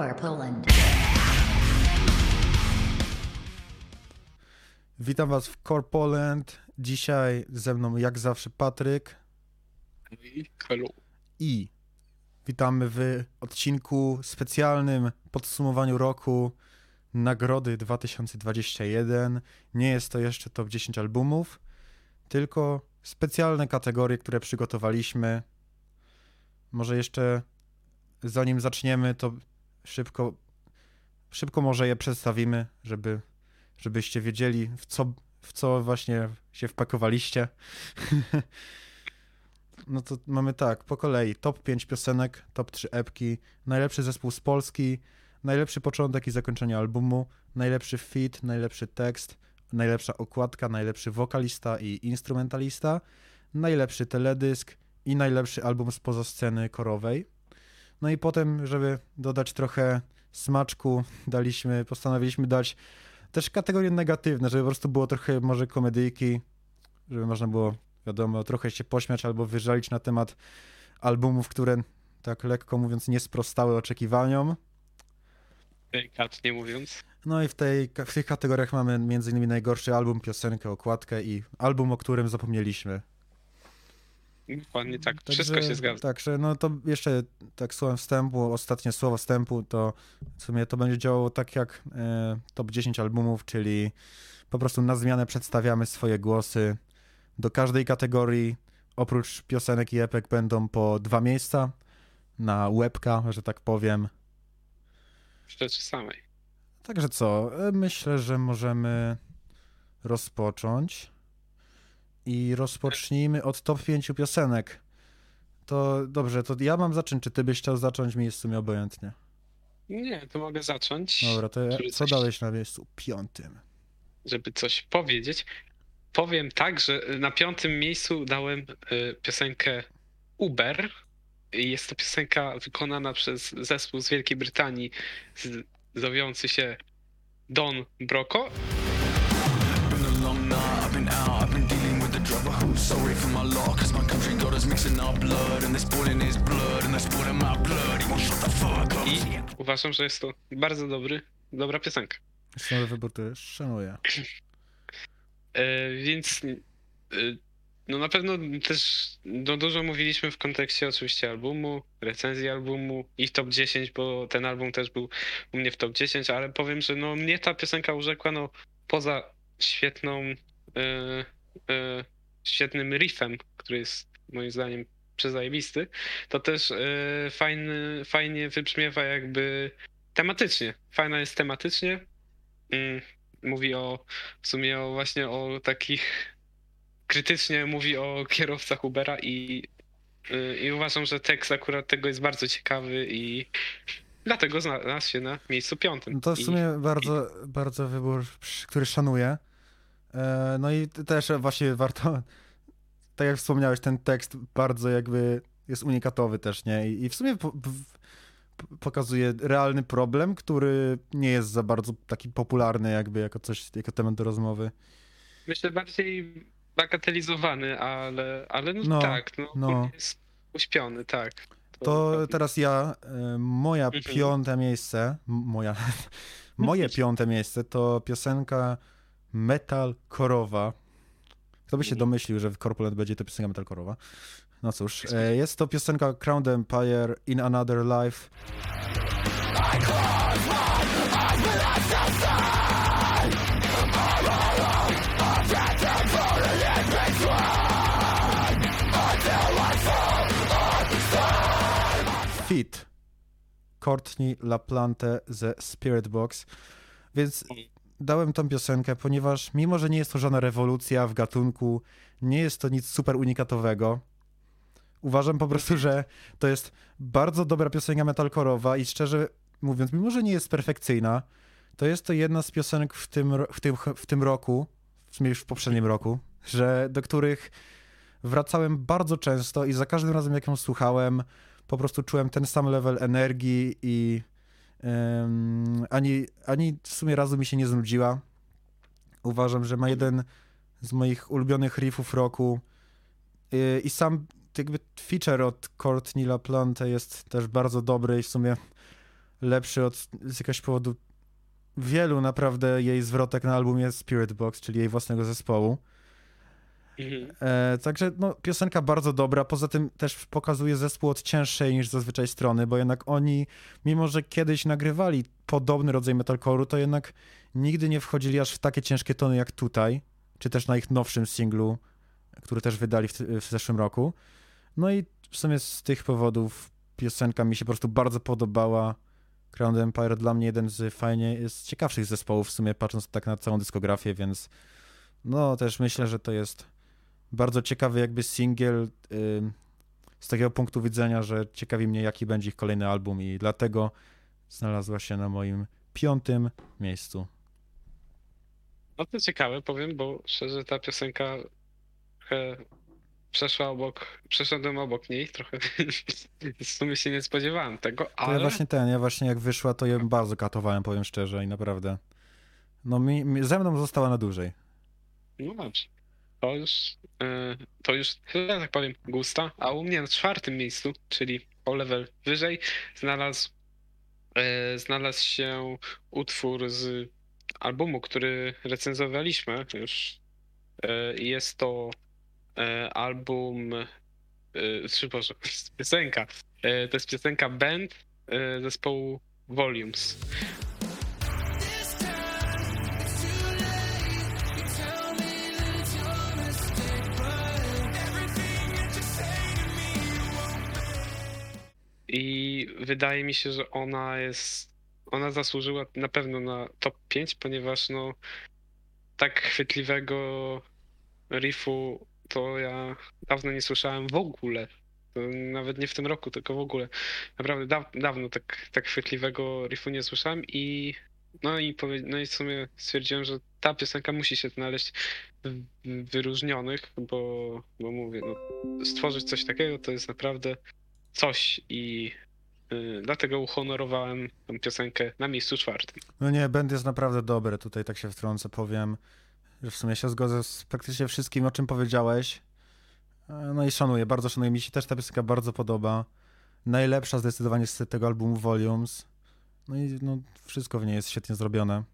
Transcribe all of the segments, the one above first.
Core Poland. Witam Was w Core Poland. Dzisiaj ze mną jak zawsze Patryk Hello. i witamy w odcinku specjalnym podsumowaniu roku Nagrody 2021. Nie jest to jeszcze top 10 albumów, tylko specjalne kategorie, które przygotowaliśmy. Może jeszcze zanim zaczniemy, to szybko, szybko może je przedstawimy, żeby, żebyście wiedzieli, w co, w co właśnie się wpakowaliście. no to mamy tak, po kolei top 5 piosenek, top 3 epki, najlepszy zespół z Polski, najlepszy początek i zakończenie albumu, najlepszy feat, najlepszy tekst, najlepsza okładka, najlepszy wokalista i instrumentalista, najlepszy teledysk i najlepszy album spoza sceny korowej. No i potem, żeby dodać trochę smaczku, daliśmy, postanowiliśmy dać też kategorie negatywne, żeby po prostu było trochę może komedyjki, żeby można było, wiadomo, trochę się pośmiać albo wyżalić na temat albumów, które tak lekko mówiąc nie sprostały oczekiwaniom. Delikatnie mówiąc. No i w, tej, w tych kategoriach mamy m.in. najgorszy album, piosenkę, okładkę i album, o którym zapomnieliśmy. Dokładnie tak. Wszystko się zgadza. Także no to jeszcze tak słowem wstępu, ostatnie słowo wstępu, to w sumie to będzie działało tak jak e, top 10 albumów, czyli po prostu na zmianę przedstawiamy swoje głosy. Do każdej kategorii oprócz piosenek i epek będą po dwa miejsca na łebka, że tak powiem. W rzeczy samej. Także co, e, myślę, że możemy rozpocząć. I rozpocznijmy od top 5 piosenek. To dobrze, to ja mam zacząć, czy ty byś chciał zacząć? Mi jest w sumie obojętnie. Nie, to mogę zacząć. Dobra, to ja, co coś- dałeś na miejscu piątym? Żeby coś powiedzieć. Powiem tak, że na piątym miejscu dałem y, piosenkę Uber. Jest to piosenka wykonana przez zespół z Wielkiej Brytanii z- zowiący się Don Broco. Been my law Cause my country got us mixing our blood And they're spoiling his blood and they're spoiling my blood He won't shut the fuck up I uważam, że jest to bardzo dobry, dobra piosenka. Jest nowy wybór, to szanuję. E, więc e, no na pewno też no dużo mówiliśmy w kontekście oczywiście albumu, recenzji albumu i top 10, bo ten album też był u mnie w top 10, ale powiem, że no mnie ta piosenka urzekła no poza świetną e, e, świetnym riffem, który jest moim zdaniem przezajebisty, to też e, fajny, fajnie wybrzmiewa jakby tematycznie. Fajna jest tematycznie. Mm, mówi o w sumie o właśnie o takich krytycznie mówi o kierowcach Ubera i, y, i uważam, że tekst akurat tego jest bardzo ciekawy i dlatego znalazł się na miejscu piątym. No to w I- sumie bardzo, bardzo wybór, który szanuję. E, No i też właśnie warto, tak jak wspomniałeś, ten tekst bardzo jakby jest unikatowy też, nie? I w sumie po, pokazuje realny problem, który nie jest za bardzo taki popularny jakby jako coś, jako temat do rozmowy. Myślę bardziej bagatelizowany, ale, ale no, No, tak, no, no. jest uśpiony, tak. To teraz ja, e, moja Mhm. piąte miejsce, moja, moje piąte miejsce to piosenka Metal Korowa. Kto by się domyślił, że w Corpulent będzie to piosenka Metal Korowa? No cóż, e, jest to piosenka Crown Empire in Another Life. Fit. Courtney LaPlante ze Spirit Box. Więc dałem tą piosenkę, ponieważ mimo, że nie jest to żadna rewolucja w gatunku, nie jest to nic super unikatowego, uważam po prostu, że to jest bardzo dobra piosenka metalkorowa i szczerze mówiąc, mimo, że nie jest perfekcyjna, to jest to jedna z piosenek w tym, w tym, w tym roku, w sumie już w poprzednim roku, że do których wracałem bardzo często i za każdym razem, jak ją słuchałem, po prostu czułem ten sam level energii i ani, ani w sumie razu mi się nie znudziła. Uważam, że ma jeden z moich ulubionych riffów roku I, i sam jakby feature od Courtney LaPlante jest też bardzo dobry i w sumie lepszy od z jakiegoś powodu wielu naprawdę jej zwrotek na albumie Spirit Box, czyli jej własnego zespołu. Mhm. E, także no, piosenka bardzo dobra, poza tym też pokazuje zespół od cięższej niż zazwyczaj strony, bo jednak oni, mimo że kiedyś nagrywali podobny rodzaj metalcore'u, to jednak nigdy nie wchodzili aż w takie ciężkie tony jak tutaj, czy też na ich nowszym singlu, który też wydali w, w zeszłym roku. No i w sumie z tych powodów piosenka mi się po prostu bardzo podobała. Crown Empire dla mnie jeden z fajnie jest ciekawszych zespołów w sumie patrząc tak na całą dyskografię, więc no też myślę, że to jest bardzo ciekawy jakby singiel ym, z takiego punktu widzenia, że ciekawi mnie jaki będzie ich kolejny album i dlatego znalazła się na moim piątym miejscu. No to ciekawe, powiem, bo szczerze ta piosenka trochę przeszła obok, przeszedłem obok niej trochę, w sumie się nie spodziewałem tego, To ale... ja właśnie ten, ja właśnie jak wyszła, to ją bardzo katowałem, powiem szczerze i naprawdę. No mi, mi, ze mną została na dłużej. No dobrze. To już, e, to już, że tak powiem, gusta, a u mnie na czwartym miejscu, czyli o level wyżej, znalazł, e, znalazł się utwór z albumu, który recenzowaliśmy już. E, Jest to album, czy Boże, piosenka. To jest piosenka Band zespołu Volumes. I wydaje mi się, że ona jest. Ona zasłużyła na pewno na top 5, ponieważ no tak chwytliwego riffu to ja dawno nie słyszałem w ogóle. Nawet nie w tym roku, tylko w ogóle. Naprawdę daw, dawno tak, tak chwytliwego riffu nie słyszałem i no i powie, no i w sumie stwierdziłem, że ta piosenka musi się znaleźć w wyróżnionych, bo, bo mówię, no, stworzyć coś takiego to jest naprawdę coś i y, dlatego uhonorowałem tę piosenkę na miejscu czwartym. No nie, band jest naprawdę dobry, tutaj tak się wtrącę, powiem, że w sumie się zgodzę z praktycznie wszystkim, o czym powiedziałeś. E, No i szanuję, bardzo szanuję, mi się też ta piosenka bardzo podoba. Najlepsza zdecydowanie z tego albumu Volumes. No i no, wszystko w niej jest świetnie zrobione.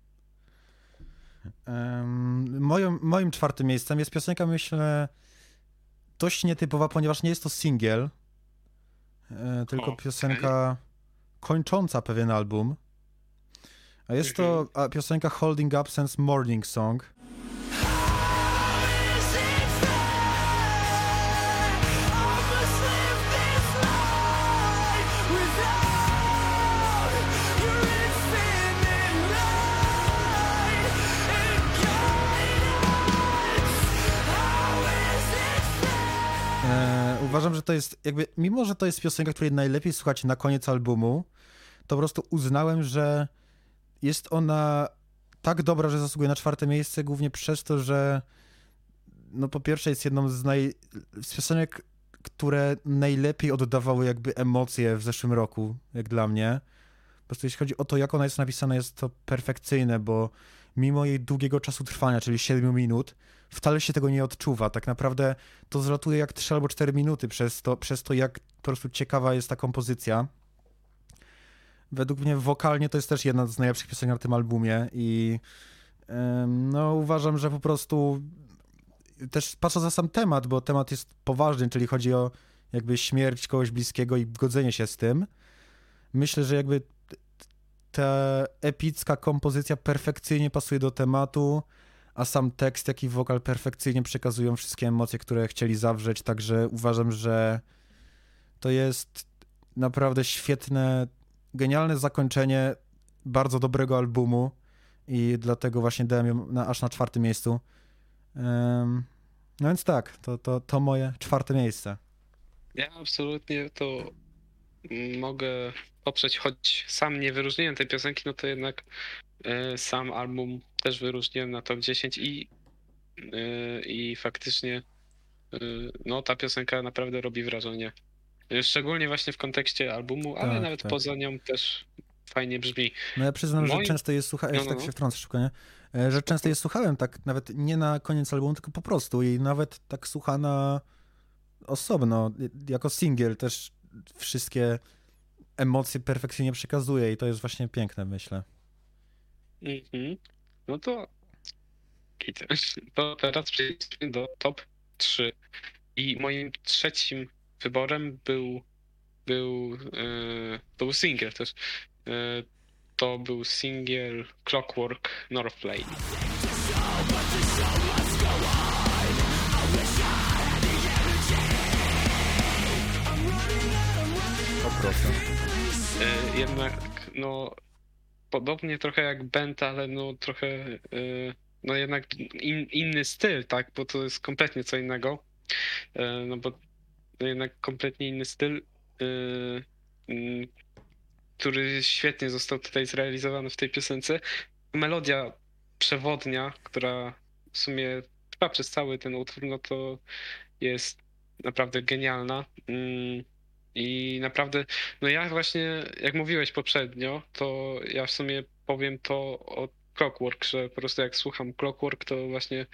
Em, moim, moim czwartym miejscem jest piosenka, myślę, dość nietypowa, ponieważ nie jest to singiel, tylko Okej. piosenka kończąca pewien album. A jest to a, piosenka Holding Absence Morning Song. Uważam, że to jest jakby, mimo że to jest piosenka, której najlepiej słuchać na koniec albumu, to po prostu uznałem, że jest ona tak dobra, że zasługuje na czwarte miejsce, głównie przez to, że no po pierwsze jest jedną z, naj, z piosenek, które najlepiej oddawały jakby emocje w zeszłym roku, jak dla mnie. Po prostu jeśli chodzi o to, jak ona jest napisana, jest to perfekcyjne, bo mimo jej długiego czasu trwania, czyli 7 minut, wcale się tego nie odczuwa. Tak naprawdę to zlatuje jak 3 albo 4 minuty przez to, przez to jak po prostu ciekawa jest ta kompozycja. Według mnie wokalnie to jest też jedna z najlepszych piosenek na tym albumie i no uważam, że po prostu też patrzę za sam temat, bo temat jest poważny, czyli chodzi o jakby śmierć kogoś bliskiego i godzenie się z tym. Myślę, że jakby ta epicka kompozycja perfekcyjnie pasuje do tematu, a sam tekst, jak i wokal perfekcyjnie przekazują wszystkie emocje, które chcieli zawrzeć, także uważam, że to jest naprawdę świetne, genialne zakończenie bardzo dobrego albumu i dlatego właśnie dałem ją na, aż na czwartym miejscu. Em, no więc tak, to, to, to moje czwarte miejsce. Ja absolutnie to mogę poprzeć, choć sam nie wyróżniłem tej piosenki, no to jednak e, sam album też wyróżniłem na top 10 i, e, i faktycznie e, no ta piosenka naprawdę robi wrażenie. Szczególnie właśnie w kontekście albumu, ale Tak, nawet tak. poza nią też fajnie brzmi. No ja przyznam, że często je słuchałem, No, jeszcze no, tak się wtrącę szybko, nie? Że często je słuchałem tak nawet nie na koniec albumu, tylko po prostu i nawet tak słuchana osobno, jako singiel też wszystkie emocje perfekcyjnie przekazuje i to jest właśnie piękne, myślę. Mhm. No to. To teraz przejdźmy do top 3. I moim trzecim wyborem był. Był. To był single też. E, to był single Clockwork Northlane. O E, jednak, no, podobnie trochę jak Bent, ale no trochę, e, no jednak in, inny styl, tak, bo to jest kompletnie co innego. E, no bo no jednak kompletnie inny styl, mm, który świetnie został tutaj zrealizowany w tej piosence. Melodia przewodnia, która w sumie trwa przez cały ten utwór, no to jest naprawdę genialna. Mm, I naprawdę, no ja właśnie, jak mówiłeś poprzednio, to ja w sumie powiem to o Clockwork, że po prostu jak słucham Clockwork, to właśnie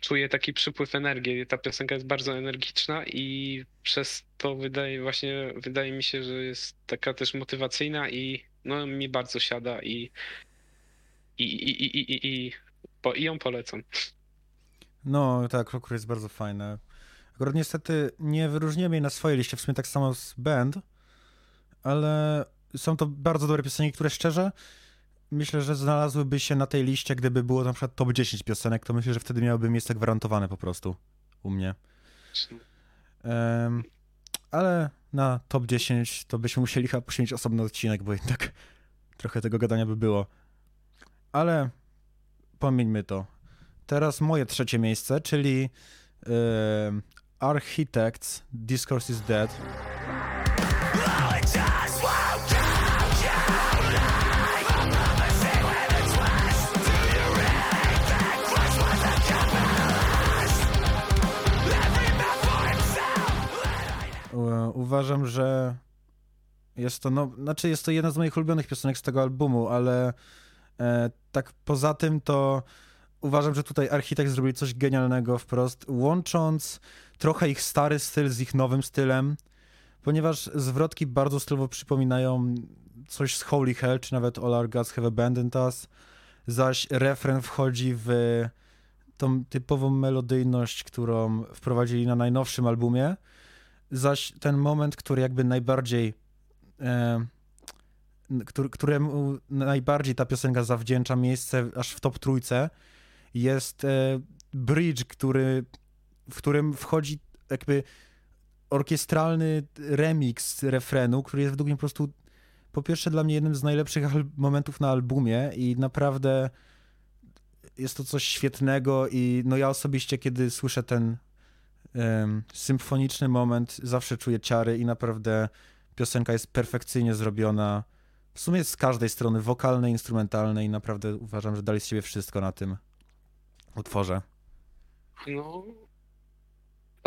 czuję taki przypływ energii. Ta piosenka jest bardzo energiczna i przez to wydaje właśnie, wydaje mi się, że jest taka też motywacyjna i no mi bardzo siada i i, i, i, i, i, i, po, i ją polecam. No tak, Clockwork jest bardzo fajne. Akurat niestety nie wyróżniłem jej na swojej liście, w sumie tak samo z Band, ale są to bardzo dobre piosenki, które szczerze myślę, że znalazłyby się na tej liście, gdyby było na przykład top 10 piosenek, to myślę, że wtedy miałyby miejsce gwarantowane po prostu u mnie. Em, ale na top 10 to byśmy musieli chyba poświęcić osobny odcinek, bo jednak trochę tego gadania by było. Ale pomieńmy to. Teraz moje trzecie miejsce, czyli Architects, Discourse is Dead. Uważam, że jest to, no, znaczy jest to jedna z moich ulubionych piosenek z tego albumu, ale e, tak poza tym to uważam, że tutaj Architekt zrobili coś genialnego wprost, łącząc trochę ich stary styl z ich nowym stylem, ponieważ zwrotki bardzo stylowo przypominają coś z Holy Hell, czy nawet All Our Gods Have Abandoned Us, zaś refren wchodzi w tą typową melodyjność, którą wprowadzili na najnowszym albumie, zaś ten moment, który jakby najbardziej e, który, któremu najbardziej ta piosenka zawdzięcza miejsce aż w top trójce, jest e, bridge, który, w którym wchodzi jakby orkiestralny remix refrenu, który jest według mnie po prostu po pierwsze dla mnie jednym z najlepszych momentów na albumie i naprawdę jest to coś świetnego i no ja osobiście kiedy słyszę ten em, symfoniczny moment zawsze czuję ciary i naprawdę piosenka jest perfekcyjnie zrobiona w sumie z każdej strony, wokalnej, instrumentalnej i naprawdę uważam, że dali z siebie wszystko na tym utworze. No,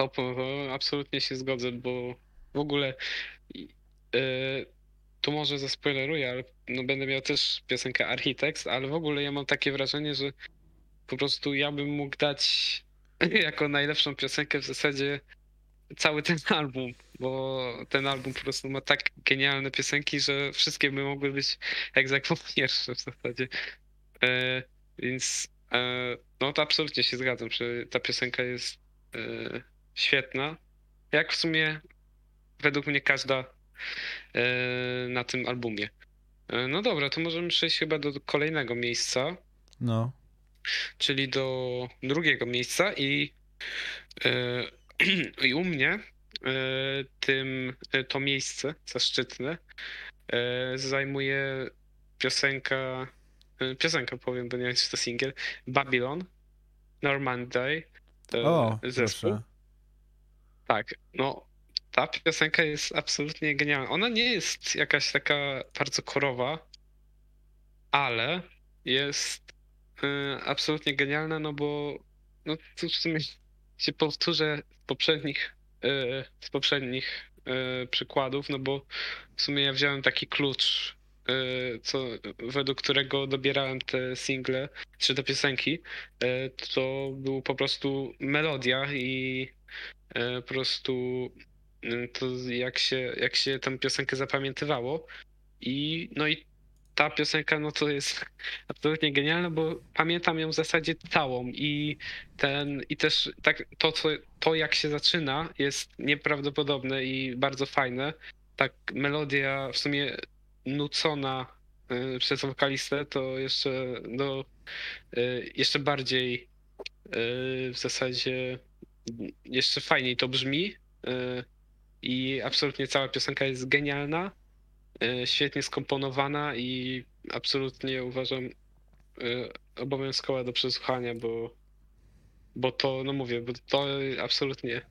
po- absolutnie się zgodzę, bo w ogóle e, tu może zaspoileruję, ale no będę miał też piosenkę Architects, ale w ogóle ja mam takie wrażenie, że po prostu ja bym mógł dać jako najlepszą piosenkę w zasadzie cały ten album, bo ten album po prostu ma tak genialne piosenki, że wszystkie by mogły być egzekwo pierwsze w zasadzie. E, więc e, no to absolutnie się zgadzam, że ta piosenka jest e, świetna. Jak w sumie według mnie każda e, na tym albumie. E, no dobra, to możemy przejść chyba do kolejnego miejsca, No, czyli do drugiego miejsca i, e, i u mnie tym to miejsce zaszczytne zajmuje piosenka, piosenka powiem, bo nie wiem czy to singiel, Babylon, Normandy, o, zespół. proszę. Tak, no ta piosenka jest absolutnie genialna. Ona nie jest jakaś taka bardzo korowa, ale jest y, absolutnie genialna, no bo no tu w sumie się powtórzę z poprzednich, y, z poprzednich y, przykładów, no bo w sumie ja wziąłem taki klucz, y, co, według którego dobierałem te single, czy te piosenki, y, to był po prostu melodia i po prostu y, to jak się, jak się tę piosenkę zapamiętywało. I no i ta piosenka, no to jest absolutnie genialna, bo pamiętam ją w zasadzie całą i ten, i też tak to, co, to jak się zaczyna jest nieprawdopodobne i bardzo fajne. Tak melodia w sumie nucona y, przez wokalistę, to jeszcze no, y, jeszcze bardziej w zasadzie jeszcze fajniej to brzmi i absolutnie cała piosenka jest genialna, świetnie skomponowana i absolutnie uważam obowiązkowa do przesłuchania, bo bo to, no mówię, bo to absolutnie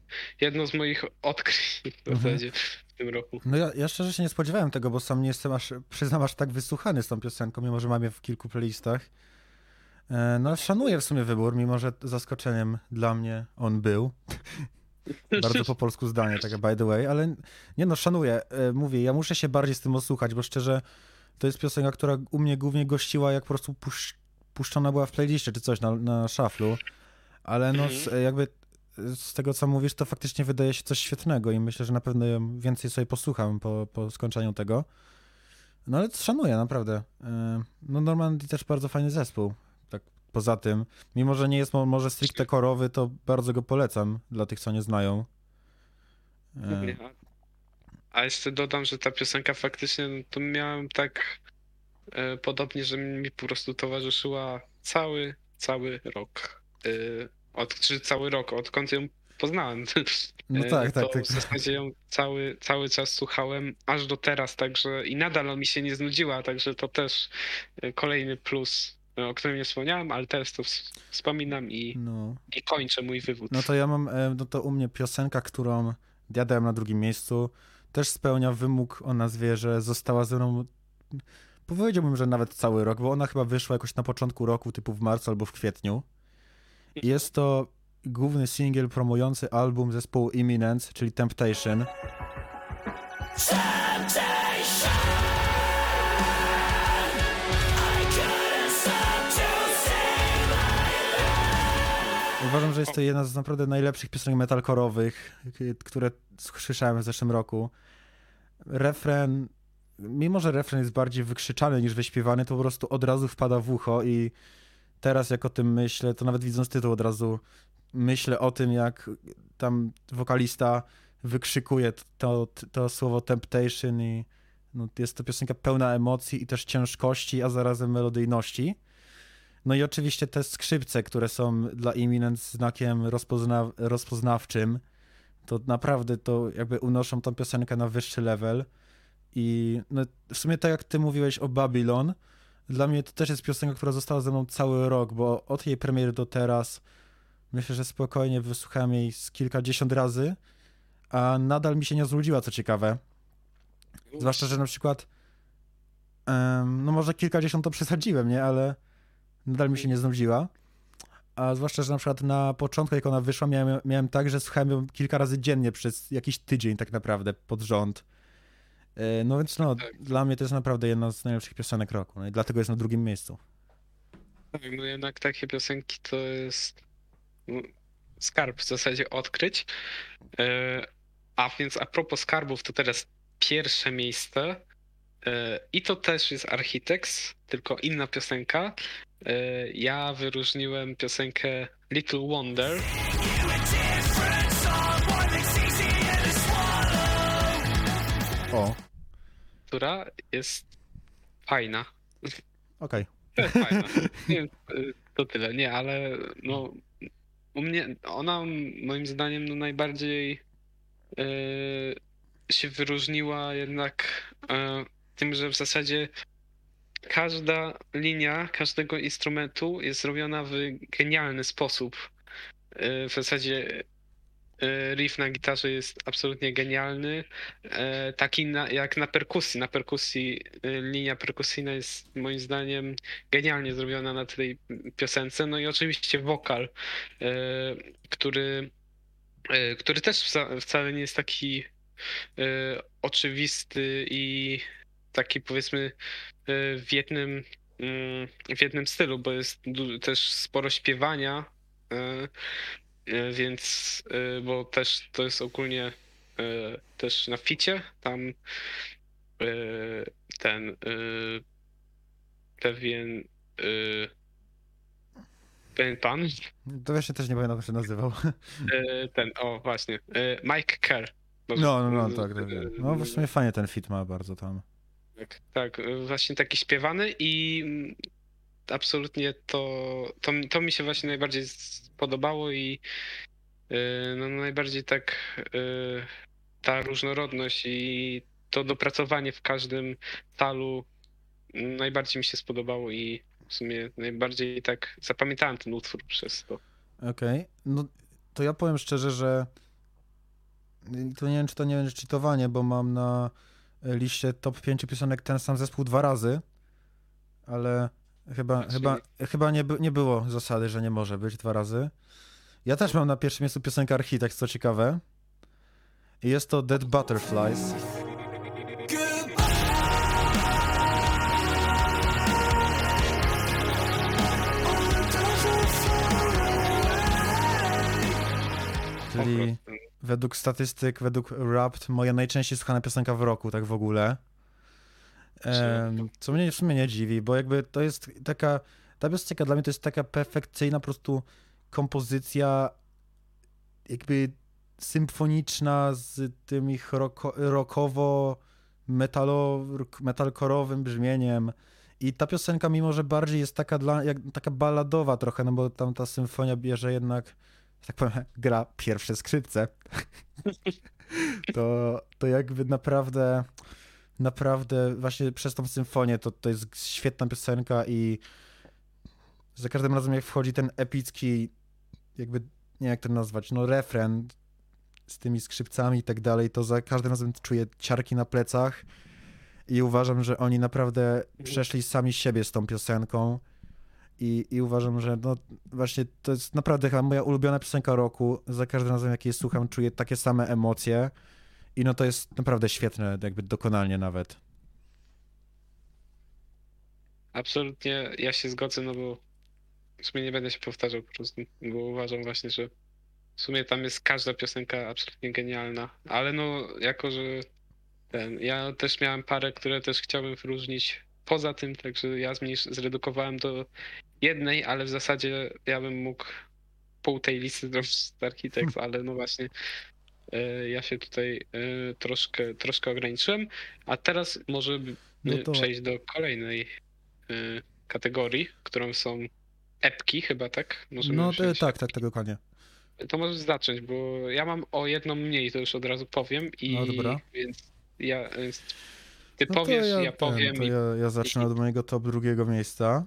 jedno z moich odkryć w Mhm. zasadzie w tym roku. No ja, ja szczerze się nie spodziewałem tego, bo sam nie jestem aż, przyznam, aż tak wysłuchany z tą piosenką, mimo że mam je w kilku playlistach. E, No szanuję w sumie wybór, mimo że zaskoczeniem dla mnie on był. Bardzo po polsku zdanie, tak by the way, ale nie no, szanuję. E, Mówię, ja muszę się bardziej z tym osłuchać, bo szczerze to jest piosenka, która u mnie głównie gościła, jak po prostu pusz, puszczona była w playliście czy coś na, na szaflu. Ale no, z, jakby z tego, co mówisz, to faktycznie wydaje się coś świetnego i myślę, że na pewno ją więcej sobie posłucham po, po skończeniu tego. No ale szanuję, naprawdę. E, No Normandy też bardzo fajny zespół. Poza tym, mimo że nie jest mo- może stricte korowy, to bardzo go polecam dla tych, co nie znają. E, a- jeszcze dodam, że ta piosenka faktycznie, no to miałem tak e, podobnie, że mi po prostu towarzyszyła cały, cały rok. E, od, czy cały rok, odkąd ją poznałem. No tak, tak, tak. W zasadzie ją cały, cały czas słuchałem, aż do teraz, także i nadal mi się nie znudziła, także to też kolejny plus, o którym nie wspomniałem, ale teraz to ws- wspominam i, No. i kończę mój wywód. no to ja mam, e, no to u mnie piosenka, którą ja dałem na drugim miejscu, też spełnia wymóg o nazwie, że została ze mną, powiedziałbym, że nawet cały rok, bo ona chyba wyszła jakoś na początku roku, typu w marcu albo w kwietniu. I Jest to główny singiel promujący album zespołu Imminence, czyli Temptation. Uważam, że jest to jedna z naprawdę najlepszych piosenek metalkorowych, które słyszałem w zeszłym roku. Refren, mimo że refren jest bardziej wykrzyczany niż wyśpiewany, to po prostu od razu wpada w ucho i teraz jak o tym myślę, to nawet widząc tytuł od razu myślę o tym, jak tam wokalista wykrzykuje to, to słowo temptation i no, jest to piosenka pełna emocji i też ciężkości, a zarazem melodyjności. No i oczywiście te skrzypce, które są dla Imminence znakiem rozpozna rozpoznawczym, to naprawdę to jakby unoszą tą piosenkę na wyższy level. I no, w sumie tak jak ty mówiłeś o Babylon, dla mnie to też jest piosenka, która została ze mną cały rok, bo od jej premiery do teraz myślę, że spokojnie wysłuchałem jej z kilkadziesiąt razy, a nadal mi się nie znudziła, co ciekawe. Zwłaszcza, że na przykład em, no może kilkadziesiąt to przesadziłem, nie? Ale nadal mi się nie znudziła. A zwłaszcza, że na przykład na początku, jak ona wyszła, miałem, miałem tak, że słuchałem ją kilka razy dziennie przez jakiś tydzień tak naprawdę pod rząd. E, No więc no, Tak. dla mnie to jest naprawdę jedna z najlepszych piosenek roku. No i dlatego jest na drugim miejscu. Tak, no jednak takie piosenki to jest no, skarb w zasadzie odkryć. E, A więc a propos skarbów, to teraz pierwsze miejsce. E, I to też jest Architects, tylko inna piosenka. E, Ja wyróżniłem piosenkę Little Wonder. O, która jest fajna. okej. Jest fajna. Nie, y, to tyle, nie, ale no u mnie ona moim zdaniem no najbardziej y, się wyróżniła jednak tym, że w zasadzie każda linia każdego instrumentu jest zrobiona w genialny sposób. Y, w zasadzie y, riff na gitarze jest absolutnie genialny. E, taki na, jak na perkusji. Na perkusji linia perkusyjna jest moim zdaniem genialnie zrobiona na tej piosence. No i oczywiście wokal, e, który, e, który też wca- wcale nie jest taki e, oczywisty i taki powiedzmy e, w jednym, mm, w jednym stylu, bo jest też sporo śpiewania. e, e, Więc, bo też to jest ogólnie też na ficie, tam ten pewien pewien pan, To właśnie też nie pamiętam, jak się nazywał. ten, o właśnie, Mike Kerr. No, no, no, tak, tak. tak. No, w sumie fajnie ten fit ma bardzo tam. Tak, tak, właśnie taki śpiewany i absolutnie to, to, to mi się właśnie najbardziej spodobało i y, no, najbardziej tak y, ta różnorodność i to dopracowanie w każdym talu najbardziej mi się spodobało i w sumie najbardziej tak zapamiętałem ten utwór przez to. Okej, no to ja powiem szczerze, że to nie wiem, czy to nie będzie cheatowanie, bo mam na liście top 5 piosenek ten sam zespół dwa razy, ale chyba, Znaczy- chyba, chyba nie, nie było zasady, że nie może być dwa razy. Ja też mam na pierwszym miejscu piosenkę Architekt, co ciekawe. I jest to Dead Butterflies. Czyli. Według statystyk, według Wrapped, moja najczęściej słuchana piosenka w roku, tak w ogóle. Co mnie w sumie nie dziwi, bo jakby to jest taka, ta piosenka dla mnie to jest taka perfekcyjna po prostu kompozycja jakby symfoniczna z tym ich rockowo metalkorowym brzmieniem i ta piosenka mimo, że bardziej jest taka dla, jak, taka balladowa trochę, no bo tam ta symfonia bierze jednak tak powiem, gra pierwsze skrzypce, to, to jakby naprawdę, naprawdę właśnie przez tą symfonię to, to jest świetna piosenka i za każdym razem jak wchodzi ten epicki, jakby, nie jak to nazwać, no refren z tymi skrzypcami i tak dalej, to za każdym razem czuję ciarki na plecach i uważam, że oni naprawdę przeszli sami siebie z tą piosenką i, i uważam, że no właśnie to jest naprawdę chyba moja ulubiona piosenka roku. Za każdym razem, jak jej słucham, czuję takie same emocje i no to jest naprawdę świetne, jakby dokonalnie nawet. Absolutnie ja się zgodzę, no bo w sumie nie będę się powtarzał po prostu, bo uważam właśnie, że w sumie tam jest każda piosenka absolutnie genialna, ale no jako, że ten, ja też miałem parę, które też chciałbym wyróżnić poza tym, także ja zredukowałem do jednej, ale w zasadzie ja bym mógł pół tej listy zrobić z Architect, ale no właśnie e, ja się tutaj e, troszkę, troszkę ograniczyłem, a teraz może No y, to- przejść do kolejnej kategorii, którą są epki chyba, tak? Możemy No to, tak, tak, tak, dokładnie. to możesz zacząć, bo ja mam o jedną mniej, to już od razu powiem. I No dobra. Więc ja. Ty No to powiesz, ja, ten, powiem. To i... ja, ja zacznę od mojego top drugiego miejsca,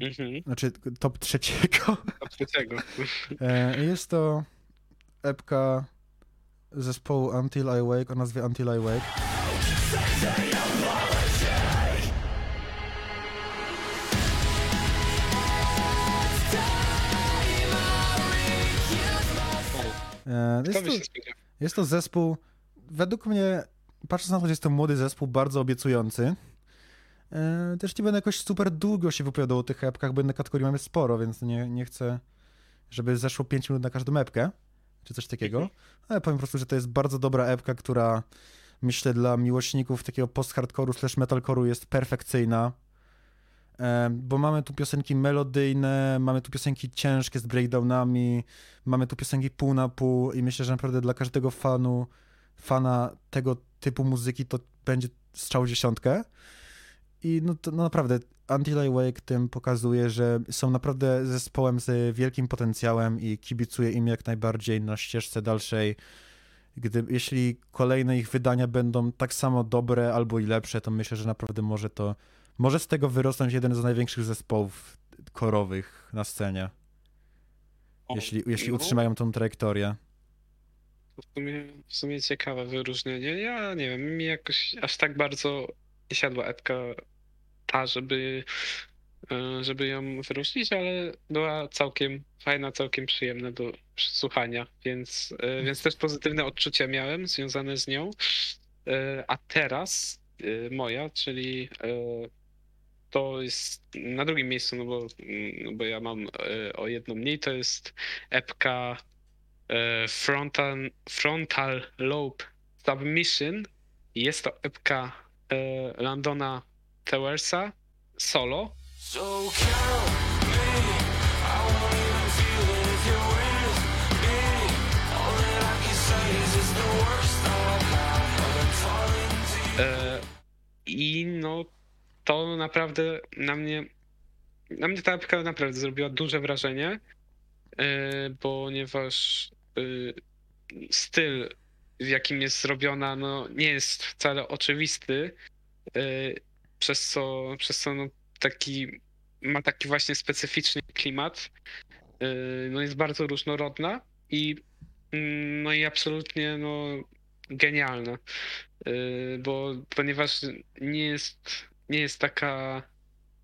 Mhm, znaczy top trzeciego. do trzeciego. E, Jest to epka zespołu Until I Wake o nazwie Until I Wake. E, Jest to, jest to zespół, według mnie, patrząc na to, że jest to młody zespół, bardzo obiecujący. E, Też nie będę jakoś super długo się wypowiadał o tych epkach, bo jednak kategorii mamy sporo, więc nie, nie chcę, żeby zeszło 5 minut na każdą epkę, czy coś takiego. Mhm. Ale powiem po prostu, że to jest bardzo dobra epka, która myślę dla miłośników takiego post-hardcore'u slash metalcore'u jest perfekcyjna. E, Bo mamy tu piosenki melodyjne, mamy tu piosenki ciężkie z breakdownami, mamy tu piosenki pół na pół i myślę, że naprawdę dla każdego fanu, fana tego typu muzyki to będzie strzał dziesiątkę. I no, to, no naprawdę Until I Wake tym pokazuje, że są naprawdę zespołem z wielkim potencjałem i kibicuję im jak najbardziej na ścieżce dalszej. Gdy, jeśli kolejne ich wydania będą tak samo dobre albo i lepsze, to myślę, że naprawdę może to, może z tego wyrosnąć jeden z największych zespołów korowych na scenie, jeśli, jeśli no, utrzymają tą trajektorię. to W sumie, w sumie ciekawe wyróżnienie. Ja nie wiem, mi jakoś aż tak bardzo nie siadła epka ta, żeby, e, żeby ją wyróżnić, ale była całkiem fajna, całkiem przyjemna do słuchania, więc, e, więc też pozytywne odczucia miałem związane z nią. E, A teraz moja, czyli to jest na drugim miejscu, no bo, no bo ja mam o jedno mniej, to jest epka Frontal, Frontal Lobe Submission. Jest to epka Landona Towersa solo. So. E, I no, to naprawdę na mnie, na mnie ta epka naprawdę zrobiła duże wrażenie, e, ponieważ e, styl, w jakim jest zrobiona, no, nie jest wcale oczywisty, przez co, przez co no, taki, ma taki właśnie specyficzny klimat. E, No, jest bardzo różnorodna i, mm, no, i absolutnie no, genialna. Yy, bo ponieważ nie jest, nie jest taka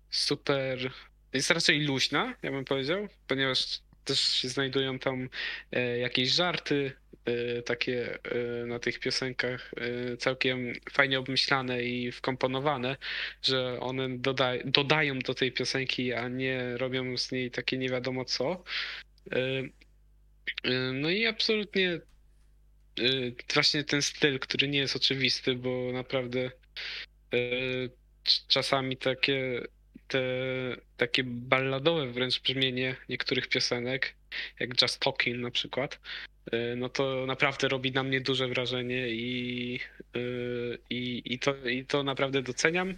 super, jest raczej luźna, ja bym powiedział, ponieważ też się znajdują tam e, jakieś żarty e, takie e, na tych piosenkach całkiem fajnie obmyślane i wkomponowane, że one doda dodają do tej piosenki, a nie robią z niej takie nie wiadomo co. No i absolutnie właśnie ten styl, który nie jest oczywisty, bo naprawdę czasami takie te takie balladowe wręcz brzmienie niektórych piosenek, jak Just Talking na przykład, y, no to naprawdę robi na mnie duże wrażenie i, y, i, i, to, i to naprawdę doceniam,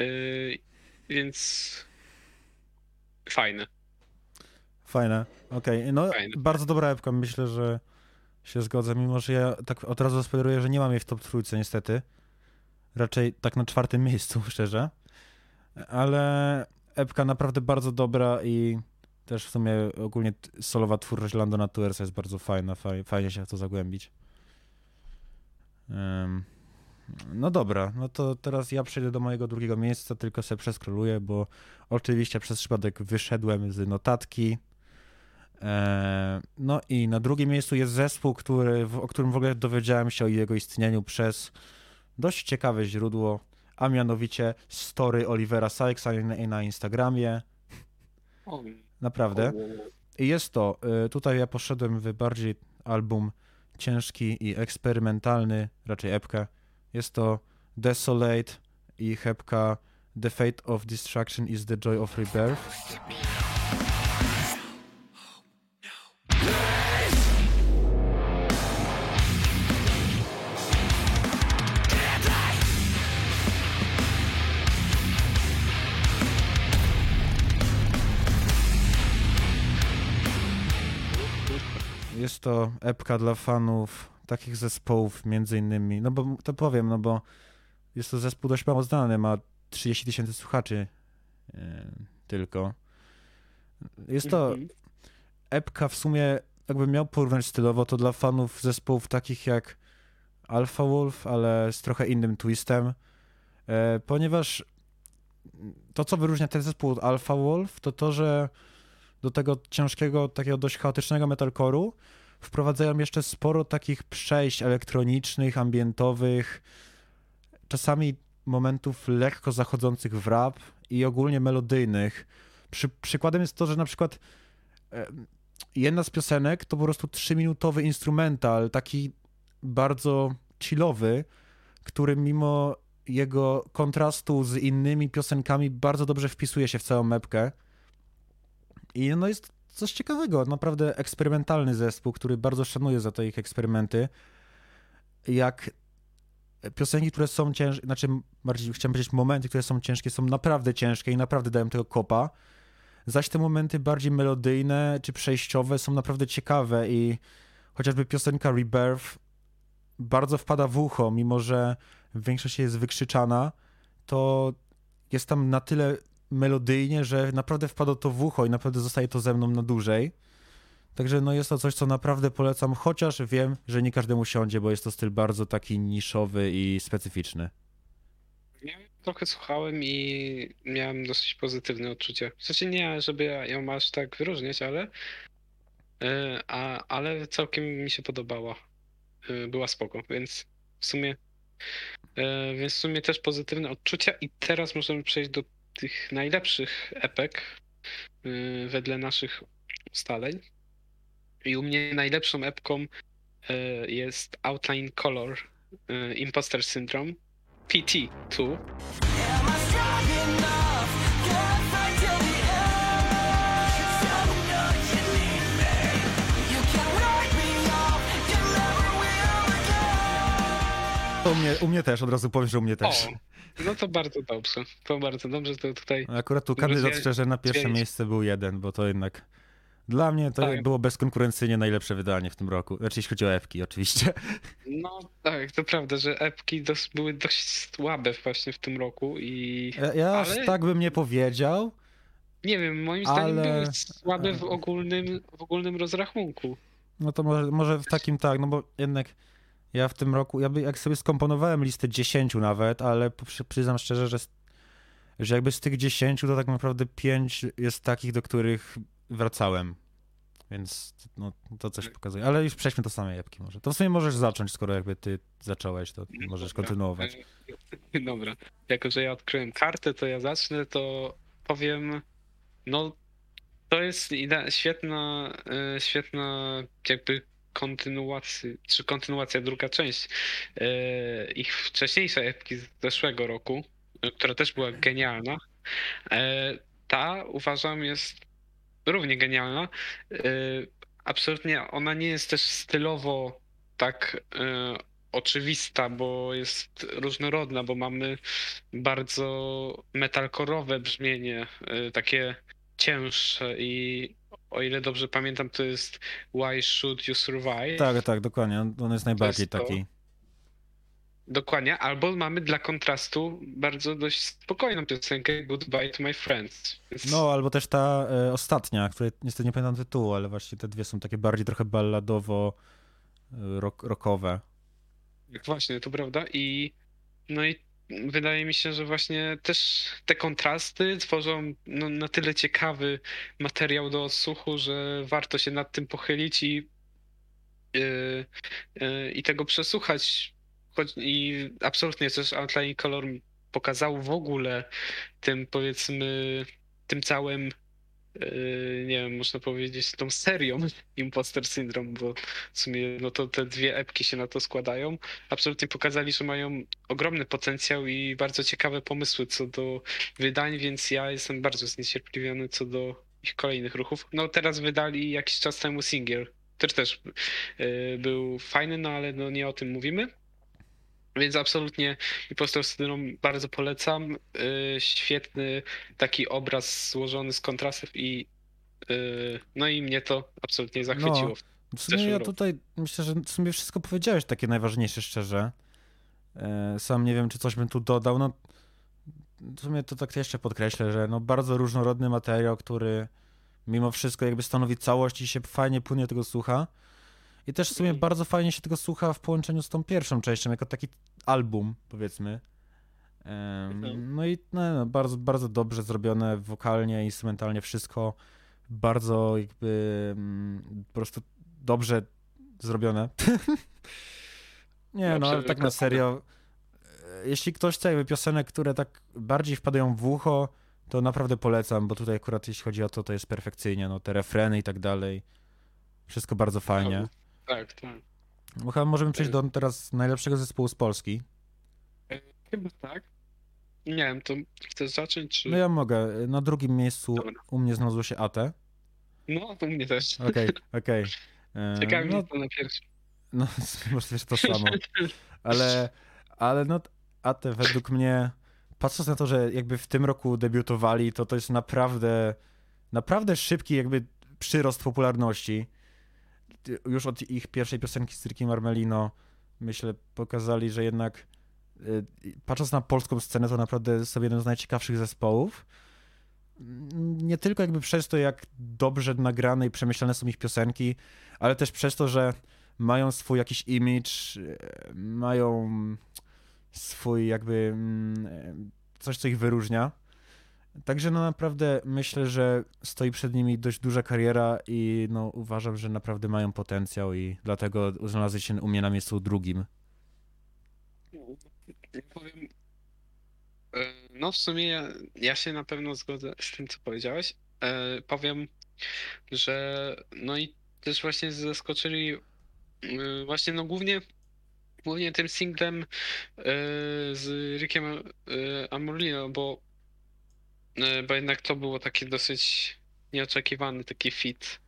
y, więc fajne. Fajne. Okej, no Fajne. bardzo dobra epka, myślę, że się zgodzę, mimo że ja tak od razu spoileruję, że nie mam jej w top trójce niestety. Raczej tak na czwartym miejscu, szczerze. Ale epka naprawdę bardzo dobra i też w sumie ogólnie solowa twórczość Landona Towersa jest bardzo fajna, faj, fajnie się w to zagłębić. Em, no dobra, no to teraz ja przejdę do mojego drugiego miejsca, tylko sobie przeskroluję, bo oczywiście przez przypadek wyszedłem z notatki. E, No i na drugim miejscu jest zespół, który, o którym w ogóle dowiedziałem się o jego istnieniu przez dość ciekawe źródło, a mianowicie story Olivera Sykesa na, Instagramie. Naprawdę. I jest to, y, tutaj ja poszedłem w bardziej album ciężki i eksperymentalny, raczej epkę. Jest to Desolate i epka The Fate of Destruction is the Joy of Rebirth. Jest to epka dla fanów takich zespołów, między innymi, no bo to powiem, no bo jest to zespół dość mało znany, ma 30 tysięcy słuchaczy e, tylko. Jest to Mhm. epka w sumie, jakbym miał porównać stylowo, to dla fanów zespołów takich jak Alpha Wolf, ale z trochę innym twistem, e, ponieważ to, co wyróżnia ten zespół od Alpha Wolf, to to, że do tego ciężkiego, takiego dość chaotycznego metalcore'u wprowadzają jeszcze sporo takich przejść elektronicznych, ambientowych, czasami momentów lekko zachodzących w rap i ogólnie melodyjnych. Przy, przykładem jest to, że na przykład jedna z piosenek to po prostu trzyminutowy instrumental, taki bardzo chillowy, który mimo jego kontrastu z innymi piosenkami bardzo dobrze wpisuje się w całą mepkę. I no jest coś ciekawego, naprawdę eksperymentalny zespół, który bardzo szanuję za te ich eksperymenty. Jak piosenki, które są ciężkie, znaczy bardziej chciałem powiedzieć momenty, które są ciężkie, są naprawdę ciężkie i naprawdę dają tego kopa. Zaś te momenty bardziej melodyjne czy przejściowe są naprawdę ciekawe i chociażby piosenka Rebirth bardzo wpada w ucho, mimo że większość jest wykrzyczana, to jest tam na tyle melodyjnie, że naprawdę wpadło to w ucho i naprawdę zostaje to ze mną na dłużej. Także no jest to coś, co naprawdę polecam, chociaż wiem, że nie każdemu siądzie, bo jest to styl bardzo taki niszowy i specyficzny. Ja trochę słuchałem i miałem dosyć pozytywne odczucie. W sensie nie, żeby ją aż tak wyróżniać, ale, e, a, ale całkiem mi się podobała. E, Była spoko, więc w sumie e, więc w sumie też pozytywne odczucia i teraz możemy przejść do tych najlepszych epek e, wedle naszych ustaleń. I u mnie najlepszą epką e, jest Outline Color e, Imposter Syndrome PT2. U mnie, u mnie też, od razu powiem, że u mnie też. O, no to bardzo dobrze. To bardzo dobrze, to tutaj Akurat tu kandydat szczerze na pierwsze miejsce był jeden, bo to jednak dla mnie to Tak. było bezkonkurencyjnie najlepsze wydanie w tym roku. Znaczy jeśli chodzi o epki oczywiście. No tak, to prawda, że epki dos, były dość słabe właśnie w tym roku i Ja, ja aż Ale- tak bym nie powiedział. nie wiem, moim zdaniem Ale- były słabe w ogólnym, w ogólnym rozrachunku. No to może, może w takim tak, no bo jednak ja w tym roku, ja by, jak sobie skomponowałem listę 10 nawet, ale przy, przyznam szczerze, że, że jakby z tych 10 to tak naprawdę 5 jest takich, do których wracałem. Więc no, to coś pokazuje. Ale już przejdźmy do samej epki może. To w sumie możesz zacząć, skoro jakby ty zacząłeś, to możesz Dobra. kontynuować. Dobra, jako że ja odkryłem kartę, to ja zacznę, to powiem, no to jest świetna, e, świetna jakby kontynuacja, czy kontynuacja, druga część e, ich wcześniejszej epki z zeszłego roku, która też była genialna. E, Ta uważam jest równie genialna. E, Absolutnie ona nie jest też stylowo tak oczywista, bo jest różnorodna, bo mamy bardzo metalkorowe brzmienie, takie cięższe i o ile dobrze pamiętam, to jest Why Should You Survive? Tak, tak, dokładnie. On- jest najbardziej to. taki. Dokładnie, albo mamy dla kontrastu bardzo dość spokojną piosenkę Goodbye to My Friends. Więc No, albo też ta e, ostatnia, której niestety nie pamiętam tytułu, ale właśnie te dwie są takie bardziej trochę balladowo e, rock, rockowe. Właśnie, to prawda. I no i wydaje mi się, że właśnie też te kontrasty tworzą no, na tyle ciekawy materiał do odsłuchu, że warto się nad tym pochylić i, yy, yy, i tego przesłuchać. Choć, I absolutnie też Outline Color pokazał w ogóle tym powiedzmy tym całym nie wiem, można powiedzieć tą serią Imposter Syndrome, bo w sumie no to te dwie epki się na to składają absolutnie pokazali, że mają ogromny potencjał i bardzo ciekawe pomysły co do wydań, więc ja jestem bardzo zniecierpliwiony co do ich kolejnych ruchów. No teraz wydali jakiś czas temu singiel, który też y, był fajny, no ale no nie o tym mówimy. Więc absolutnie Impostor Syndrome bardzo polecam. Y, świetny taki obraz złożony z kontrastów i y, no i mnie to absolutnie zachwyciło. No, W sumie ja tutaj myślę, że w sumie wszystko powiedziałeś takie najważniejsze szczerze. E, Sam nie wiem, czy coś bym tu dodał. No, w sumie to tak jeszcze podkreślę, że no bardzo różnorodny materiał, który mimo wszystko jakby stanowi całość i się fajnie płynie tego słucha. I też w sumie bardzo fajnie się tego słucha w połączeniu z tą pierwszą częścią, jako taki album, powiedzmy. No i no, no, bardzo, bardzo dobrze zrobione wokalnie, instrumentalnie, wszystko bardzo jakby mm, po prostu dobrze zrobione. Nie, no ale tak na serio. Jeśli ktoś chce jakby piosenek, które tak bardziej wpadają w ucho, to naprawdę polecam, bo tutaj akurat jeśli chodzi o to, to jest perfekcyjnie, no te refreny i tak dalej. Wszystko bardzo fajnie. Tak, tak. Bo chyba możemy przejść do teraz najlepszego zespołu z Polski. Chyba tak. Nie wiem, to chcesz zacząć, czy... No ja mogę. Na drugim miejscu Dobra. u mnie znalazło się AT. No, to mnie też. Okej, okej. E, Ciekawi no, to na pierwszy. No, możliwe, że to samo. Ale, ale no, AT według mnie, patrząc na to, że jakby w tym roku debiutowali, to to jest naprawdę, naprawdę szybki jakby przyrost popularności. Już od ich pierwszej piosenki z Cyrkiem Marmelino, myślę, pokazali, że jednak y, patrząc na polską scenę, to naprawdę są jeden z najciekawszych zespołów. Nie tylko jakby przez to, jak dobrze nagrane i przemyślane są ich piosenki, ale też przez to, że mają swój jakiś image, e, mają swój jakby mm, coś, co ich wyróżnia. Także no naprawdę myślę, że stoi przed nimi dość duża kariera i no uważam, że naprawdę mają potencjał i dlatego znalazły się u mnie na miejscu drugim. Powiem... e, No w sumie ja, ja się na pewno zgodzę z tym, co powiedziałeś. E, Powiem, że no i też właśnie zaskoczyli y, właśnie no głównie głównie tym singlem z Rickiem Amorlino, bo bo jednak to było takie dosyć nieoczekiwany taki fit,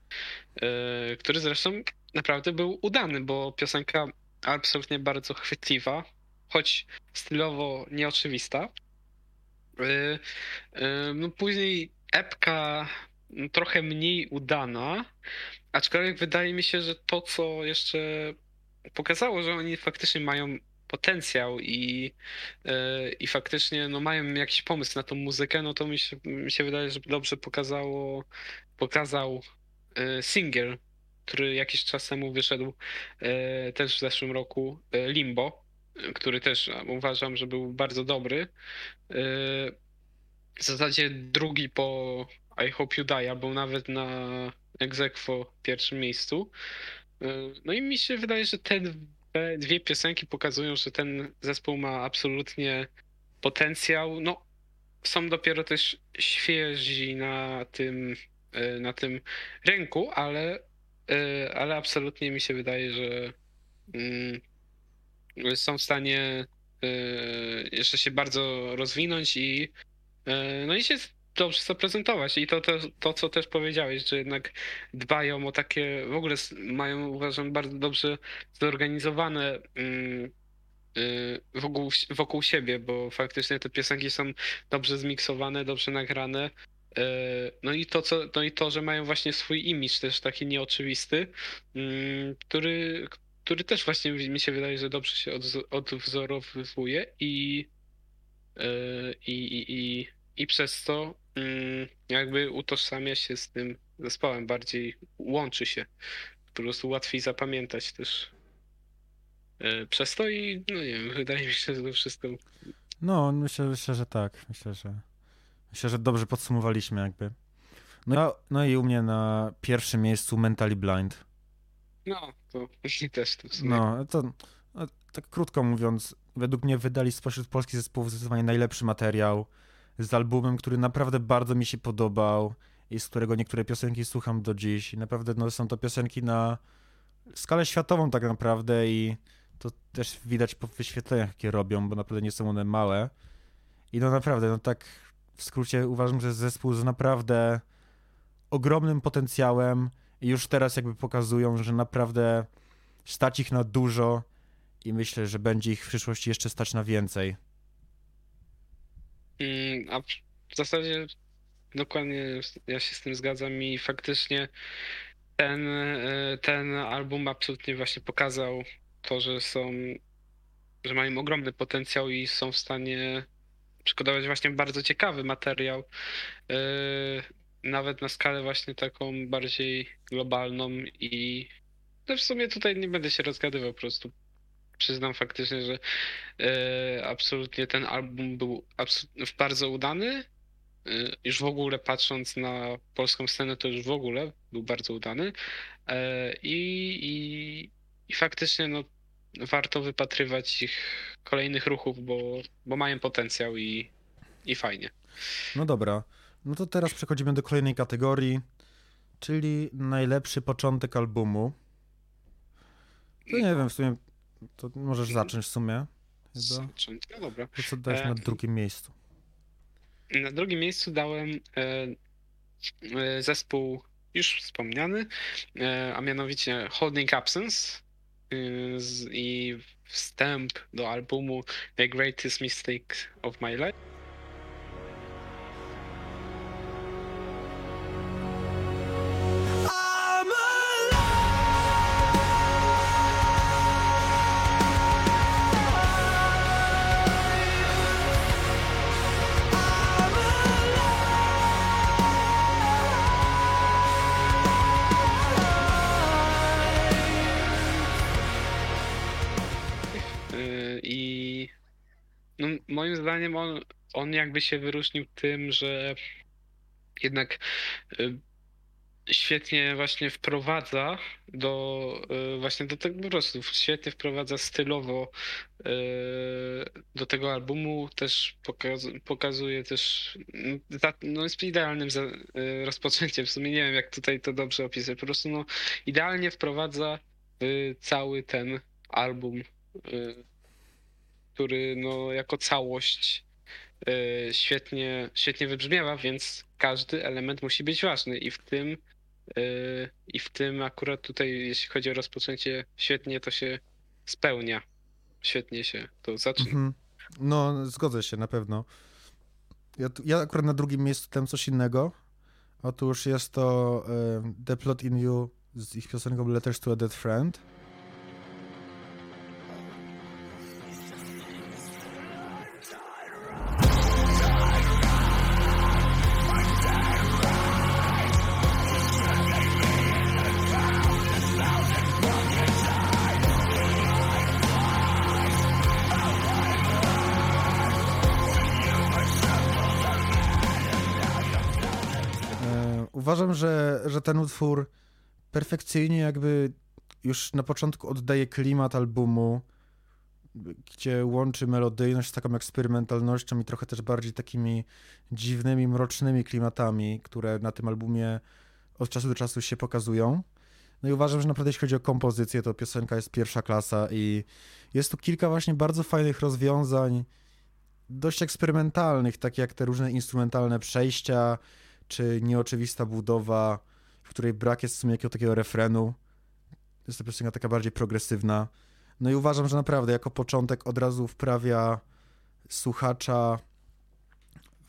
y, który zresztą naprawdę był udany, bo piosenka absolutnie bardzo chwytliwa, choć stylowo nieoczywista. Y, No później epka trochę mniej udana, aczkolwiek wydaje mi się, że to, co jeszcze pokazało, że oni faktycznie mają potencjał i, y, i faktycznie no, mają jakiś pomysł na tą muzykę, no to mi się, mi się wydaje, że dobrze pokazało, pokazał y, singiel, który jakiś czas temu wyszedł y, też w zeszłym roku, Limbo, który też uważam, że był bardzo dobry. W zasadzie drugi po I Hope You Die, albo nawet na Exequo pierwszym miejscu. No i mi się wydaje, że te dwie- dwie piosenki pokazują, że ten zespół ma absolutnie potencjał. No, są dopiero też świeżi na tym, y, na tym rynku, ale, y, ale absolutnie mi się wydaje, że mm, są w stanie y, jeszcze się bardzo rozwinąć i E, No i się dobrze zaprezentować. I to, to, to, co też powiedziałeś, że jednak dbają o takie, w ogóle mają, uważam, bardzo dobrze zorganizowane mm, y, wokół, wokół siebie, bo faktycznie te piosenki są dobrze zmiksowane, dobrze nagrane. E, No i to, co, no i to, że mają właśnie swój imidż też taki nieoczywisty, mm, który, który też właśnie mi się wydaje, że dobrze się odwzorowywuje i Yy, i, i, i, i przez to jakby utożsamia się z tym zespołem, bardziej łączy się. Po prostu łatwiej zapamiętać też yy, przez to i no nie wiem, wydaje mi się, że to wszystko. No, myślę, myślę, że tak. Myślę, że myślę, że dobrze podsumowaliśmy jakby. No, no i u mnie na pierwszym miejscu Mentally Blind. No, to i też to w sumie. No, to no, tak krótko mówiąc, według mnie wydali spośród polskich zespołów zdecydowanie najlepszy materiał z albumem, który naprawdę bardzo mi się podobał i z którego niektóre piosenki słucham do dziś. I naprawdę no, są to piosenki na skalę światową tak naprawdę i to też widać po wyświetleniach, jakie robią, bo naprawdę nie są one małe. I no naprawdę, no tak w skrócie uważam, że zespół z naprawdę ogromnym potencjałem i już teraz jakby pokazują, że naprawdę stać ich na dużo i myślę, że będzie ich w przyszłości jeszcze stać na więcej. Mm, A w zasadzie dokładnie ja się z tym zgadzam i faktycznie ten, e, ten album absolutnie właśnie pokazał to, że są, że mają ogromny potencjał i są w stanie przygotować właśnie bardzo ciekawy materiał, e, nawet na skalę właśnie taką bardziej globalną i no w sumie tutaj nie będę się rozgadywał, po prostu przyznam faktycznie, że e, absolutnie ten album był absu- bardzo udany. E, Już w ogóle patrząc na polską scenę, to już w ogóle był bardzo udany. E, I, i, i faktycznie no, warto wypatrywać ich kolejnych ruchów, bo, bo mają potencjał i, i fajnie. No dobra, no to teraz przechodzimy do kolejnej kategorii, czyli najlepszy początek albumu. To nie wiem, w sumie to możesz zacząć w sumie. Chyba. Zacząć. No dobra. To co dałeś E, na drugim miejscu? Na drugim miejscu dałem e, e, zespół już wspomniany, e, a mianowicie Holding Absence e, i wstęp do albumu The Greatest Mistake of My Life. Zdaniem on, on jakby się wyróżnił tym, że jednak e, świetnie właśnie wprowadza do y, właśnie do tego po prostu świetnie wprowadza stylowo y, do tego albumu też pokaz, pokazuje też mm, no jest idealnym y, rozpoczęciem. W sumie nie wiem jak tutaj to dobrze opisać. Po prostu no idealnie wprowadza y, cały ten album y, który no jako całość y, świetnie, świetnie wybrzmiewa, więc każdy element musi być ważny i w tym y, i w tym akurat tutaj, jeśli chodzi o rozpoczęcie, świetnie to się spełnia. Świetnie się to zaczyna. Mhm. No, zgodzę się, na pewno. Ja, ja akurat na drugim miejscu dałem coś innego. Otóż jest to e, The Plot in You z ich piosenką Letters to a Dead Friend. Uważam, że, że ten utwór perfekcyjnie jakby już na początku oddaje klimat albumu, gdzie łączy melodyjność z taką eksperymentalnością i trochę też bardziej takimi dziwnymi, mrocznymi klimatami, które na tym albumie od czasu do czasu się pokazują. No i uważam, że naprawdę jeśli chodzi o kompozycję, to piosenka jest pierwsza klasa i jest tu kilka właśnie bardzo fajnych rozwiązań, dość eksperymentalnych, takie jak te różne instrumentalne przejścia, czy nieoczywista budowa, w której brak jest w sumie jakiegoś takiego refrenu. Jest to piosenka taka bardziej progresywna. No i uważam, że naprawdę jako początek od razu wprawia słuchacza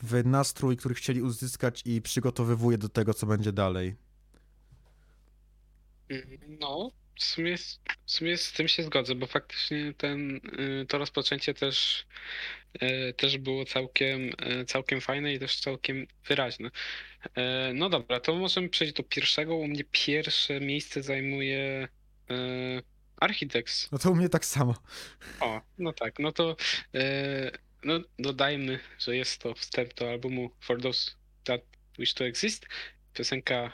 w nastrój, który chcieli uzyskać i przygotowywuje do tego, co będzie dalej. No, w sumie, z- w sumie z tym się zgodzę, bo faktycznie ten, y, to rozpoczęcie też, y, też było całkiem, y, całkiem fajne i też całkiem wyraźne. No dobra, to możemy przejść do pierwszego. U mnie pierwsze miejsce zajmuje Architects. No to u mnie tak samo. O, no tak, no to no, dodajmy, że jest to wstęp do albumu For Those That Wish to Exist. Piosenka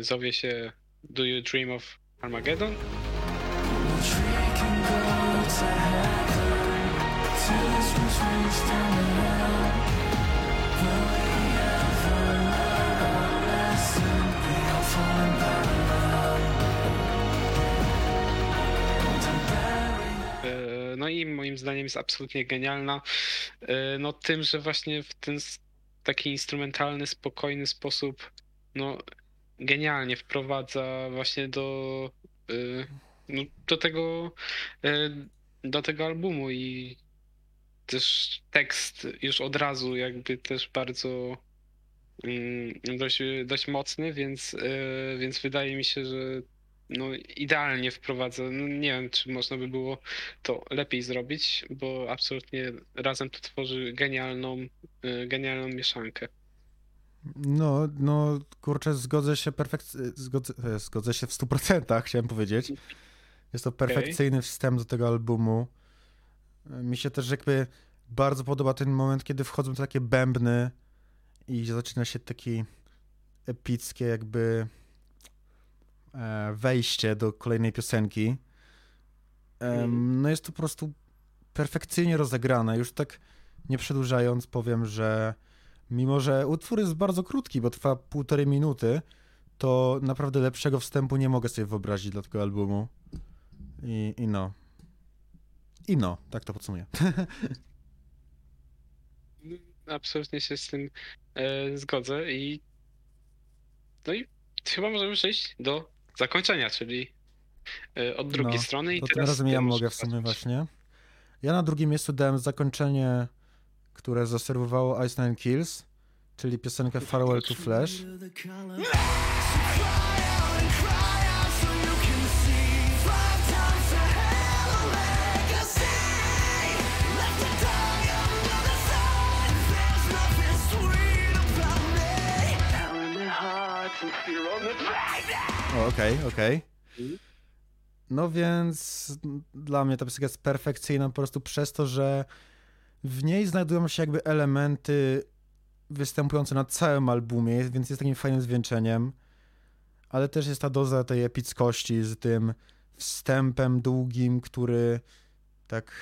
zowie się Do You Dream of Armageddon? E, No i moim zdaniem jest absolutnie genialna. E, No tym, że właśnie w ten taki instrumentalny, spokojny sposób, no genialnie wprowadza właśnie do, e, no, do tego, e, do tego albumu i też tekst już od razu jakby też bardzo mm, dość, dość mocny, więc, e, więc wydaje mi się, że no, idealnie wprowadza. No, nie wiem, czy można by było to lepiej zrobić, bo absolutnie razem to tworzy genialną, genialną mieszankę. No, no, kurczę, zgodzę się perfekcyjnie, zgodzę, e, zgodzę się w 100%, chciałem powiedzieć. Jest to perfekcyjny wstęp do tego albumu. Mi się też jakby bardzo podoba ten moment, kiedy wchodzą te takie bębny i zaczyna się taki epickie jakby e, wejście do kolejnej piosenki. Em, No jest to po prostu perfekcyjnie rozegrane. Już tak nie przedłużając powiem, że mimo, że utwór jest bardzo krótki, bo trwa półtorej minuty, to naprawdę lepszego wstępu nie mogę sobie wyobrazić dla tego albumu. I, i no. I no, tak to podsumuję. Absolutnie się z tym e, zgodzę i no i chyba możemy przejść do zakończenia, czyli e, od drugiej No, strony i To tym teraz razem ty ja mogę w sumie właśnie. Ja na drugim miejscu dałem zakończenie, które zaserwowało Ice Nine Kills, czyli piosenkę Farewell to Flash. Okej, okej. Mhm. No więc dla mnie ta piosenka jest perfekcyjna po prostu przez to, że w niej znajdują się jakby elementy występujące na całym albumie, więc jest takim fajnym zwieńczeniem. ale też jest ta doza tej epickości z tym wstępem długim, który tak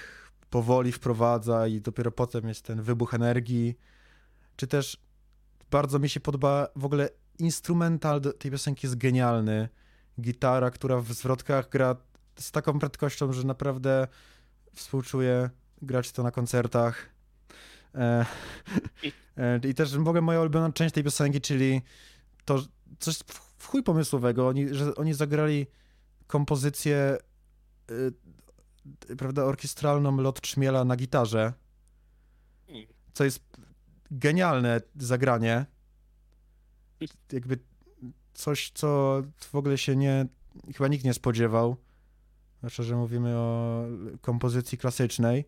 powoli wprowadza i dopiero potem jest ten wybuch energii. Czy też bardzo mi się podoba w ogóle instrumental tej piosenki jest genialny. Gitara, która w zwrotkach gra z taką prędkością, że naprawdę współczuję grać to na koncertach. E, e, I też w ogóle moja ulubiona część tej piosenki, czyli to coś w- w chuj pomysłowego, oni, że oni zagrali kompozycję y, prawda, orkiestralną Lot Trzmiela na gitarze, co jest genialne zagranie. Jakby coś, co w ogóle się nie, chyba nikt nie spodziewał. Zwłaszcza, że mówimy o kompozycji klasycznej,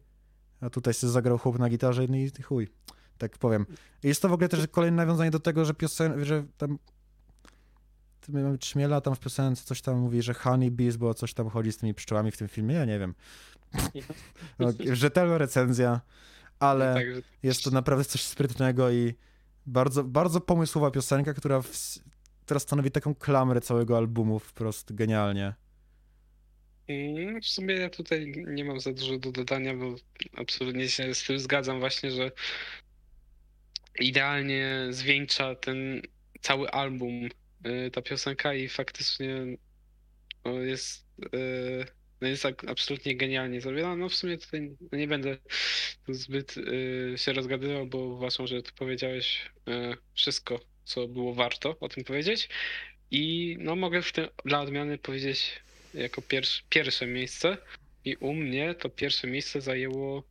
a tutaj sobie zagrał chłop na gitarze no i chuj, tak powiem. I Jest to w ogóle też kolejne nawiązanie do tego, że piosen, że tam my mamy Trzmiela, tam w piosence coś tam mówi, że honey bees, bo coś tam chodzi z tymi pszczołami w tym filmie, ja nie wiem. Rzetelna recenzja, ale jest to naprawdę coś sprytnego i bardzo, bardzo pomysłowa piosenka, która, w, która stanowi taką klamrę całego albumu wprost genialnie. Mm, W sumie ja tutaj nie mam za dużo do dodania, bo absolutnie się z tym zgadzam właśnie, że idealnie zwieńcza ten cały album y, ta piosenka i faktycznie no, jest, y, no jest absolutnie genialnie zrobiona. No w sumie tutaj nie będę zbyt y, się rozgadywał, bo uważam, że tu powiedziałeś wszystko, co było warto o tym powiedzieć. I no mogę w tym dla odmiany powiedzieć jako pierwsze, pierwsze miejsce. I u mnie to pierwsze miejsce zajęło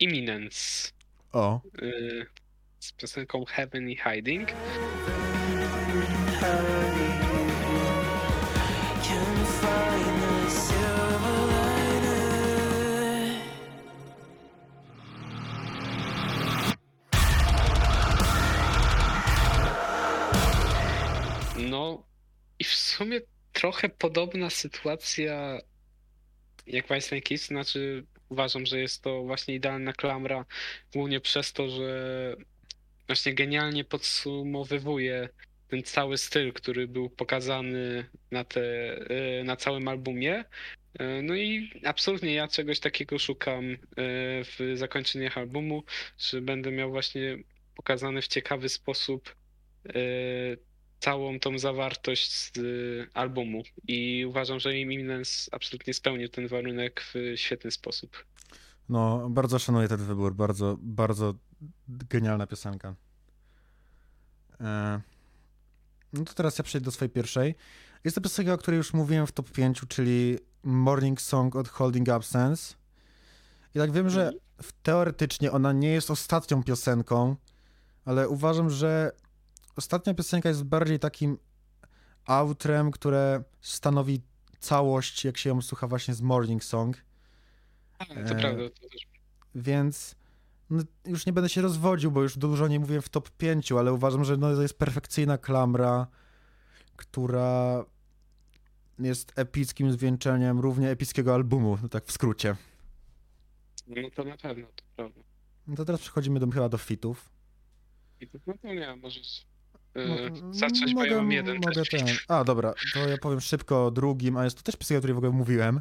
Imminence O, y, z piosenką Heaven i Hiding. No i w sumie trochę podobna sytuacja jak Snake Kiss, znaczy uważam, że jest to właśnie idealna klamra, głównie przez to, że właśnie genialnie podsumowywuje ten cały styl, który był pokazany na, te, e, na całym albumie. E, No i absolutnie ja czegoś takiego szukam e, w zakończeniach albumu, że będę miał właśnie pokazany w ciekawy sposób całą tą zawartość z y, albumu i uważam, że Imminence absolutnie spełnił ten warunek w świetny sposób. no bardzo szanuję ten wybór, bardzo, bardzo genialna piosenka. E, no to teraz ja przejdę do swojej pierwszej. Jest to piosenka, o której już mówiłem w top 5, czyli Morning Song od Holding Absence. I tak wiem, że w- teoretycznie ona nie jest ostatnią piosenką, ale uważam, że ostatnia piosenka jest bardziej takim outrem, które stanowi całość, jak się ją słucha właśnie z Morning Song. To E, prawda. To też. Więc no, już nie będę się rozwodził, bo już dużo nie mówiłem w top 5, ale uważam, że no, to jest perfekcyjna klamra, która jest epickim zwieńczeniem równie epickiego albumu, no tak w skrócie. No to na pewno, to prawda. No to teraz przechodzimy do, chyba do fitów. I to- No to nie, możesz Bo ja mam jeden mogę też ten. A, dobra, to ja powiem szybko o drugim, a jest to też piosenka, o której w ogóle mówiłem,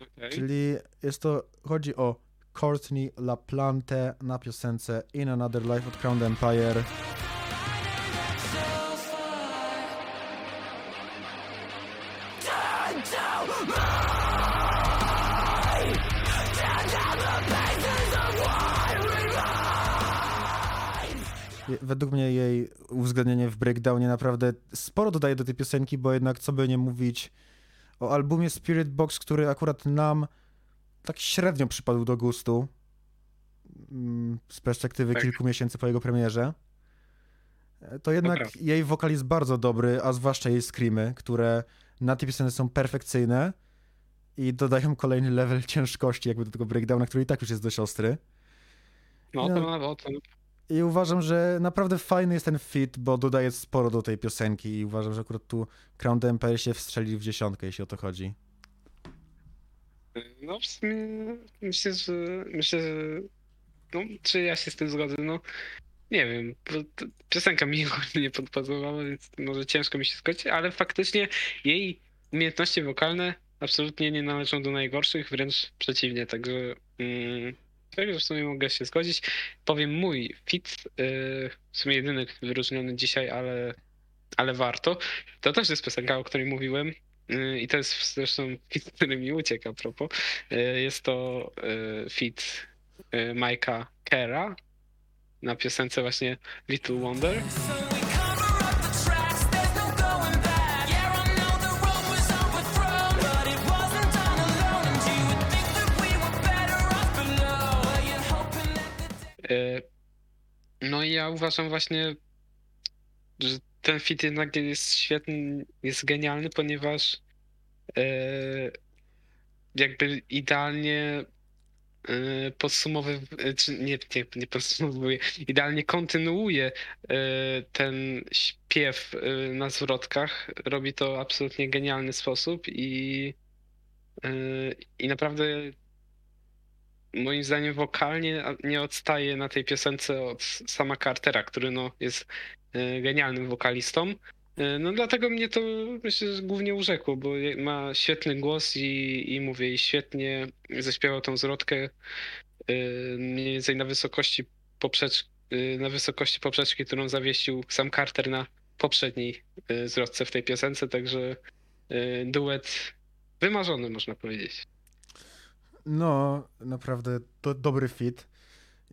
Okej. czyli jest to, chodzi o Courtney LaPlante na piosence In Another Life od Crown Empire. Według mnie jej uwzględnienie w breakdownie naprawdę sporo dodaje do tej piosenki, bo jednak co by nie mówić o albumie Spirit Box, który akurat nam tak średnio przypadł do gustu mm, z perspektywy Tak. kilku miesięcy po jego premierze. E, To jednak prawda. jej wokal jest bardzo dobry, a zwłaszcza jej screamy, które na tej piosence są perfekcyjne i dodają kolejny level ciężkości jakby do tego breakdowna, który i tak już jest dość ostry. No no. to na to, I uważam, że naprawdę fajny jest ten fit, bo dodaje sporo do tej piosenki i uważam, że akurat tu Crown Empire się wstrzelił w dziesiątkę, jeśli o to chodzi. no w sumie myślę, że myślę, że no, czy ja się z tym zgodzę, no nie wiem, piosenka mi nie podpasowała, więc może ciężko mi się zgodzić, ale faktycznie jej umiejętności wokalne absolutnie nie należą do najgorszych, wręcz przeciwnie, także mm, także w sumie mogę się zgodzić. Powiem mój fit, yy, w sumie jedyny wyróżniony dzisiaj, ale, ale warto. To też jest piosenka, o której mówiłem. yy, I to jest zresztą fit, który mi ucieka a propos. Yy, Jest to fit Majka Kera na piosence właśnie Little Wonder. No i ja uważam właśnie, że ten fit jednak jest świetny, jest genialny, ponieważ e, jakby idealnie e, podsumowuje, czy nie, nie, nie podsumowuje, idealnie kontynuuje e, ten śpiew na zwrotkach. Robi to absolutnie genialny sposób i, i naprawdę moim zdaniem wokalnie nie odstaje na tej piosence od sama Cartera, który no jest e, genialnym wokalistą. E, No dlatego mnie to myślę, że głównie urzekło, bo ma świetny głos i, i mówię, i świetnie zaśpiewał tą zwrotkę e, mniej więcej na wysokości poprzeczki, na wysokości poprzeczki, którą zawiesił sam Carter na poprzedniej zwrotce w tej piosence, także duet wymarzony można powiedzieć. No, naprawdę do, dobry fit.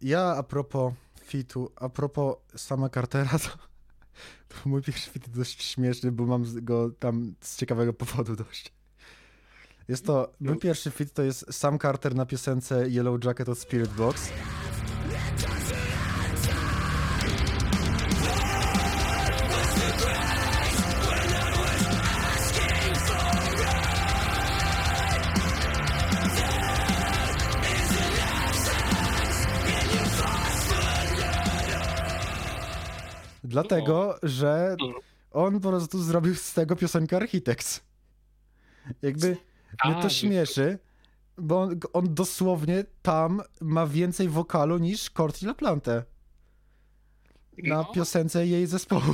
Ja a propos fitu, a propos sama Cartera, to, to mój pierwszy fit jest dość śmieszny, bo mam go tam z ciekawego powodu dość. Jest to, mój pierwszy fit to jest Sam Carter na piosence Yellow Jacket od Spirit Box. Dlatego, że on po prostu zrobił z tego piosenkę Architects. Jakby mnie to śmieszy, bo on, on dosłownie tam ma więcej wokalu niż Courtney LaPlante na No. piosence jej zespołu.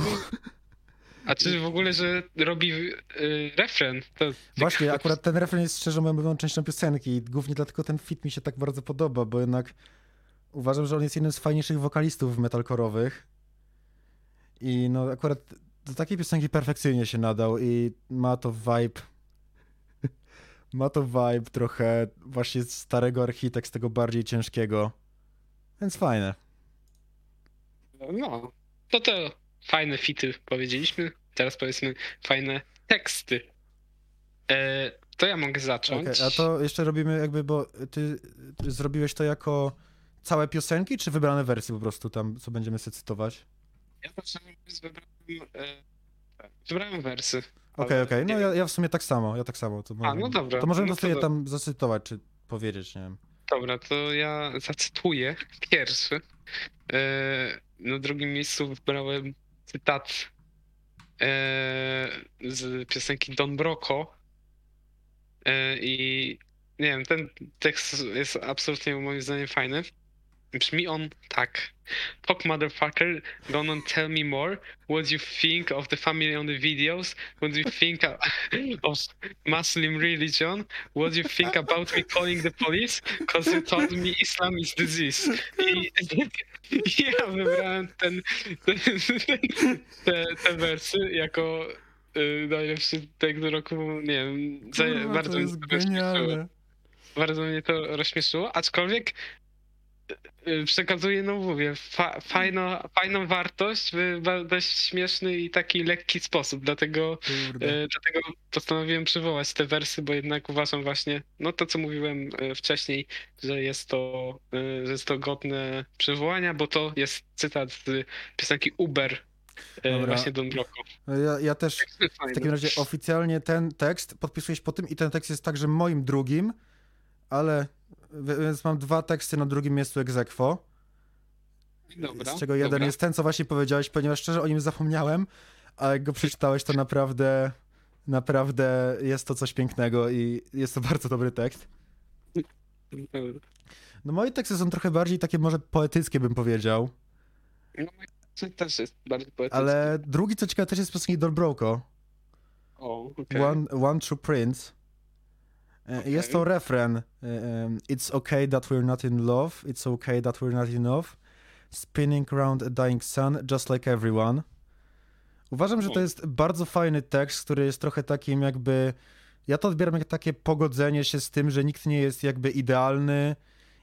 A czy w ogóle, że robi y, refren? To Właśnie, akurat ten refren jest szczerze mówiąc częścią piosenki i głównie dlatego ten fit mi się tak bardzo podoba, bo jednak uważam, że on jest jednym z fajniejszych wokalistów metalkorowych i no akurat do takiej piosenki perfekcyjnie się nadał i ma to vibe ma to vibe trochę właśnie starego architekt, tego bardziej ciężkiego, więc fajne. No, to to fajne fity powiedzieliśmy. Teraz powiedzmy fajne teksty. E, to ja mogę zacząć. Okej, a to jeszcze robimy jakby, bo ty, ty zrobiłeś to jako całe piosenki, czy wybrane wersje po prostu tam, co będziemy sobie cytować? Ja zacząłem z wybrałem, e, wybrałem wersy. Okej, Ale okej, no nie ja, ja w sumie tak samo, ja tak samo. To A, no dobra. To możemy no to sobie do- tam zacytować, czy powiedzieć, nie wiem. Dobra, to ja zacytuję pierwszy. E, na drugim miejscu wybrałem cytat e, z piosenki Don Broco. E, I nie wiem, ten tekst jest absolutnie moim zdaniem fajny. Brzmi on tak. Fuck motherfucker, gonna tell me more. What you think of the family on the videos? What you think of Muslim religion? What you think about me calling the police? Cause you told me Islam is disease. I, ja wybrałem ten, ten, te, te wersy jako y, najlepszy tekst roku, nie wiem, Kurwa, bardzo to mnie to. Bardzo mnie to rozśmieszyło, aczkolwiek przekazuje, no mówię, fa, fajno, fajną wartość w dość śmieszny i taki lekki sposób, dlatego Kurde. E, Dlatego postanowiłem przywołać te wersy, bo jednak uważam właśnie, no to co mówiłem e, wcześniej, że jest to, że jest to godne przywołania, bo to jest cytat z piosenki Uber, Dobra. właśnie Don Broco. Ja, ja też w takim razie oficjalnie ten tekst podpisujesz po tym i ten tekst jest także moim drugim, ale więc mam dwa teksty na drugim miejscu egzekwo, Dobra, z czego jeden dobra. jest ten, co właśnie powiedziałeś, ponieważ szczerze o nim zapomniałem, a jak go przeczytałeś, to naprawdę, naprawdę jest to coś pięknego i jest to bardzo dobry tekst. No moje teksty są trochę bardziej takie może poetyckie, bym powiedział. No, też jest bardzo poetycki. Ale drugi, co ciekawe, też jest piosenki Don Broco. O, okej. One, One True Prince. E, Jest to refren. e, It's okay that we're not in love. It's okay that we're not enough. Spinning around a dying sun, just like everyone. Uważam, że to jest bardzo fajny tekst, który jest trochę takim jakby. Ja to odbieram jak takie pogodzenie się z tym, że nikt nie jest jakby idealny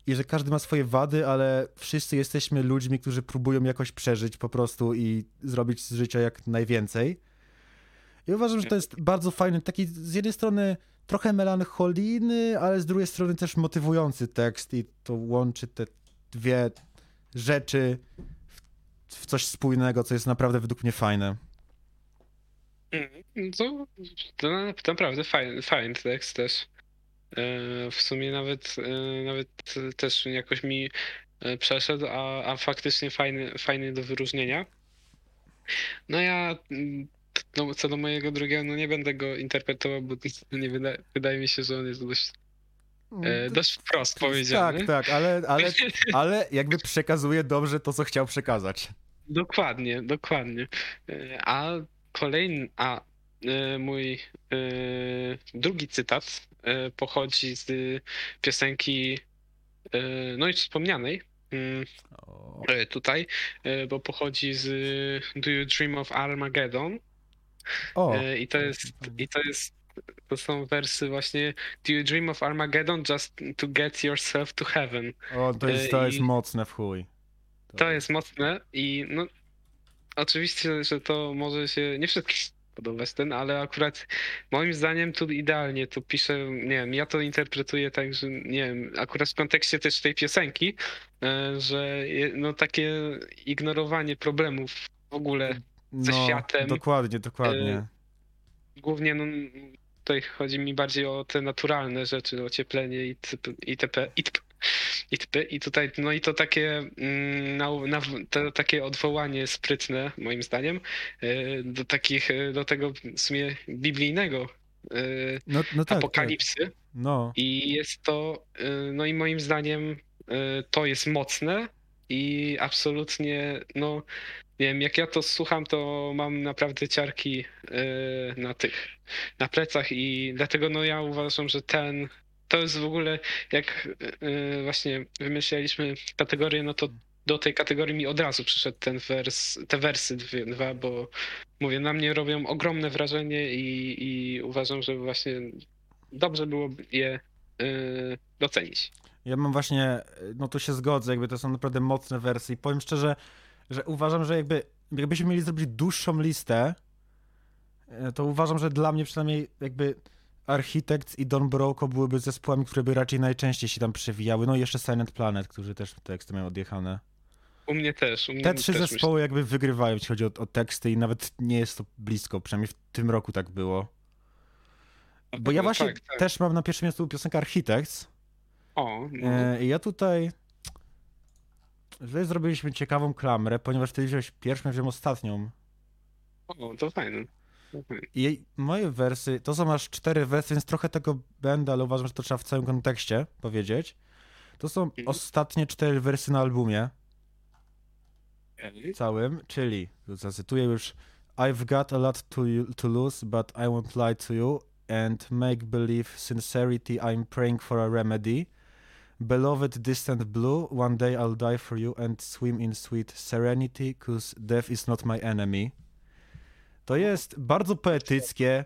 i że każdy ma swoje wady, ale wszyscy jesteśmy ludźmi, którzy próbują jakoś przeżyć po prostu i zrobić z życia jak najwięcej. I uważam, że to jest bardzo fajny, taki z jednej strony trochę melancholijny, ale z drugiej strony też motywujący tekst i to łączy te dwie rzeczy w, coś spójnego, co jest naprawdę według mnie fajne. Mhm. To, to na- naprawdę fajny, fajny tekst też. E, W sumie nawet, e, nawet też jakoś mi e, przeszedł, a, a faktycznie fajny, fajny do wyróżnienia. No ja mm, no, co do mojego drugiego, no nie będę go interpretował, bo nie wyda, wydaje mi się, że on jest dość, e, dość wprost powiedziany. Tak, tak, ale, ale, ale jakby przekazuje dobrze to, co chciał przekazać. Dokładnie, dokładnie. E, A kolejny, a e, mój e, drugi cytat e, pochodzi z piosenki, e, no już wspomnianej mm, tutaj, bo pochodzi z Do You Dream of Armageddon? O E, I to jest, i to jest, to są wersy właśnie Do you dream of Armageddon just to get yourself to heaven? o to, jest, to jest mocne w chuj. To jest mocne i no oczywiście, że to może się nie wszystkim podobać ten, ale akurat moim zdaniem tu idealnie to pisze, nie wiem, ja to interpretuję tak, że nie wiem, akurat w kontekście też tej piosenki, e, że no takie ignorowanie problemów w ogóle, ze no, światem, Dokładnie, dokładnie. e, głównie no tutaj chodzi mi bardziej o te naturalne rzeczy, ocieplenie i itp. itp. itp. itp. I tutaj, no i to takie, mm, na, na, to takie odwołanie sprytne, moim zdaniem, e, do takich, e, do tego w sumie biblijnego No, no tak, tak. apokalipsy. No, I jest to, no i moim zdaniem to jest mocne i absolutnie, no nie wiem, jak ja to słucham, to mam naprawdę ciarki e, na tych, na plecach i dlatego no ja uważam, że ten, to jest w ogóle, jak e, właśnie wymyślaliśmy kategorię, no to do tej kategorii mi od razu przyszedł ten wers, te wersy dwie, dwa, bo mówię, na mnie robią ogromne wrażenie i, i uważam, że właśnie dobrze byłoby je e, docenić. Ja mam właśnie, no tu się zgodzę, jakby to są naprawdę mocne wersje i powiem szczerze, że uważam, że jakby, jakbyśmy mieli zrobić dłuższą listę, e, to uważam, że dla mnie przynajmniej jakby Architects i Don Broco byłyby zespołami, które by raczej najczęściej się tam przewijały, no i jeszcze Silent Planet, którzy też teksty mają odjechane. U mnie też. U mnie Te trzy też zespoły jakby wygrywają, jeśli chodzi o, o teksty i nawet nie jest to blisko, przynajmniej w tym roku tak było. myślę. Bo ja właśnie Tak, tak. też mam na pierwszym miejscu piosenkę Architects, O, no. E, Ja tutaj. Tutaj zrobiliśmy ciekawą klamrę, ponieważ ty wziąłeś pierwszą, ja wziąłem ostatnią. o, to fajne. I moje wersy, to są aż cztery wersy, więc trochę tego będę, ale uważam, że to trzeba w całym kontekście powiedzieć. To są Mhm. ostatnie cztery wersy na albumie Okej. całym, czyli, zacytuję już I've got a lot to, you- to lose, but I won't lie to you and make believe sincerity I'm praying for a remedy. Beloved distant blue, one day I'll die for you and swim in sweet serenity, cause death is not my enemy. To jest bardzo poetyckie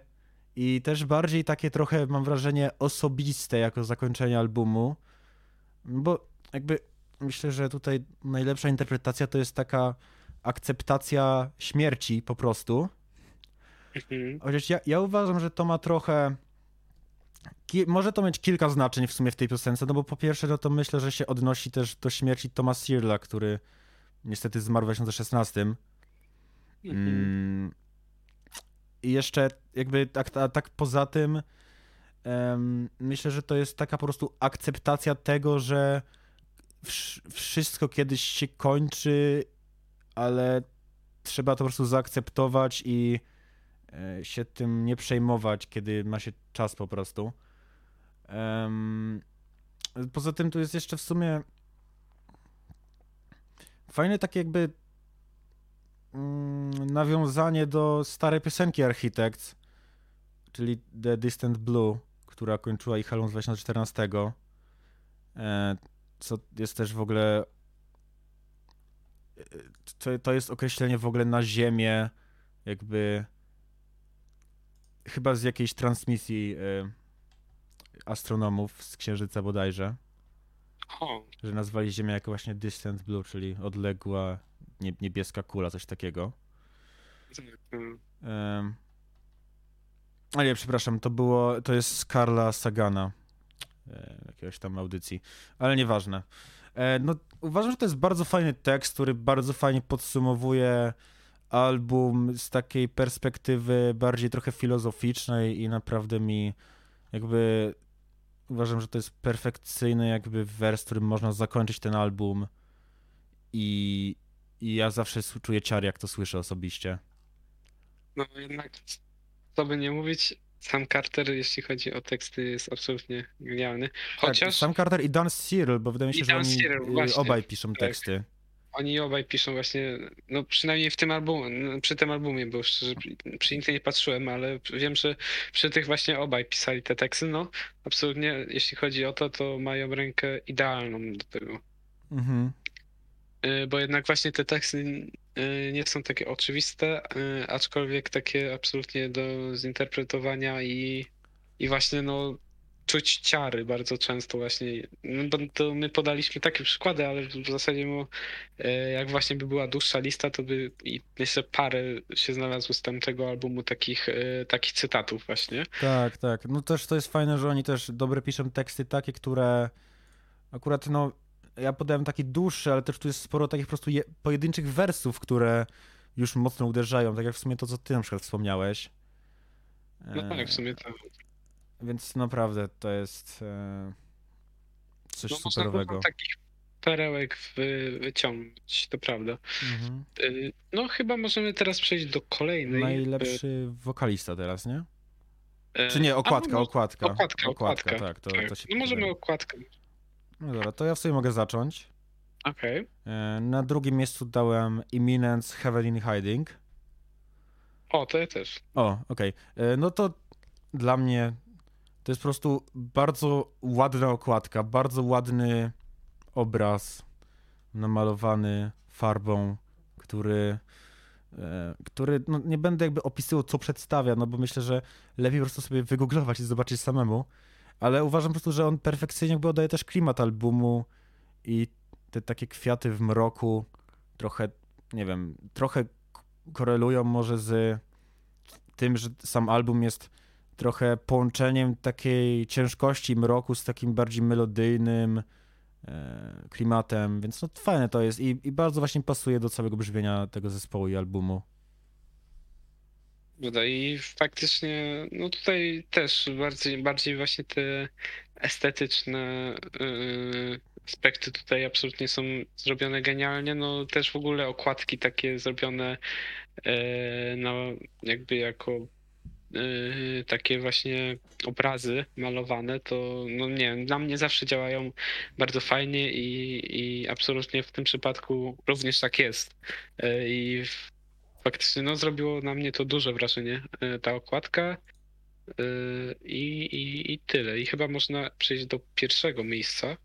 i też bardziej takie trochę, mam wrażenie, osobiste jako zakończenie albumu, bo jakby myślę, że tutaj najlepsza interpretacja to jest taka akceptacja śmierci po prostu. Mhm. Chociaż ja, ja uważam, że to ma trochę. Może to mieć kilka znaczeń w sumie w tej piosence, no bo po pierwsze, no to myślę, że się odnosi też do śmierci Toma Sirla, który niestety zmarł w 2016. Mhm. Mm. I jeszcze jakby tak, tak poza tym em, myślę, że to jest taka po prostu akceptacja tego, że wsz- wszystko kiedyś się kończy, ale trzeba to po prostu zaakceptować i się tym nie przejmować, kiedy ma się czas po prostu. Poza tym tu jest jeszcze w sumie fajny taki jakby mm, nawiązanie do starej piosenki Architects, czyli The Distant Blue, która kończyła ich album z 2014. E, co jest też w ogóle. e, To, to jest określenie w ogóle na Ziemię, jakby. Chyba z jakiejś transmisji e, astronomów z Księżyca bodajże, O, że nazwali Ziemię jako właśnie Distant Blue, czyli odległa nie, niebieska kula, coś takiego. mm, Em, A nie, przepraszam, to było, to jest z Karla Sagana, e, jakiegoś tam audycji, ale nieważne. E, No, uważam, że to jest bardzo fajny tekst, który bardzo fajnie podsumowuje album z takiej perspektywy bardziej trochę filozoficznej i naprawdę mi jakby uważam, że to jest perfekcyjny jakby wers, którym można zakończyć ten album i, i ja zawsze czuję ciar, jak to słyszę osobiście. No jednak, co by nie mówić, sam Carter, jeśli chodzi o teksty, jest absolutnie genialny. Chociaż Tak, Sam Carter i Dan Cyril, bo wydaje mi się, że oni Cyril, y, obaj piszą Tak. teksty. Oni obaj piszą właśnie, no przynajmniej w tym albumie, no, przy tym albumie, bo szczerze przy- innych nie patrzyłem, ale wiem, że przy tych właśnie obaj pisali te teksty, no absolutnie, jeśli chodzi o to, to mają rękę idealną do tego. Mhm. Y, Bo jednak właśnie te teksty y, nie są takie oczywiste, y, aczkolwiek takie absolutnie do zinterpretowania i, i właśnie no czuć ciary bardzo często właśnie. No to my podaliśmy takie przykłady, ale w zasadzie no, y, jak właśnie by była dłuższa lista, to by i myślę parę się znalazło z tamtego albumu takich, y, takich cytatów właśnie. Tak, tak. No też to jest fajne, że oni też dobre piszą teksty takie, które akurat no ja podałem taki dłuższy, ale też tu jest sporo takich po prostu je, pojedynczych wersów, które już mocno uderzają, tak jak w sumie to, co ty na przykład wspomniałeś. No tak, w sumie to. Więc naprawdę to jest e, coś No, superowego. takich perełek wy, wyciągnąć, to prawda. Mhm. Y, No chyba możemy teraz przejść do kolejnej. Najlepszy wokalista teraz, nie? Czy nie, a, okładka, no, okładka. Okładka, okładka. tak. To, tak. to się No możemy okładkę. No dobra, to ja w sobie mogę zacząć. Okej. E, Na drugim miejscu dałem Imminence Heaven in Hiding. O, to ja też. O, okej. E, No to dla mnie to jest po prostu bardzo ładna okładka, bardzo ładny obraz namalowany farbą, który, e, który no nie będę jakby opisywał, co przedstawia, no bo myślę, że lepiej po prostu sobie wygooglować i zobaczyć samemu, ale uważam po prostu, że on perfekcyjnie jakby oddaje też klimat albumu i te takie kwiaty w mroku trochę, nie wiem, trochę korelują może z tym, że sam album jest trochę połączeniem takiej ciężkości mroku z takim bardziej melodyjnym e, klimatem, więc no fajne to jest i, i bardzo właśnie pasuje do całego brzmienia tego zespołu i albumu. I faktycznie, no tutaj też bardziej, bardziej właśnie te estetyczne y, aspekty tutaj absolutnie są zrobione genialnie. No też w ogóle okładki takie zrobione e, no, jakby jako y, takie właśnie obrazy malowane, to no nie wiem, dla mnie zawsze działają bardzo fajnie i, i absolutnie w tym przypadku również tak jest. E, I faktycznie no, zrobiło na mnie to duże wrażenie, e, ta okładka. I, i, I tyle. I chyba można przejść do pierwszego miejsca.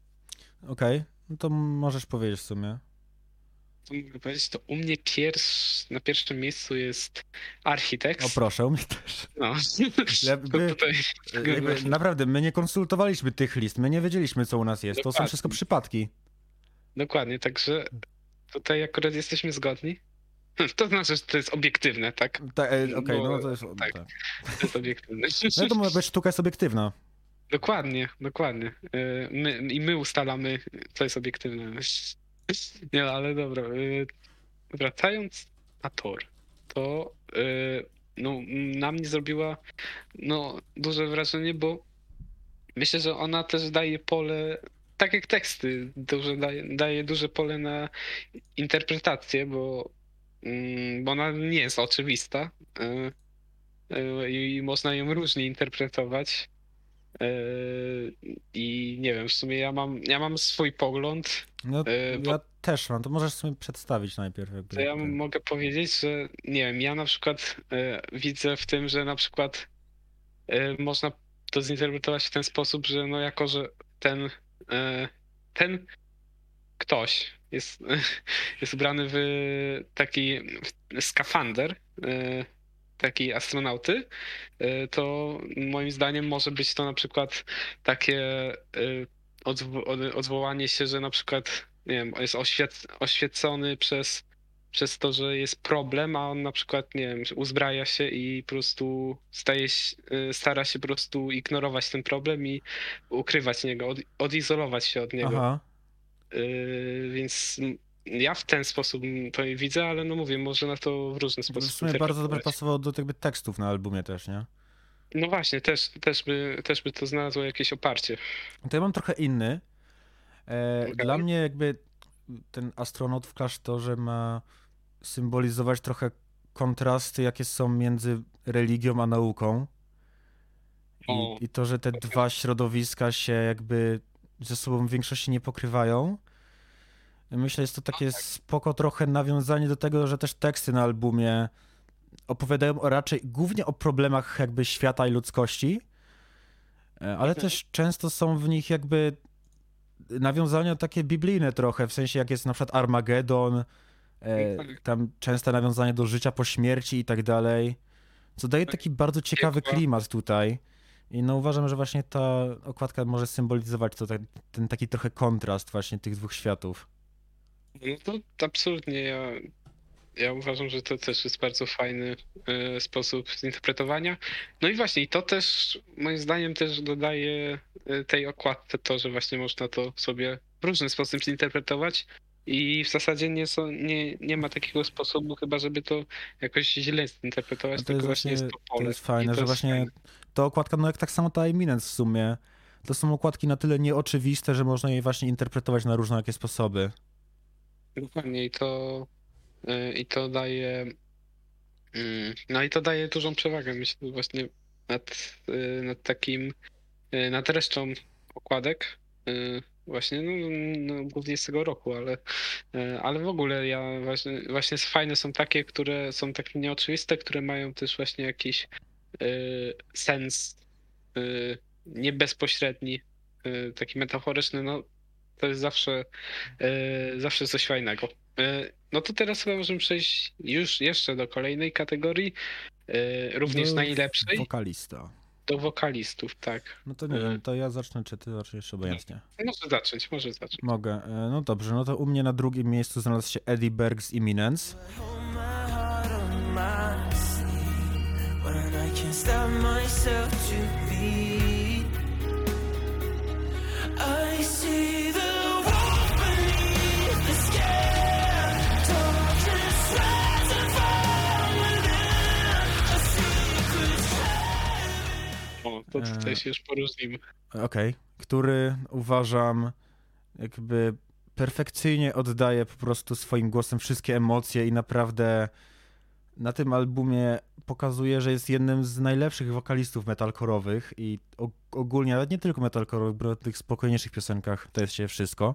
Okej, no to możesz powiedzieć w sumie. To mogę powiedzieć, to u mnie pierwszy, na pierwszym miejscu jest Architekt. O proszę, u mnie też. No. Jakby- E, Jakby, naprawdę, my nie konsultowaliśmy tych list, my nie wiedzieliśmy, co u nas jest. To są Dokładnie. wszystko przypadki. dokładnie, także tutaj akurat jesteśmy zgodni. To znaczy, że to jest obiektywne, tak? Ta, e, Okej, No, no to jest... tak. tak. To jest obiektywne. No to może być sztuka jest obiektywna. Dokładnie, dokładnie. Y, My, I my ustalamy, co jest obiektywne. Nie, no, ale dobra. y, Wracając na tor, to y, no, na mnie zrobiła no, duże wrażenie, bo myślę, że ona też daje pole, tak jak teksty, duże, daje, daje duże pole na interpretację, bo, mm, bo ona nie jest oczywista y, i można ją różnie interpretować. Yy, I nie wiem, w sumie ja mam, ja mam swój pogląd. No, E, bo- ja też mam, to możesz sobie przedstawić najpierw. Jakby, To ja mogę powiedzieć, że nie wiem, ja na przykład e, widzę w tym, że na przykład można to zinterpretować w ten sposób, że no jako, że ten, ten ktoś jest, jest ubrany w taki skafander, e, taki astronauty, e, to moim zdaniem może być to na przykład takie e, odwo- od- odwołanie się, że na przykład nie wiem, jest oświec- oświecony przez, przez to, że jest problem, a on na przykład, nie wiem, uzbraja się i po prostu staje, się- y, stara się po prostu ignorować ten problem i ukrywać niego, od, odizolować się od niego. Aha. Y, więc ja w ten sposób to widzę, ale no mówię, może na to w różny W sposób. sumie bardzo dobrze pasowało do jakby tekstów na albumie też, nie? No właśnie, też, też, by, też by to znalazło jakieś oparcie. To ja mam trochę inny. E. Dla mnie jakby ten astronaut w klasztorze ma symbolizować trochę kontrasty, jakie są między religią a nauką. I, I to, że te dwa środowiska się jakby ze sobą w większości nie pokrywają. Myślę, jest to takie spoko trochę nawiązanie do tego, że też teksty na albumie opowiadają raczej głównie o problemach jakby świata i ludzkości, e, ale też często są w nich jakby nawiązania takie biblijne trochę, w sensie jak jest na przykład Armagedon, e, Tak. tam częste nawiązanie do życia po śmierci i tak dalej, co daje taki bardzo ciekawy klimat tutaj. I no uważam, że właśnie ta okładka może symbolizować to, ten taki trochę kontrast właśnie tych dwóch światów. No to absolutnie ja, ja uważam, że to też jest bardzo fajny e, sposób zinterpretowania. No i właśnie, i to też moim zdaniem też dodaje e, tej okładce to, że właśnie można to sobie w różny sposób zinterpretować i w zasadzie nie, są, nie, nie ma takiego sposobu chyba, żeby to jakoś źle zinterpretować, No to tylko jest właśnie jest to to pole. jest I fajne, to że jest właśnie fajne. ta okładka, no jak tak samo ta Eminence w sumie, to są okładki na tyle nieoczywiste, że można je właśnie interpretować na różne jakie sposoby. Dokładnie i to, y, i to daje mm, no i to daje dużą przewagę myślę właśnie nad, y, nad takim y, nad resztą okładek właśnie no, no głównie z tego roku, ale, ale w ogóle ja właśnie, właśnie fajne są takie, które są takie nieoczywiste, które mają też właśnie jakiś sens nie bezpośredni, taki metaforyczny, no to jest zawsze, y, zawsze coś fajnego. Y, no to teraz chyba możemy przejść już jeszcze do kolejnej kategorii, y, również Do najlepszej, Wokalista. do wokalistów, tak. No to nie wiem, to ja zacznę, czy ty zaczniesz obojętnie. Może zacząć, może zacząć. Mogę. E, No dobrze, no to u mnie na drugim miejscu znalazł się Eddie Berg z sleeve when I can't stop myself to beat. O, to tutaj E. się już poróżnimy. Okej. Który uważam jakby perfekcyjnie oddaje po prostu swoim głosem wszystkie emocje i naprawdę na tym albumie pokazuje, że jest jednym z najlepszych wokalistów metalkorowych i og- ogólnie, ale nie tylko metalkorowych, bo na tych spokojniejszych piosenkach to jest się wszystko.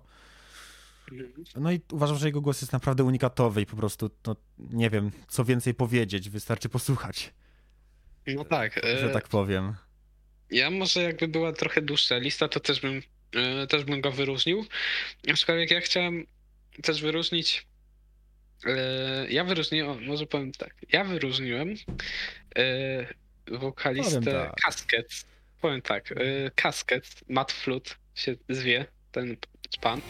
No i uważam, że jego głos jest naprawdę unikatowy i po prostu, no, nie wiem, co więcej powiedzieć, wystarczy posłuchać, No tak, że e, tak powiem. Ja może jakby była trochę dłuższa lista, to też bym, e, też bym go wyróżnił. Aczkolwiek ja chciałem też wyróżnić. e, Ja wyróżniłem, może powiem tak. Ja wyróżniłem e, wokalistę Powiem tak. Casket. Powiem tak, e, Casket, Matt Flut się zwie, ten pan.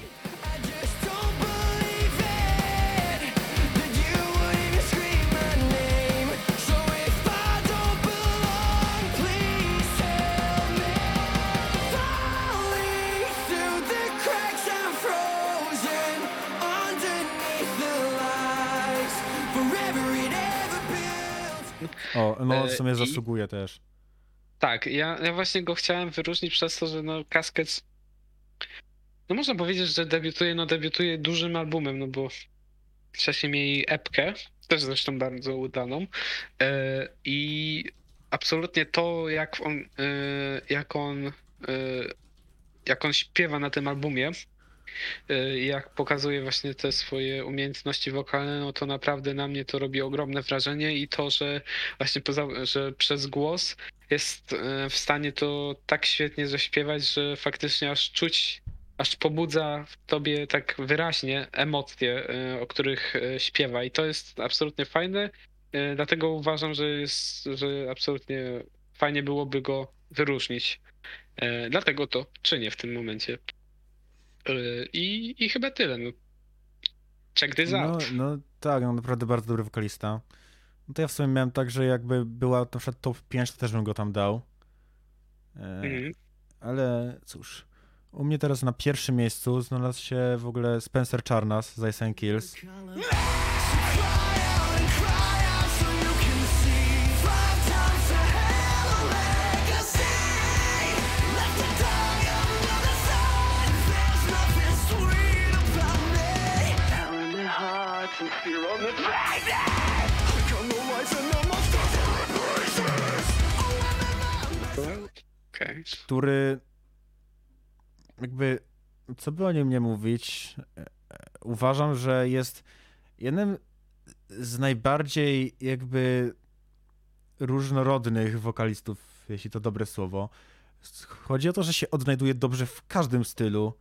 O, no w E, sumie i- zasługuje też. Tak, ja, ja właśnie go chciałem wyróżnić przez to, że no Casket. No można powiedzieć, że debiutuje, no debiutuje dużym albumem, no bo wcześniej mieli epkę, też zresztą bardzo udaną. E, I absolutnie to, jak on, y, jak on, jak on śpiewa na tym albumie, jak pokazuje właśnie te swoje umiejętności wokalne, no to naprawdę na mnie to robi ogromne wrażenie i to, że właśnie poza, że przez głos jest y, w stanie to tak świetnie zaśpiewać, że faktycznie aż czuć, aż pobudza w tobie tak wyraźnie emocje, y, o których śpiewa i to jest absolutnie fajne, dlatego uważam, że jest, że absolutnie fajnie byłoby go wyróżnić. E, Dlatego to czynię w tym momencie. E, I, i chyba tyle. No. Check this No, out. no tak, no naprawdę bardzo dobry wokalista. No to ja w sumie miałem tak, że jakby była na przykład top 5, to też bym go tam dał. E, Mhm. ale cóż, u mnie teraz na pierwszym miejscu znalazł się w ogóle Spencer Charnas z Ice and Kills. Okej. który jakby, co by o nim nie mówić, e, e, uważam, że jest jednym z najbardziej jakby różnorodnych wokalistów, jeśli to dobre słowo. Chodzi o to, że się odnajduje dobrze w każdym stylu.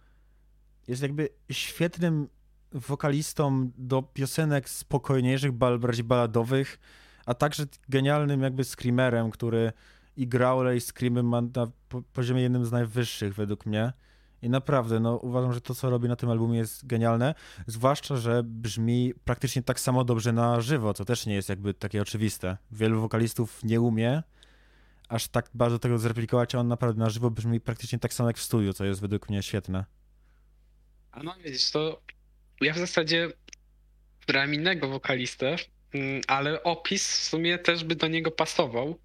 Jest jakby świetnym wokalistą do piosenek spokojniejszych, bardziej baladowych, a także genialnym jakby screamerem, który i growle i screamy ma na po- poziomie jednym z najwyższych według mnie. I naprawdę, no uważam, że to, co robi na tym albumie jest genialne, zwłaszcza, że brzmi praktycznie tak samo dobrze na żywo, co też nie jest jakby takie oczywiste. Wielu wokalistów nie umie aż tak bardzo tego zreplikować, a on naprawdę na żywo brzmi praktycznie tak samo jak w studiu, co jest według mnie świetne. A no widzisz, to ja w zasadzie wybrałem innego wokalistę, mm, ale opis w sumie też by do niego pasował,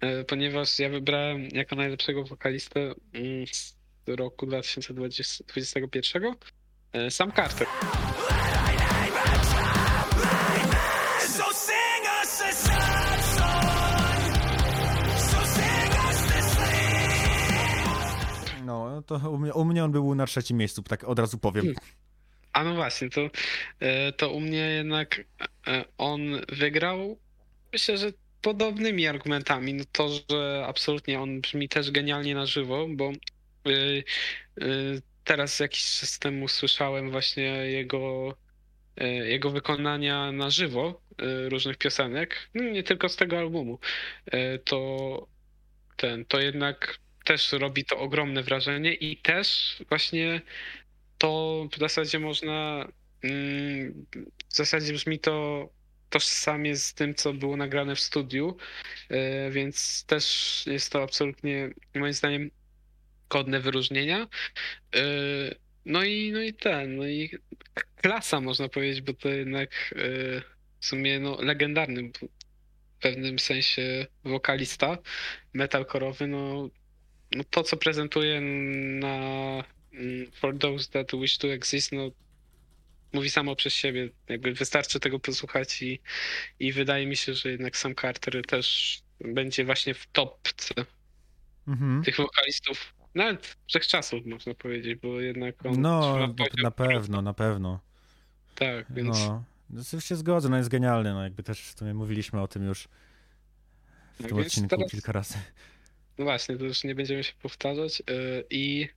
e, ponieważ ja wybrałem jako najlepszego wokalistę mm, z roku 2021 e, Sam Carter. No, to u mnie, u mnie on był na trzecim miejscu, tak od razu powiem. A no właśnie, to, e, to u mnie jednak e, on wygrał, myślę, że podobnymi argumentami. No to, że absolutnie on brzmi też genialnie na żywo, bo y, teraz jakiś czas temu słyszałem właśnie jego, e, jego wykonania na żywo e, różnych piosenek, no nie tylko z tego albumu. E, To ten, to jednak też robi to ogromne wrażenie i też właśnie to w zasadzie można. mm, W zasadzie brzmi to tożsamie z tym, co było nagrane w studiu, e, więc też jest to absolutnie, moim zdaniem, godne wyróżnienia. E, No i, no i ten, no i klasa można powiedzieć, bo to jednak e, w sumie no, legendarny w pewnym sensie wokalista metalkorowy, no, no to, co prezentuje na For Those That Wish to Exist, no mówi samo przez siebie. Jakby wystarczy tego posłuchać i, i wydaje mi się, że jednak sam Carter też będzie właśnie w topce Mhm. tych wokalistów, nawet wszechczasów można powiedzieć, bo jednak on No, na, pewno, na pewno. Tak, więc No, no się zgodzę, no jest genialny, no jakby też w sumie mówiliśmy o tym już w Tak, tym odcinku teraz- kilka razy. no właśnie, to już nie będziemy się powtarzać yy, i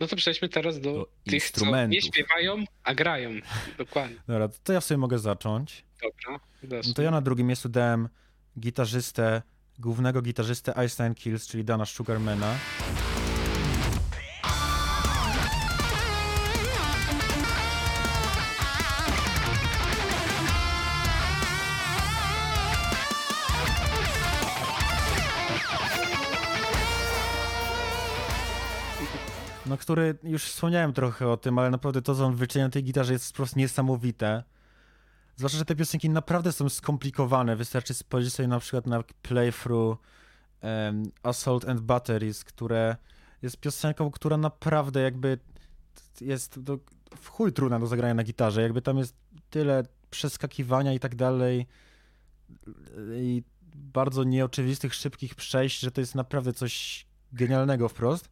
no to przejdźmy teraz do, Do tych, co nie instrumentów. śpiewają, a grają. Dokładnie. Dobra, to ja sobie mogę zacząć. Dobra. No to ja na drugim miejscu dałem gitarzystę, głównego gitarzystę Nine Kills, czyli Dana Sugarmana. No, który już wspomniałem trochę o tym, ale naprawdę to, co on wyczynia na tej gitarze jest po prostu niesamowite. Zwłaszcza, że te piosenki naprawdę są skomplikowane. Wystarczy spojrzeć sobie na przykład na playthrough um, Assault and Batteries, które jest piosenką, która naprawdę jakby jest do, w chuj trudna do zagrania na gitarze. Jakby tam jest tyle przeskakiwania i tak dalej. I bardzo nieoczywistych, szybkich przejść, że to jest naprawdę coś genialnego wprost.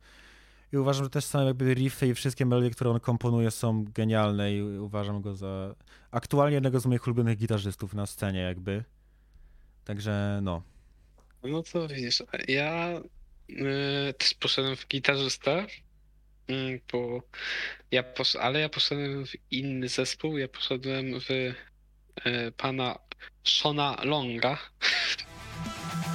I uważam, że też same jakby riffy i wszystkie melodie, które on komponuje są genialne i uważam go za aktualnie jednego z moich ulubionych gitarzystów na scenie jakby. Także no. No to widzisz, ja y, też poszedłem w gitarzystę, y, bo ja posz, ale ja poszedłem w inny zespół, ja poszedłem w y, pana Shona Longa.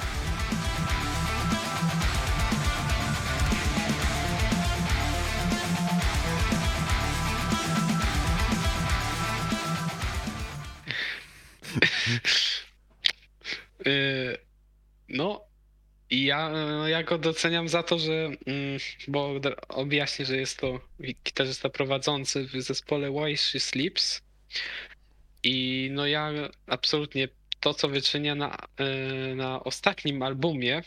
No, i ja, ja go doceniam za to, że, mm, bo objaśnię, że jest to gitarzysta prowadzący w zespole Why She Sleeps. I no ja absolutnie to, co wyczynia na, y, na ostatnim albumie,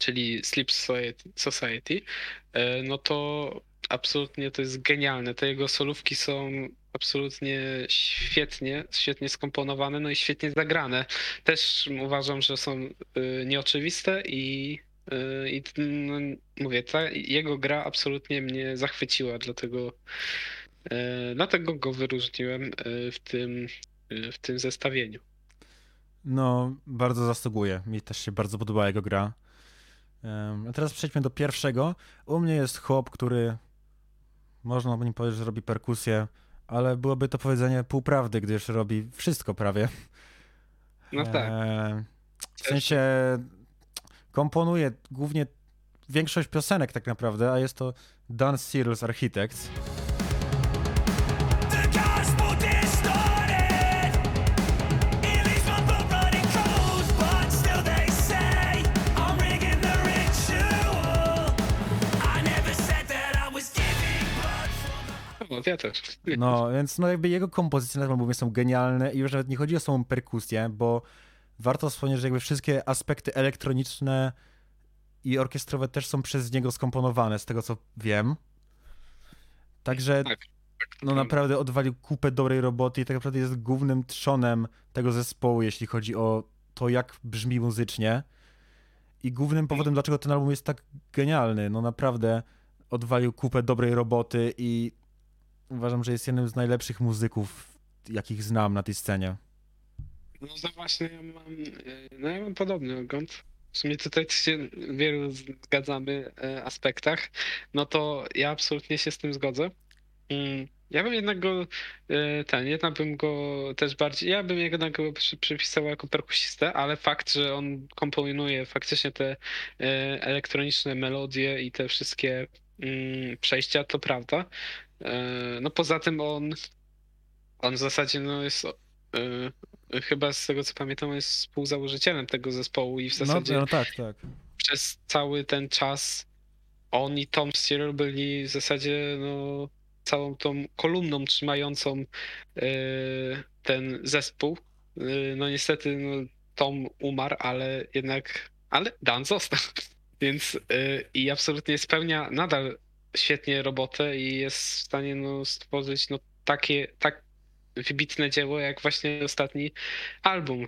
czyli Sleep Society, Society, y, no to absolutnie to jest genialne. Te jego solówki są absolutnie świetnie, świetnie skomponowane, no i świetnie zagrane. Też uważam, że są y, nieoczywiste i, y, i no, mówię, ta jego gra absolutnie mnie zachwyciła, dlatego, y, dlatego go wyróżniłem w tym, w tym zestawieniu. No, bardzo zasługuje. Mi też się bardzo podoba jego gra. A teraz przejdźmy do pierwszego. U mnie jest chłop, który można by nim powiedzieć, że robi perkusję, ale byłoby to powiedzenie półprawdy, gdyż robi wszystko prawie. No tak. Em, W sensie komponuje głównie większość piosenek tak naprawdę, a jest to Dan Searles Architects. From O, ja też. No, więc no jakby jego kompozycje na tym albumie są genialne i już nawet nie chodzi o samą perkusję, bo warto wspomnieć, że jakby wszystkie aspekty elektroniczne i orkiestrowe też są przez niego skomponowane, z tego co wiem. Także Tak, no naprawdę odwalił kupę dobrej roboty i tak naprawdę jest głównym trzonem tego zespołu, jeśli chodzi o to, jak brzmi muzycznie. I głównym powodem, dlaczego ten album jest tak genialny, no naprawdę odwalił kupę dobrej roboty i uważam, że jest jednym z najlepszych muzyków, jakich znam na tej scenie. No to właśnie ja mam, e, no ja mam podobny ogląd. W sumie tutaj się wielu zgadzamy e, aspektach. No to ja absolutnie się z tym zgodzę. Mm, Ja bym jednak go, e, ten, jednak bym go też bardziej, ja bym jednak go przy, przypisał jako perkusistę, ale fakt, że on komponuje faktycznie te elektroniczne melodie i te wszystkie mm, przejścia, to prawda. E, No poza tym on, on w zasadzie no jest e, chyba z tego co pamiętam jest współzałożycielem tego zespołu i w No, zasadzie no tak, tak. przez cały ten czas on i Tom Steele byli w zasadzie no, całą tą kolumną trzymającą e, ten zespół. No niestety no, Tom umarł, ale jednak, ale Dan został. Więc i absolutnie spełnia nadal świetnie robotę i jest w stanie no, stworzyć no, takie, tak wybitne dzieło jak właśnie ostatni album. E,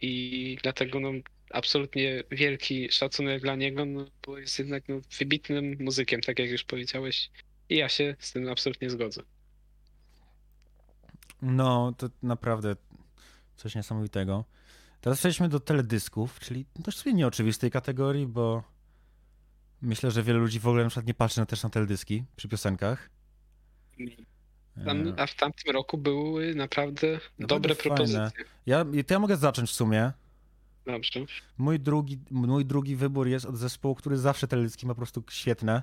I dlatego no, absolutnie wielki szacunek dla niego, no, bo jest jednak no, wybitnym muzykiem, tak jak już powiedziałeś. I ja się z tym absolutnie zgodzę. No, to naprawdę coś niesamowitego. Teraz przejdźmy do teledysków, czyli dość sobie nieoczywistej kategorii, bo myślę, że wiele ludzi w ogóle na przykład nie patrzy na, też na teledyski przy piosenkach. Tam, E, a w tamtym roku były naprawdę dobre fajne. propozycje. Ja, to ja mogę zacząć w sumie. Dobrze. Mój drugi, mój drugi wybór jest od zespołu, który zawsze teledyski ma po prostu świetne.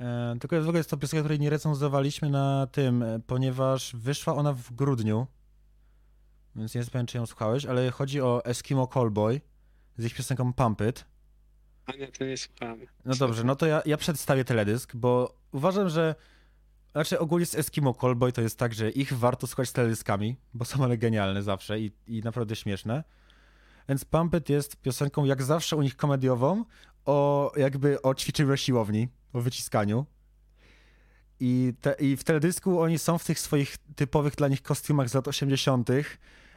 E, tylko w ogóle jest to piosenka, której nie recenzowaliśmy na tym, e, ponieważ wyszła ona w grudniu. Więc nie wiem, pewien, czy ją słuchałeś, ale chodzi o Eskimo Callboy z ich piosenką Pump It. To nie. No dobrze, no to ja, ja przedstawię teledysk, bo uważam, że znaczy ogólnie z Eskimo Callboy to jest tak, że ich warto słuchać z teledyskami, bo są one genialne zawsze i, i naprawdę śmieszne. Więc Pump It jest piosenką jak zawsze u nich komediową o jakby o ćwiczeniu siłowni, o wyciskaniu. I, te, I w teledysku oni są w tych swoich typowych dla nich kostiumach z lat 80.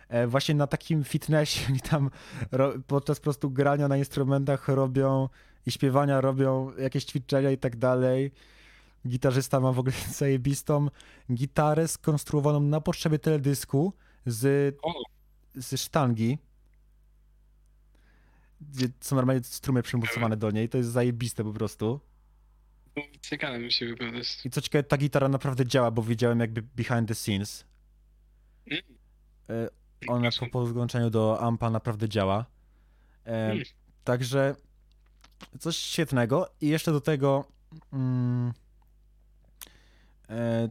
e, właśnie na takim fitnessie oni tam podczas po prostu grania na instrumentach robią i śpiewania robią jakieś ćwiczenia i tak dalej. Gitarzysta ma w ogóle zajebistą gitarę skonstruowaną na potrzeby teledysku z, z sztangi. Gdzie są normalnie strumy przymocowane do niej. To jest zajebiste po prostu. no, ciekawe mi się wyglądać. I co ciekawe, ta gitara naprawdę działa, bo widziałem jakby behind the scenes. Mm. Ona po podłączeniu do ampa naprawdę działa. E, Mm. Także coś świetnego. I jeszcze do tego mm, e,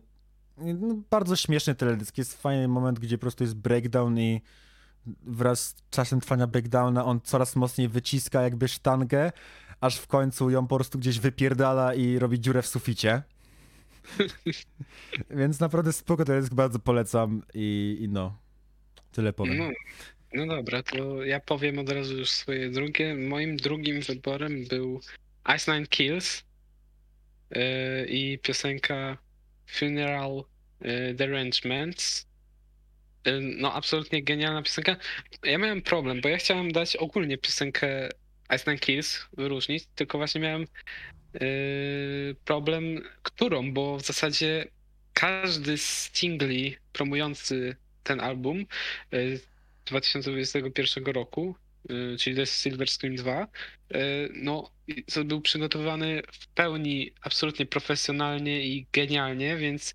no, bardzo śmieszny teledysk. Jest fajny moment, gdzie po prostu jest breakdown i wraz z czasem trwania breakdowna on coraz mocniej wyciska jakby sztangę, aż w końcu ją po prostu gdzieś wypierdala i robi dziurę w suficie. Więc naprawdę spoko teledysk, bardzo polecam i, i no, tyle powiem. No, no dobra, to ja powiem od razu już swoje drugie. Moim drugim wyborem był Ice Nine Kills yy, i piosenka Funeral yy, Derangements. Yy, no, absolutnie genialna piosenka. Ja miałem problem, bo ja chciałem dać ogólnie piosenkę Ice Nine Kills, wyróżnić, tylko właśnie miałem problem, którą, bo w zasadzie każdy z singli promujący ten album yy, 2021 roku, y, czyli jest Silver Scream 2, y, no był przygotowywany w pełni absolutnie profesjonalnie i genialnie, więc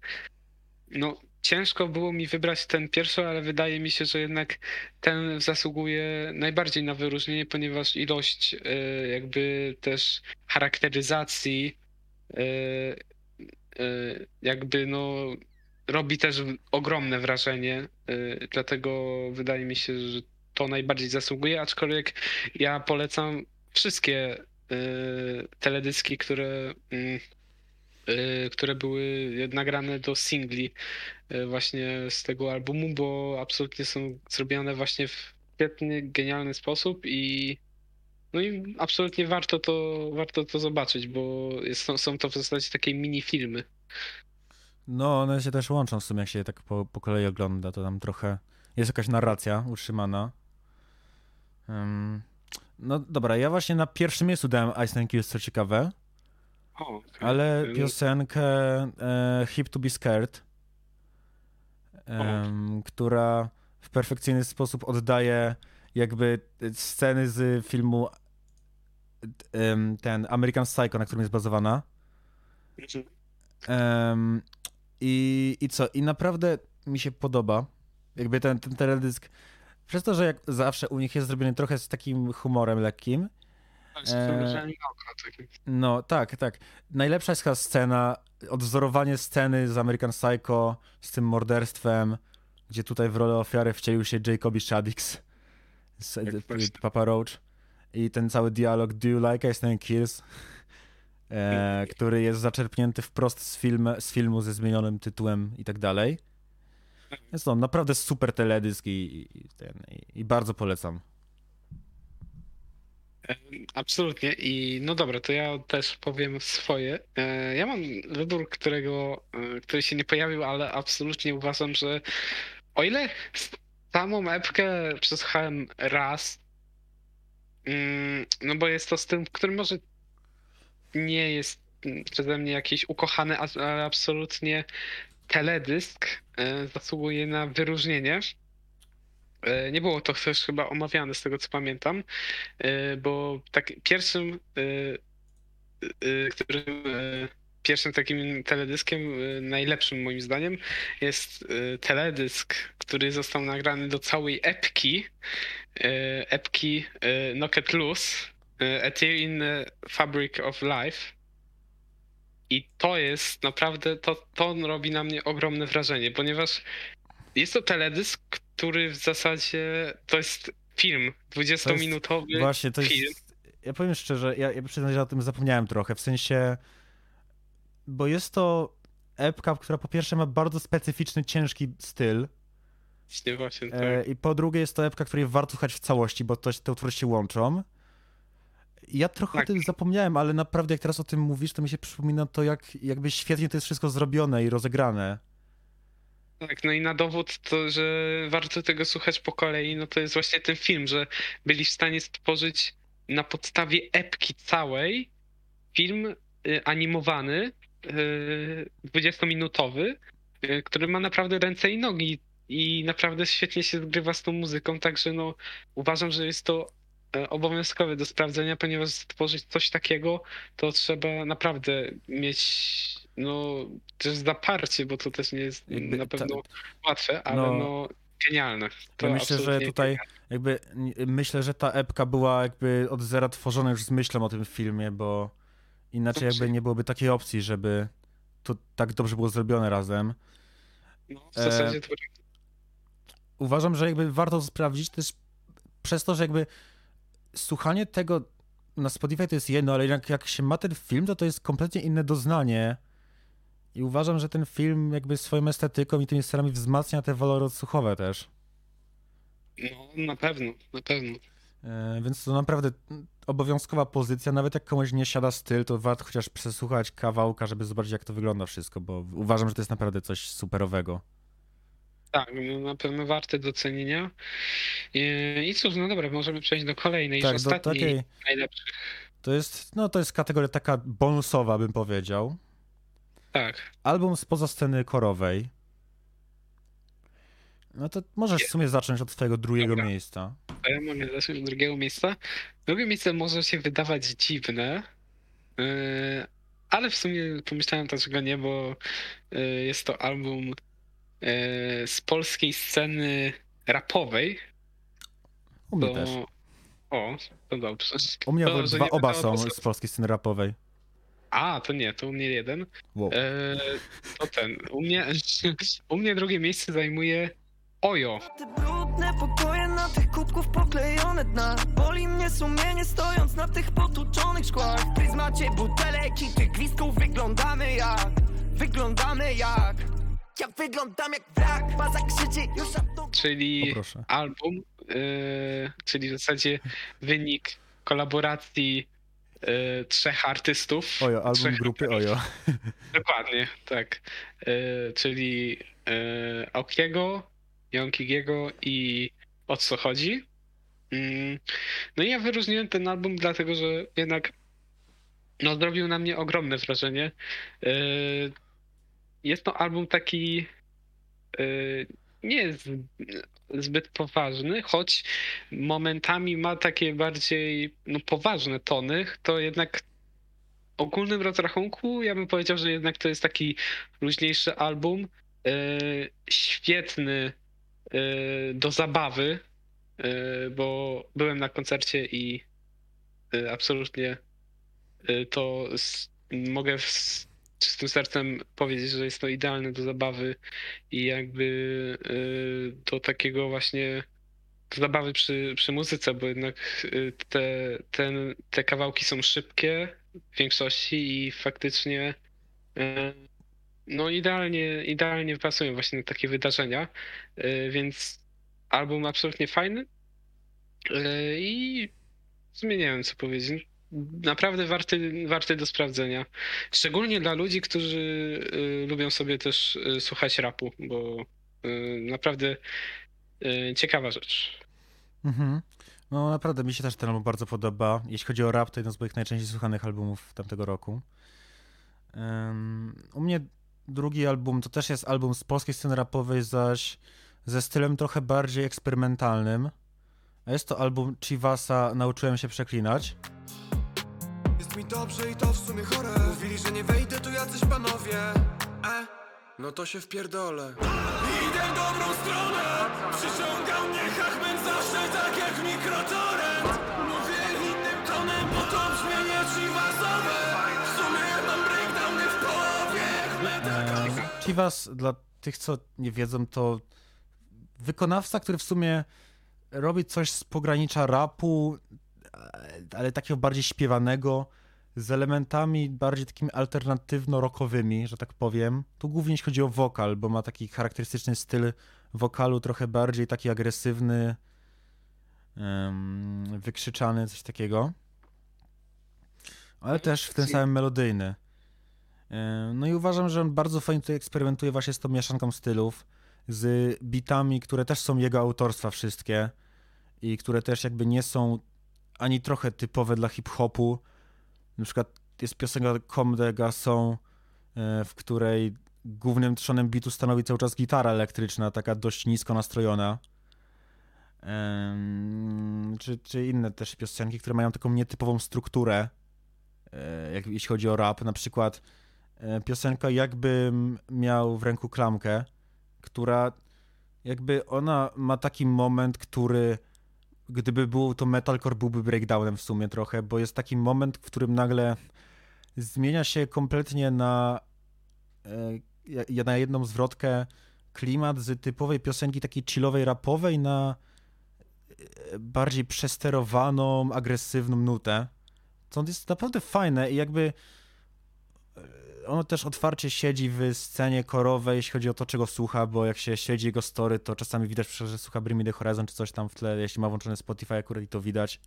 no ciężko było mi wybrać ten pierwszy, ale wydaje mi się, że jednak ten zasługuje najbardziej na wyróżnienie, ponieważ ilość jakby też charakteryzacji jakby no robi też ogromne wrażenie, y, dlatego wydaje mi się, że to najbardziej zasługuje, aczkolwiek ja polecam wszystkie y, teledyski, które, mm, y, które były nagrane do singli właśnie z tego albumu, bo absolutnie są zrobione właśnie w świetny, genialny sposób i no i absolutnie warto to, warto to zobaczyć, bo jest, są to w zasadzie takie mini filmy. No, one się też łączą w sumie, jak się je tak po, po kolei ogląda, to tam trochę jest jakaś narracja utrzymana. Ym, no dobra, ja właśnie na pierwszym miejscu dałem Ice Nine Kills, co ciekawe, O, okej. ale piosenkę e, Hip to be Scared, em, która w perfekcyjny sposób oddaje jakby sceny z filmu em, ten American Psycho, na którym jest bazowana. Em, i, I co? I naprawdę mi się podoba. Jakby ten, ten teledysk. Przez to, że jak zawsze u nich jest zrobiony trochę z takim humorem lekkim. Tak, z oka takim. No, tak, tak. Najlepsza jest chyba scena, odwzorowanie sceny z American Psycho z tym morderstwem, gdzie tutaj w rolę ofiary wcielił się Jacoby Shaddix z Tak. Papa Roach. I ten cały dialog Do you like Ice Nine Kills? E, który jest zaczerpnięty wprost z, film, z filmu ze zmienionym tytułem i tak dalej. Jest to naprawdę super teledysk i, i, i, ten, i, bardzo polecam. Absolutnie. I no dobra, to ja też powiem swoje. E, Ja mam wybór, którego, e, który się nie pojawił, ale absolutnie uważam, że o ile samą epkę przesłuchałem raz, mm, no bo jest to z tym, który może nie jest mm, przeze mnie jakiś ukochany, ale absolutnie teledysk e, zasługuje na wyróżnienie. E, Nie było to też chyba omawiane z tego co pamiętam, e, bo tak pierwszym, którym, pierwszym takim teledyskiem, najlepszym moim zdaniem, jest teledysk, który został nagrany do całej epki, epki Knock It Loose, A Tear in the Fabric of Life. I to jest naprawdę, to, to robi na mnie ogromne wrażenie, ponieważ jest to teledysk, który w zasadzie to jest film, 20-minutowy Właśnie, to jest. film. Ja powiem szczerze, ja, ja przyznam, że o tym zapomniałem trochę. W sensie. Bo jest to epka, która po pierwsze ma bardzo specyficzny, ciężki styl. Właśnie, właśnie, tak. E, I po drugie jest to epka, której warto słuchać w całości, bo to, te utwory się łączą. Ja trochę Tak. o tym zapomniałem, ale naprawdę jak teraz o tym mówisz, to mi się przypomina to, jak jakby świetnie to jest wszystko zrobione i rozegrane. Tak, no i na dowód to, że warto tego słuchać po kolei, no to jest właśnie ten film, że byli w stanie stworzyć na podstawie epki całej film y, animowany, y, 20-minutowy, y, który ma naprawdę ręce i nogi i naprawdę świetnie się zgrywa z tą muzyką, także no uważam, że jest to e, obowiązkowe do sprawdzenia, ponieważ stworzyć coś takiego, to trzeba naprawdę mieć no też zaparcie, bo to też nie jest Jakby na ta- pewno łatwe, ale no- no, genialne. To Ja myślę, że tutaj jakby n- myślę, że ta epka była jakby od zera tworzona już z myślą o tym filmie, bo inaczej Znaczy- jakby nie byłoby takiej opcji, żeby to tak dobrze było zrobione razem. No, w zasadzie to Uważam, że jakby warto to sprawdzić też przez to, że jakby słuchanie tego na Spotify to jest jedno, ale jak, jak się ma ten film, to to jest kompletnie inne doznanie. I uważam, że ten film jakby swoją estetyką i tymi scenami wzmacnia te walory odsłuchowe też. no, na pewno, na pewno. E, Więc to naprawdę obowiązkowa pozycja. Nawet jak komuś nie siada styl, to warto chociaż przesłuchać kawałka, żeby zobaczyć, jak to wygląda wszystko, bo uważam, że to jest naprawdę coś superowego. Tak, no, na pewno warte docenienia. I, I cóż, no dobra, możemy przejść do kolejnej, tak, już do ostatniej, takiej. najlepszej. To jest, no to jest kategoria taka bonusowa, bym powiedział. Tak, Album spoza sceny korowej. No to możesz w sumie zacząć od twojego drugiego Dobra. miejsca. a ja mogę zacząć od drugiego miejsca. Drugie miejsce może się wydawać dziwne, yy, ale w sumie pomyślałem dlaczego nie, bo yy, jest to album z polskiej sceny rapowej. U mnie To... też. O, to dobrze. U mnie to, dwa, oba są z polskiej sceny rapowej. A, to nie, to u mnie jeden. Wow. E, to ten. U mnie, u mnie drugie miejsce zajmuje Ojo. Te brudne pokoje na tych kubków poklejone dna Boli mnie sumienie stojąc na tych potłuczonych szkłach W pryzmacie butelek i tych gwizdków wyglądamy jak Wyglądamy jak Ja wyglądam jak wrak Baza krzyczy już Czyli proszę. album, e, czyli w zasadzie wynik kolaboracji e, trzech artystów. Ojo, album trzech grupy Ojo. Dokładnie, tak. E, czyli e, Okiego, Jonkigiego i O co chodzi. Mm, No i ja wyróżniłem ten album dlatego, że jednak no, zrobił na mnie ogromne wrażenie. E, Jest to album taki e, nie jest zbyt poważny, choć momentami ma takie bardziej no, poważne tony, to jednak ogólnym rozrachunku ja bym powiedział, że jednak to jest taki luźniejszy album, e, świetny e, do zabawy, e, bo byłem na koncercie i e, absolutnie e, to s- mogę z czystym sercem powiedzieć, że jest to idealne do zabawy i jakby e, do takiego właśnie do zabawy przy, przy muzyce, bo jednak e, te, ten, te kawałki są szybkie, w większości i faktycznie e, no idealnie, idealnie pasują właśnie na takie wydarzenia, więc album absolutnie fajny i w sumie nie wiem co powiedzieć. Naprawdę warty, warty do sprawdzenia. Szczególnie dla ludzi, którzy e, lubią sobie też e, słuchać rapu, bo e, naprawdę ciekawa rzecz. Mhm. No naprawdę mi się też ten album bardzo podoba. Jeśli chodzi o rap, to jeden z moich najczęściej słuchanych albumów tamtego roku. U mnie drugi album to też jest album z polskiej sceny rapowej, zaś ze stylem trochę bardziej eksperymentalnym. Jest to album Chivasa Nauczyłem się przeklinać. Mi dobrze i to w sumie chore. Mówili, że nie wejdę tu jacyś panowie. E, no to się wpierdolę. Idę w dobrą stronę. Przyciągał mnie Hachman zawsze tak jak mikrotorrent Mówię innym tonem, bo to brzmienie chiwasowe W sumie mam breakdowny w połowie Ehm, Chivas, dla tych, co nie wiedzą, to wykonawca, który w sumie robi coś z pogranicza rapu, e, ale takiego bardziej śpiewanego, z elementami bardziej takimi alternatywno-rockowymi, że tak powiem. Tu głównie jeśli chodzi o wokal, bo ma taki charakterystyczny styl wokalu, trochę bardziej taki agresywny, wykrzyczany, coś takiego. Ale też w ten samym melodyjny. No i uważam, że on bardzo fajnie tutaj eksperymentuje właśnie z tą mieszanką stylów. z bitami, które też są jego autorstwa wszystkie i które też jakby nie są ani trochę typowe dla hip-hopu. Na przykład jest piosenka Comme des Garçons, e, w której głównym trzonem bitu stanowi cały czas gitara elektryczna, taka dość nisko nastrojona. Czy, czy inne też piosenki, które mają taką nietypową strukturę, e, jak, jeśli chodzi o rap. Na przykład e, piosenka Jakbym miał w ręku klamkę, która jakby ona ma taki moment, który gdyby był to metalcore, byłby breakdownem w sumie trochę, bo jest taki moment, w którym nagle zmienia się kompletnie na, e, na jedną zwrotkę klimat z typowej piosenki takiej chillowej, rapowej na e, bardziej przesterowaną, agresywną nutę. Co jest naprawdę fajne i jakby ono też otwarcie siedzi w scenie korowej, jeśli chodzi o to, czego słucha, bo jak się śledzi jego story, to czasami widać, że słucha Bring Me The Horizon czy coś tam w tle, jeśli ma włączone Spotify akurat i to widać.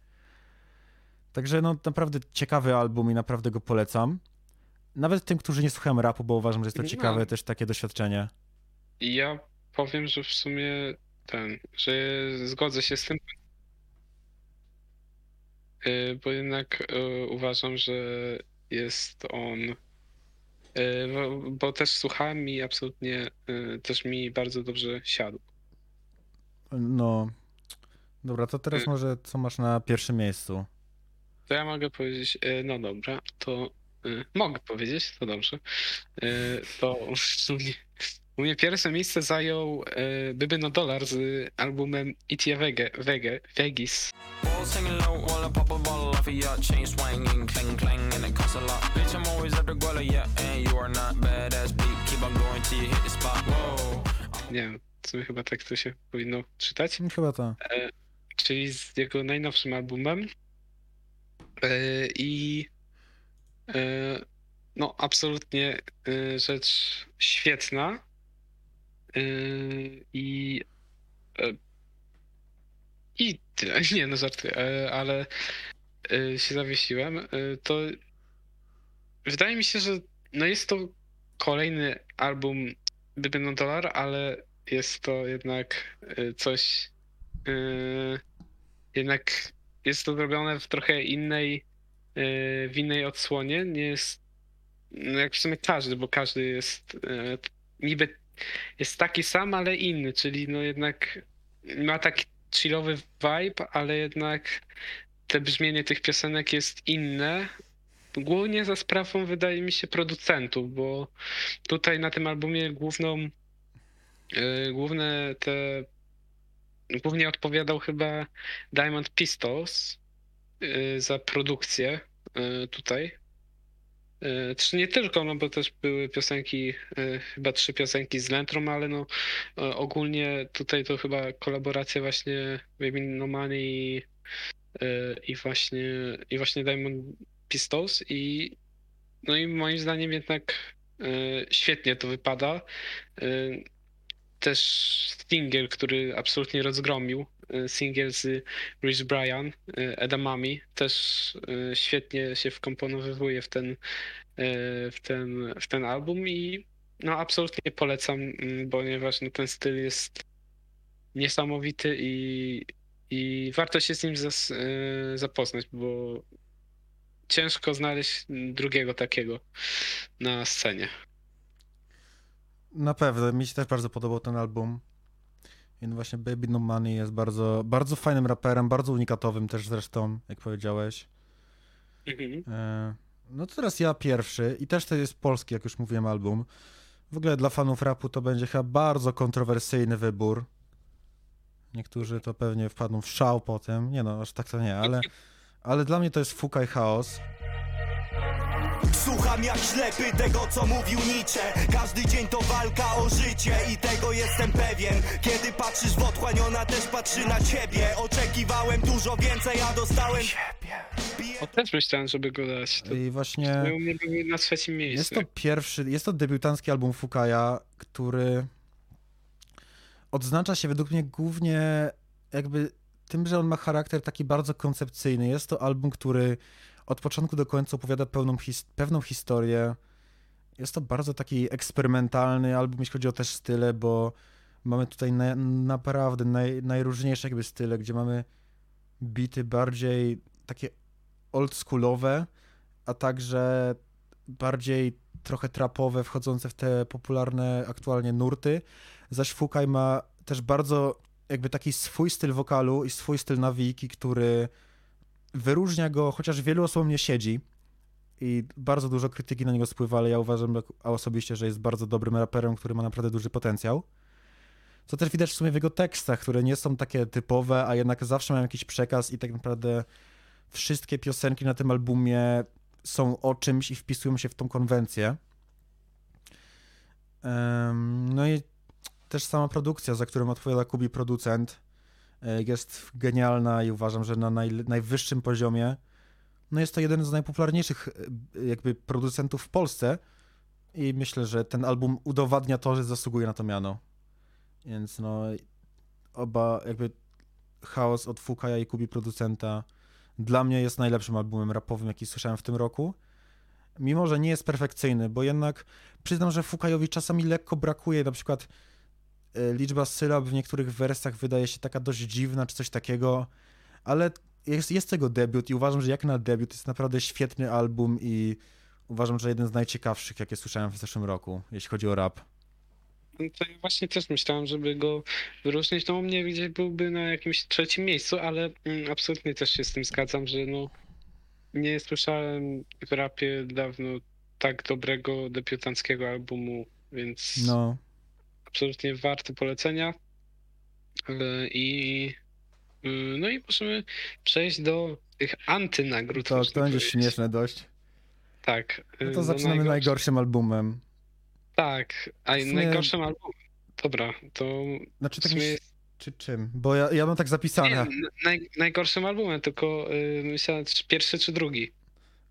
Także no naprawdę ciekawy album i naprawdę go polecam. Nawet tym, którzy nie słuchają rapu, bo uważam, że jest to No. ciekawe też takie doświadczenie. Ja powiem, że w sumie ten, że zgodzę się z tym. Y, Bo jednak y, uważam, że jest on. Y, Bo, bo też słuchałem i absolutnie y, też mi bardzo dobrze siadł. No. Dobra, to teraz Y. może co masz na pierwszym miejscu? To ja mogę powiedzieć, no dobra, to mogę powiedzieć, to dobrze. To u mnie, pierwsze miejsce zajął y, Byby no Dolar z albumem Itia Wege, Wege, Vegis. Nie wiem, sumie chyba tak to się powinno czytać. Chyba to. czyli z jego najnowszym albumem. E, I e, no, absolutnie e, rzecz świetna. E, I e, i. Nie, no żartuję, e, ale e, się zawiesiłem. To wydaje mi się, że no jest to kolejny album Gdyby no dolar, ale jest to jednak coś Yy, jednak jest to zrobione w trochę innej, yy, w innej odsłonie. Nie jest no jak w sumie każdy, bo każdy jest yy, niby jest taki sam, ale inny, czyli no jednak ma taki chillowy vibe, ale jednak te brzmienie tych piosenek jest inne. Głównie za sprawą, wydaje mi się, producentów, bo tutaj na tym albumie główną, yy, główne te głównie odpowiadał chyba Diamond Pistols y, za produkcję y, tutaj. Y, Czy nie tylko, no bo też były piosenki, y, chyba trzy piosenki z Lentrą, ale no y, ogólnie tutaj to chyba kolaboracja właśnie Baby No Money i, właśnie i właśnie Diamond Pistols i no i moim zdaniem jednak świetnie to wypada. Też singiel, który absolutnie rozgromił. Y, Singiel z Rich Brian, y, Edamami, też y, świetnie się wkomponowywuje w ten, y, w ten, w ten album i no absolutnie polecam, mm, ponieważ no, ten styl jest niesamowity i, i warto się z nim zas, y, zapoznać, bo ciężko znaleźć drugiego takiego na scenie. Na pewno, mi się też bardzo podobał ten album. I no właśnie Baby No Money jest bardzo, bardzo fajnym raperem, bardzo unikatowym też zresztą, jak powiedziałeś. Mhm. E, No to teraz ja pierwszy i też to jest polski, jak już mówiłem, album. W ogóle dla fanów rapu to będzie chyba bardzo kontrowersyjny wybór. Niektórzy to pewnie wpadną w szał potem. Nie no, aż tak to nie, ale, ale dla mnie to jest Fuka i Chaos. Słucham jak ślepy tego co mówił Nietzsche Każdy dzień to walka o życie i tego jestem pewien Kiedy patrzysz w otchłań ona też patrzy na ciebie Oczekiwałem dużo więcej, a dostałem O, też myślałem, żeby go dać. To I właśnie... u mnie był na trzecim Jest miejscu. to pierwszy, jest to debiutancki album Fukaja, który odznacza się według mnie głównie jakby tym, że on ma charakter taki bardzo koncepcyjny. Jest to album, który od początku do końca opowiada pełną his pewną historię. Jest to bardzo taki eksperymentalny album, jeśli chodzi o też style, bo Mamy tutaj na, naprawdę naj, najróżniejsze jakby style, gdzie mamy bity bardziej takie oldschoolowe, a także bardziej trochę trapowe, wchodzące w te popularne aktualnie nurty. Zaś Fukaj ma też bardzo jakby taki swój styl wokalu i swój styl nawiki, który wyróżnia go, chociaż wielu osobom nie siedzi i bardzo dużo krytyki na niego spływa, ale ja uważam osobiście, że jest bardzo dobrym raperem, który ma naprawdę duży potencjał. Co też widać w sumie w jego tekstach, które nie są takie typowe, a jednak zawsze mają jakiś przekaz i tak naprawdę wszystkie piosenki na tym albumie są o czymś i wpisują się w tą konwencję. No i też sama produkcja, za którą odpowiada Kubi producent, jest genialna i uważam, że na naj, najwyższym poziomie. No jest to jeden z najpopularniejszych e, jakby producentów w Polsce i myślę, że ten album udowadnia to, że zasługuje na to miano. Więc no oba jakby chaos od Fukaja i Kubi producenta dla mnie jest najlepszym albumem rapowym, jaki słyszałem w tym roku. Mimo, że nie jest perfekcyjny, bo jednak przyznam, że Fukajowi czasami lekko brakuje, na przykład e, liczba sylab w niektórych wersach wydaje się taka dość dziwna, czy coś takiego, ale jest, jest tego debiut i uważam, że jak na debiut jest naprawdę świetny album i uważam, że jeden z najciekawszych, jakie słyszałem w zeszłym roku, jeśli chodzi o rap. No to ja właśnie też myślałem, żeby go wyróżnić. No u mnie gdzieś byłby na jakimś trzecim miejscu, ale mm, absolutnie też się z tym zgadzam, że no nie słyszałem w rapie dawno tak dobrego debiutanckiego albumu, więc No, absolutnie warty polecenia. E, I y, no i możemy przejść do tych antynagród. to, to będzie śmieszne dość. Tak. No y, to do zaczynamy najgorszych- najgorszym albumem. Tak, a sumie- najgorszym albumem. Dobra, to Znaczy tak sumie mi... Czy czym? Bo ja, ja mam tak Nie, zapisane. n- naj, najgorszym albumem, tylko y, myślałem, czy pierwszy czy drugi.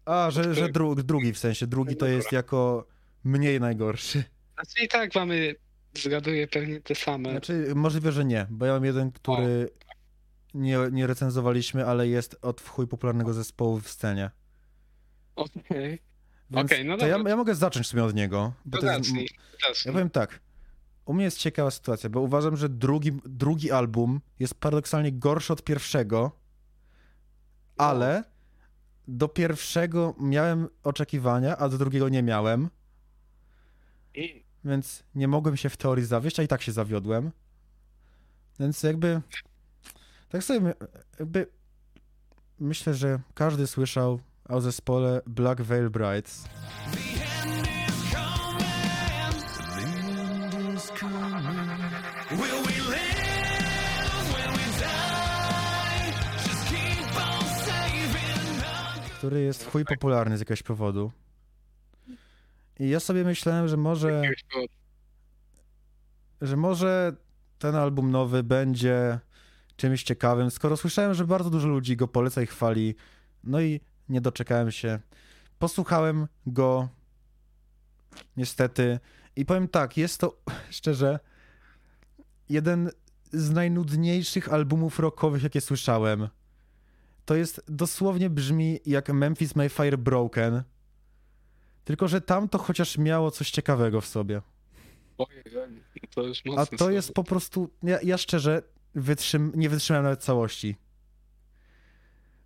A, że, że dru, drugi w sensie. Drugi to jest jako mniej najgorszy. Znaczy i tak mamy, zgaduję pewnie te same. Znaczy, możliwe, że nie, bo ja mam jeden, który nie, nie recenzowaliśmy, ale jest od w chuj popularnego zespołu w scenie. Okej, Więc Okej, no to ja, ja mogę zacząć sobie od niego. Bo to jest, ja powiem tak. U mnie jest ciekawa sytuacja, bo uważam, że drugi, drugi album jest paradoksalnie gorszy od pierwszego, ale do pierwszego miałem oczekiwania, a do drugiego nie miałem. I, więc nie mogłem się w teorii zawieść, a i tak się zawiodłem. Więc jakby. Tak sobie jakby. Myślę, że każdy słyszał o zespole Black Veil Brides. Który jest chuj popularny z jakiegoś powodu. I ja sobie myślałem, że może, że może ten album nowy będzie czymś ciekawym, skoro słyszałem, że bardzo dużo ludzi go poleca i chwali. No i nie doczekałem się. Posłuchałem go niestety i powiem tak, jest to szczerze jeden z najnudniejszych albumów rockowych, jakie słyszałem. To jest dosłownie brzmi jak Memphis Mayfire Broken. Tylko, że tam to chociaż miało coś ciekawego w sobie. Ojej, to już A mocne to jest po prostu. Ja, ja szczerze wytrzym, nie wytrzymałem nawet całości.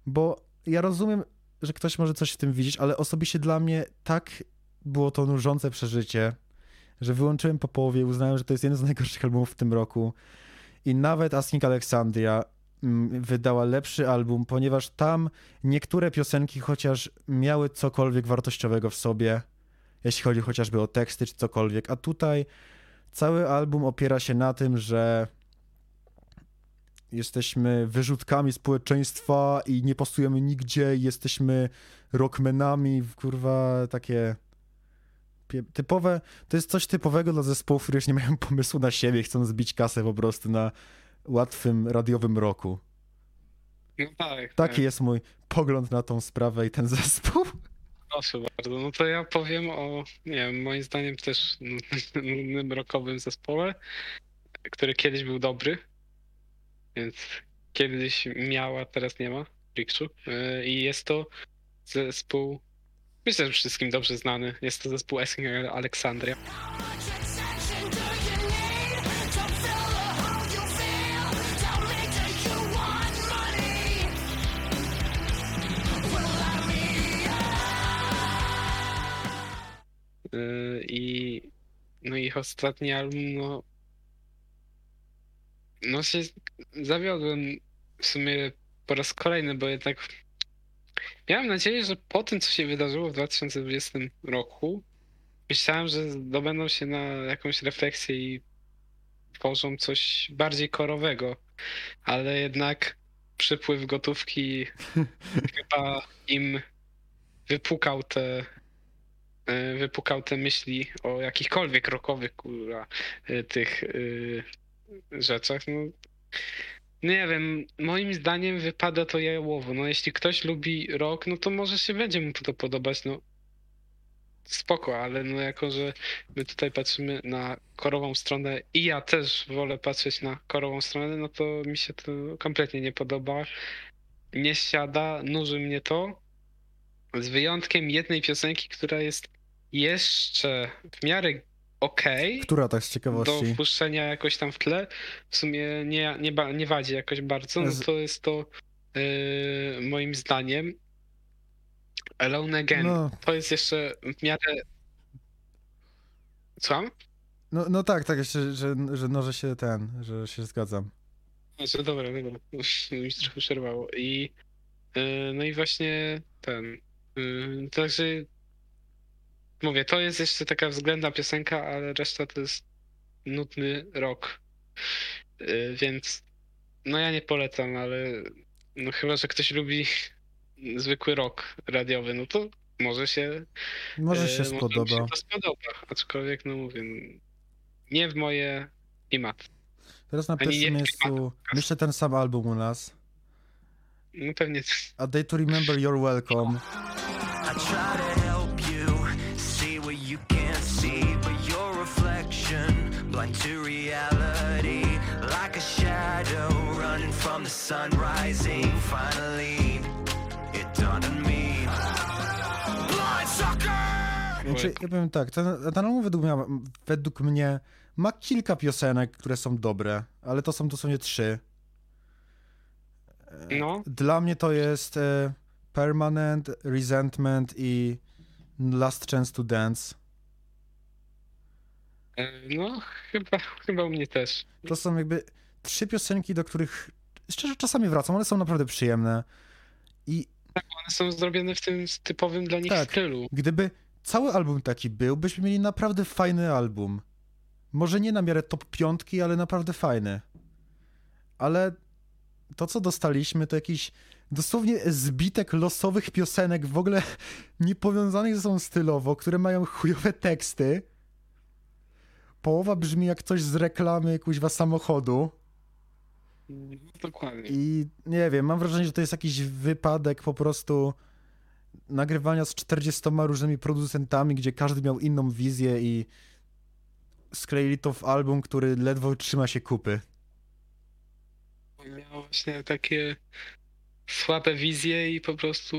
Bo ja rozumiem, że ktoś może coś w tym widzieć, ale osobiście dla mnie tak było to nużące przeżycie, że wyłączyłem po połowie i uznałem, że to jest jeden z najgorszych albumów w tym roku. I nawet Asking Alexandria wydała lepszy album, ponieważ tam niektóre piosenki chociaż miały cokolwiek wartościowego w sobie, jeśli chodzi chociażby o teksty czy cokolwiek, a tutaj cały album opiera się na tym, że jesteśmy wyrzutkami społeczeństwa i nie pasujemy nigdzie, jesteśmy rockmenami, kurwa, takie typowe, to jest coś typowego dla zespołów, które już nie mają pomysłu na siebie, chcą zbić kasę po prostu na łatwym radiowym roku. No tak, Taki tak. jest mój pogląd na tą sprawę i ten zespół. Proszę bardzo. No to ja powiem o, nie wiem, moim zdaniem też nudnym rockowym zespole, który kiedyś był dobry, więc kiedyś miała, teraz nie ma, Rikszu. Yy, I jest to zespół, myślę, że wszystkim dobrze znany. Jest to zespół Asking Alexandria. Ich ostatni album, no. No się zawiodłem w sumie po raz kolejny, bo jednak miałem nadzieję, że po tym, co się wydarzyło w 2020 roku, myślałem, że zdobędą się na jakąś refleksję i tworzą coś bardziej korowego, ale jednak przypływ gotówki chyba im wypukał te wypukał te myśli o jakichkolwiek rokowych kurwa e, tych e, rzeczach. No, nie wiem, moim zdaniem wypada to jałowo. No jeśli ktoś lubi rok, no to może się będzie mu to podobać, no spoko, ale no jako, że my tutaj patrzymy na korową stronę i ja też wolę patrzeć na korową stronę, no to mi się to kompletnie nie podoba. Nie siada, nuży mnie to. Z wyjątkiem jednej piosenki, która jest jeszcze w miarę okej Która tak z do ciekawości? wpuszczenia jakoś tam w tle. W sumie nie, nie, ba- nie wadzi jakoś bardzo, no to jest to yy, moim zdaniem Alone Again. No, To jest jeszcze w miarę. Słucham? no, no tak, tak, jeszcze, że, że no, że się ten, że się zgadzam. Znaczy, dobra, dobra. Już mi się trochę przerwało. I yy, no i właśnie ten. Yy, także mówię, to jest jeszcze taka względna piosenka, ale reszta to jest nudny rok. Yy, więc no ja nie polecam, ale no chyba, że ktoś lubi zwykły rok radiowy, no to może się Może się E, mu spodoba. się to spodoba, aczkolwiek, no mówię, nie w moje klimaty. Teraz na pierwszym miejscu, myślę ten sam album u nas. No pewnie A Day to Remember You're Welcome. To reality, like a shadow running from the sun rising. Finally, it dawned on me. Znaczy, ja powiem tak, ten, ten album według mnie, według mnie ma kilka piosenek, które są dobre, ale to są dosłownie trzy. no, Dla mnie to jest e, Permanent, Resentment i Last Chance to Dance. E, no chyba, chyba u mnie też. To są jakby trzy piosenki, do których szczerze czasami wracam, ale są naprawdę przyjemne. I One są zrobione w tym typowym dla nich Tak. stylu. gdyby cały album taki był, byśmy mieli naprawdę fajny album. Może nie na miarę top piątki, ale naprawdę fajny. Ale to, co dostaliśmy, to jakiś dosłownie zbitek losowych piosenek, w ogóle niepowiązanych ze sobą stylowo, które mają chujowe teksty. Połowa brzmi jak coś z reklamy kuźwa samochodu. Dokładnie. I nie wiem, mam wrażenie, że to jest jakiś wypadek po prostu nagrywania z 40 różnymi producentami, gdzie każdy miał inną wizję i skleili to w album, który ledwo trzyma się kupy. Miał właśnie takie słabe wizje i po prostu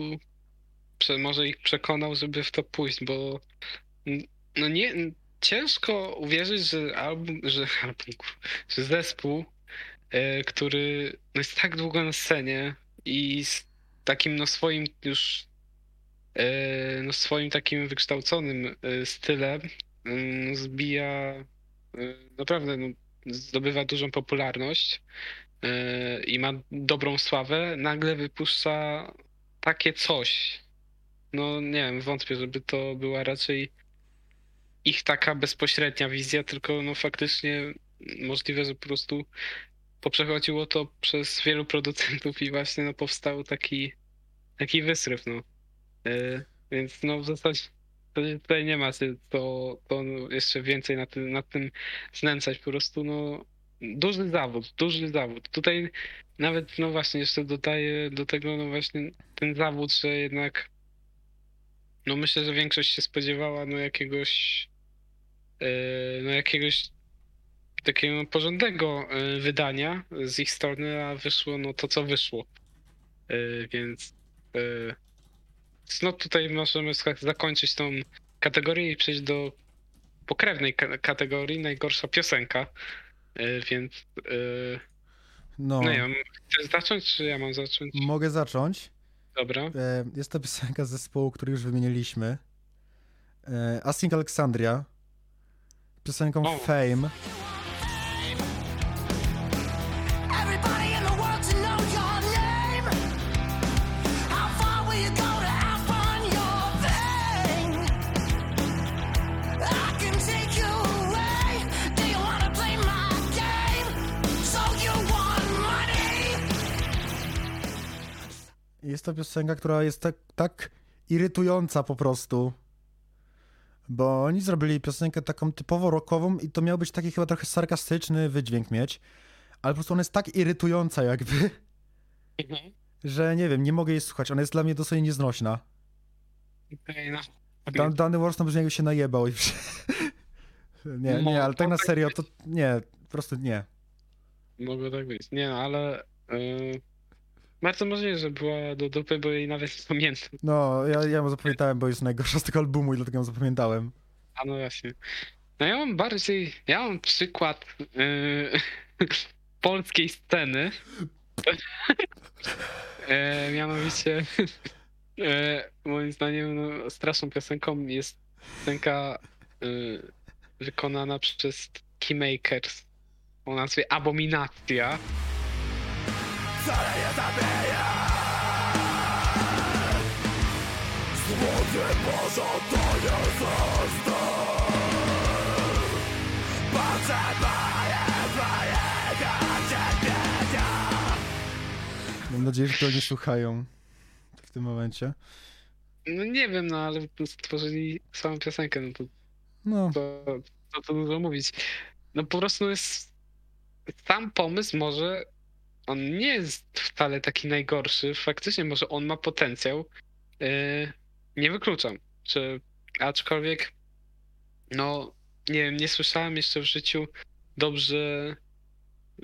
może ich przekonał, żeby w to pójść, bo no nie, ciężko uwierzyć, że album, że album, że zespół, e, który no jest tak długo na scenie i z takim no swoim już e, no swoim takim wykształconym e, stylem mm, zbija naprawdę no, zdobywa dużą popularność i ma dobrą sławę, nagle wypuszcza takie coś. No nie wiem, wątpię, żeby to była raczej ich taka bezpośrednia wizja, tylko no faktycznie możliwe, że po prostu poprzechodziło to przez wielu producentów i właśnie no powstał taki taki wysryw, no. E, Więc no w zasadzie tutaj nie ma to, to jeszcze więcej na tym, nad tym znęcać, po prostu no duży zawód, duży zawód. Tutaj nawet, no właśnie, jeszcze dodaję do tego, no właśnie ten zawód, że jednak, no myślę, że większość się spodziewała, no jakiegoś, no jakiegoś takiego porządnego e, wydania z ich strony, a wyszło, no to co wyszło. E, Więc, e, no tutaj możemy zakończyć tą kategorię i przejść do pokrewnej ka- kategorii, najgorsza piosenka. E, Więc, e, No, no wiem, chcesz zacząć, czy ja mam zacząć? mogę zacząć. Dobra. E, Jest to piosenka z zespołu, który już wymieniliśmy. E, Async Alexandria. Piosenką O. Fame. Jest to piosenka, która jest tak, tak irytująca po prostu. Bo oni zrobili piosenkę taką typowo rockową i to miał być taki chyba trochę sarkastyczny wydźwięk mieć. Ale po prostu ona jest tak irytująca jakby, Mhm. że nie wiem, nie mogę jej słuchać. Ona jest dla mnie dosyć nieznośna. Okej, no. Dan, Dany Warston brzmi jakby się najebał. I... nie, nie, ale tak na serio, to nie, po prostu nie. Mogło tak być. Nie no, ale... Yy, bardzo możliwe, że była do dupy, bo jej nawet nie pamiętam. No, ja, ja ją zapamiętałem, bo jest najgorsza z tego albumu i dlatego ją zapamiętałem. A no właśnie. No ja mam bardziej... Ja mam przykład yy, polskiej sceny. e, mianowicie... E, moim zdaniem no, straszną piosenką jest piosenka y, wykonana przez Keymakers o nazwie Abominacja. Mam nadzieję, że to nie słuchają w tym momencie. No nie wiem, no ale stworzyli samą piosenkę, no to No, to, to, to dużo mówić. No po prostu jest sam pomysł może on nie jest wcale taki najgorszy. Faktycznie może on ma potencjał. Yy, nie wykluczam, że aczkolwiek no nie wiem, nie słyszałem jeszcze w życiu dobrze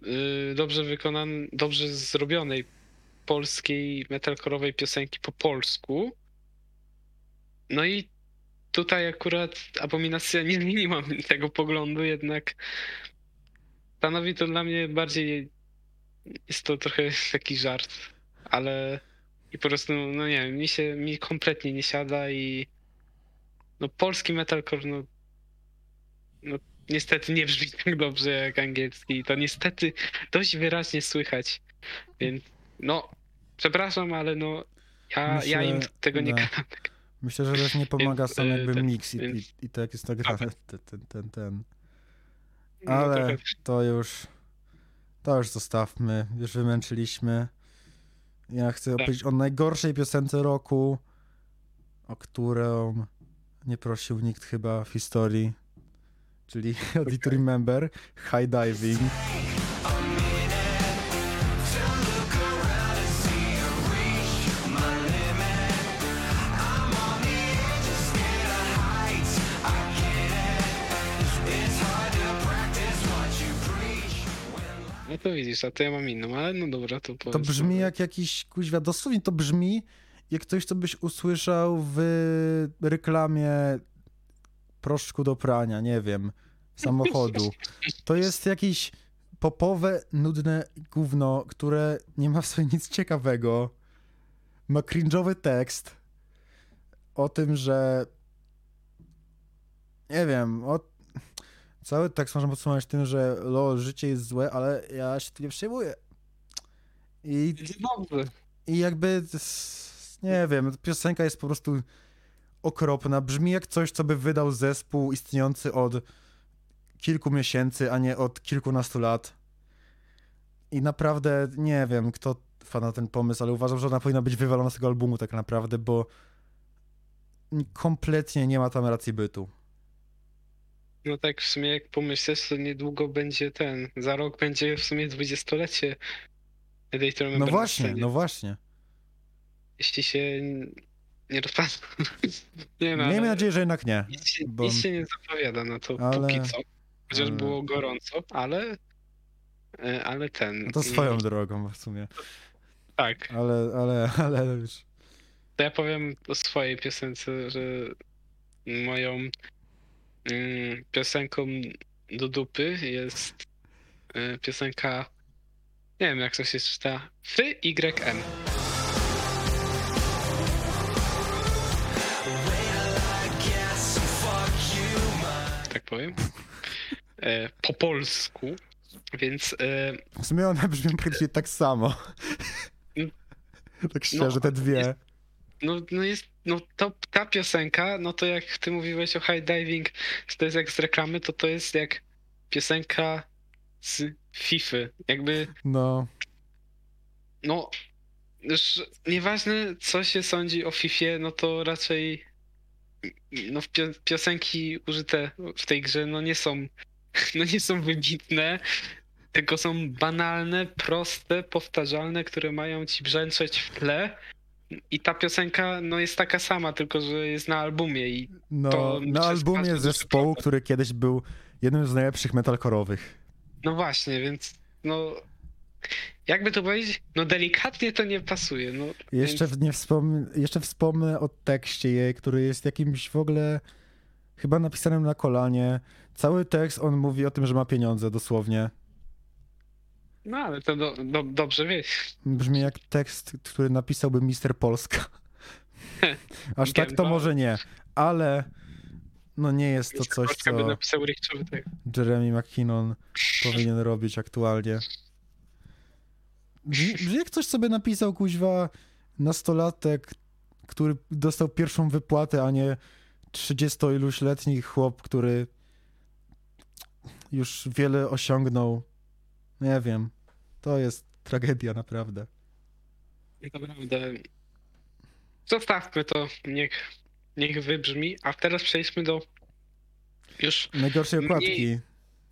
yy, dobrze wykonanej, dobrze zrobionej polskiej metalkorowej piosenki po polsku. No i tutaj akurat abominacja nie zmieniła tego poglądu, jednak stanowi to dla mnie bardziej. Jest to trochę taki żart, ale i po prostu, no nie wiem, mi się mi kompletnie nie siada i no polski metalcore, no, no niestety nie brzmi tak dobrze jak angielski i to niestety dość wyraźnie słychać, więc no przepraszam, ale no ja, ja im Myślę, tego nie no. gadam. myślę, że też nie pomaga Więc, sam e, jakby ten- mix i, więc- i, i to jak jest nagrane. Ten, ten, ten, ten. No, Ale trochę- to już, to już zostawmy, już wymęczyliśmy. Ja chcę Tak. opowiedzieć o najgorszej piosence roku, o którą nie prosił nikt chyba w historii, czyli okay. to Remember, High Diving. To widzisz, a to ja mam inną, ale no dobra, to To powiedz. brzmi jak jakiś, kuźwa, dosłownie to brzmi jak coś, co byś usłyszał w reklamie proszku do prania, nie wiem, samochodu. To jest jakieś popowe, nudne gówno, które nie ma w sobie nic ciekawego. Ma cringe'owy tekst o tym, że nie wiem, o... cały tekst można podsumować tym, że lo, życie jest złe, ale ja się tym nie przejmuję. I i jakby, nie wiem, piosenka jest po prostu okropna. Brzmi jak coś, co by wydał zespół istniejący od kilku miesięcy, a nie od kilkunastu lat. I naprawdę nie wiem, kto wpadł na ten pomysł, ale uważam, że ona powinna być wywalona z tego albumu tak naprawdę, bo kompletnie nie ma tam racji bytu. No tak w sumie jak pomyśleć, to niedługo będzie ten, za rok będzie w sumie dwudziestolecie to No właśnie, no właśnie. Jeśli się nie rozpadną. nie no, Miejmy nadzieję, że jednak nie. nic, się, bo- nic się nie zapowiada na to Ale- póki co. Chociaż ale- było gorąco, ale e, ale ten. No to swoją mm, drogą w sumie. Tak. Ale, ale, ale już... To ja powiem o swojej piosence, że moją piosenką do dupy jest y, piosenka, nie wiem jak to się czyta, FYM. Tak powiem. e, po polsku, więc e, W sumie one brzmią praktycznie tak samo. tak szczerze, te dwie. jest- no, no jest, no to, ta piosenka, no to jak ty mówiłeś o high diving, że to jest jak z reklamy, to to jest jak piosenka z FIFA. Jakby, No, no, już nieważne co się sądzi o FIFA, no to raczej no pio- piosenki użyte w tej grze, no nie są, no nie są wybitne, tylko są banalne, proste, powtarzalne, które mają ci brzęczeć w tle. I ta piosenka no jest taka sama, tylko że jest na albumie i no To na albumie zespołu, który kiedyś był jednym z najlepszych metalkorowych. no właśnie, więc no jakby to powiedzieć, no delikatnie to nie pasuje. No, Jeszcze, więc, nie wspom... Jeszcze wspomnę o tekście jej, który jest jakimś w ogóle chyba napisanym na kolanie. Cały tekst on mówi o tym, że ma pieniądze, dosłownie. No ale to do, do, dobrze wieś. Brzmi jak tekst, który napisałby Mister Polska. Aż tak to może nie, ale no nie jest to coś, co. Jeremy McKinnon powinien robić aktualnie. Brzmi jak coś sobie napisał kuźwa nastolatek, który dostał pierwszą wypłatę, a nie 30-iluśletni chłop, który już wiele osiągnął. Nie wiem. To jest tragedia naprawdę. Naprawdę. Zostawmy to, niech, niech wybrzmi, a teraz przejdźmy do już Najgorszej Mniej- okładki.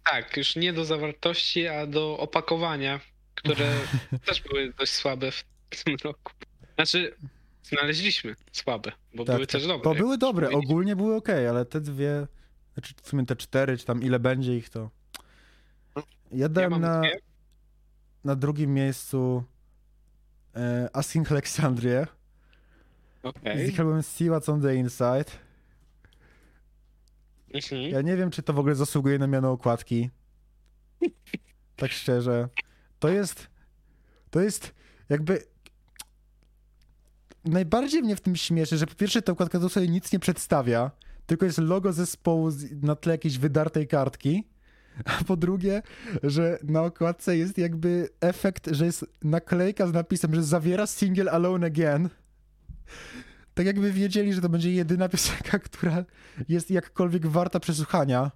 Tak, już nie do zawartości, a do opakowania, które też były dość słabe w tym roku. Znaczy, znaleźliśmy słabe, bo były też dobre. Bo były dobre, ogólnie były ok, ale te dwie, znaczy w sumie te cztery, czy tam ile będzie ich, to... Ja Ja dałem mam na, dwie. na drugim miejscu e, Asking Alexandrię Okej. z ich albumem See What's on the Inside. Mhm. Ja nie wiem, czy to w ogóle zasługuje na miano okładki. Tak szczerze. To jest. To jest jakby. Najbardziej mnie w tym śmieszy, że po pierwsze ta okładka dosłownie nic nie przedstawia, tylko jest logo zespołu na tle jakiejś wydartej kartki. A po drugie, że na okładce jest jakby efekt, że jest naklejka z napisem, że zawiera single Alone Again. Tak jakby wiedzieli, że to będzie jedyna piosenka, która jest jakkolwiek warta przesłuchania.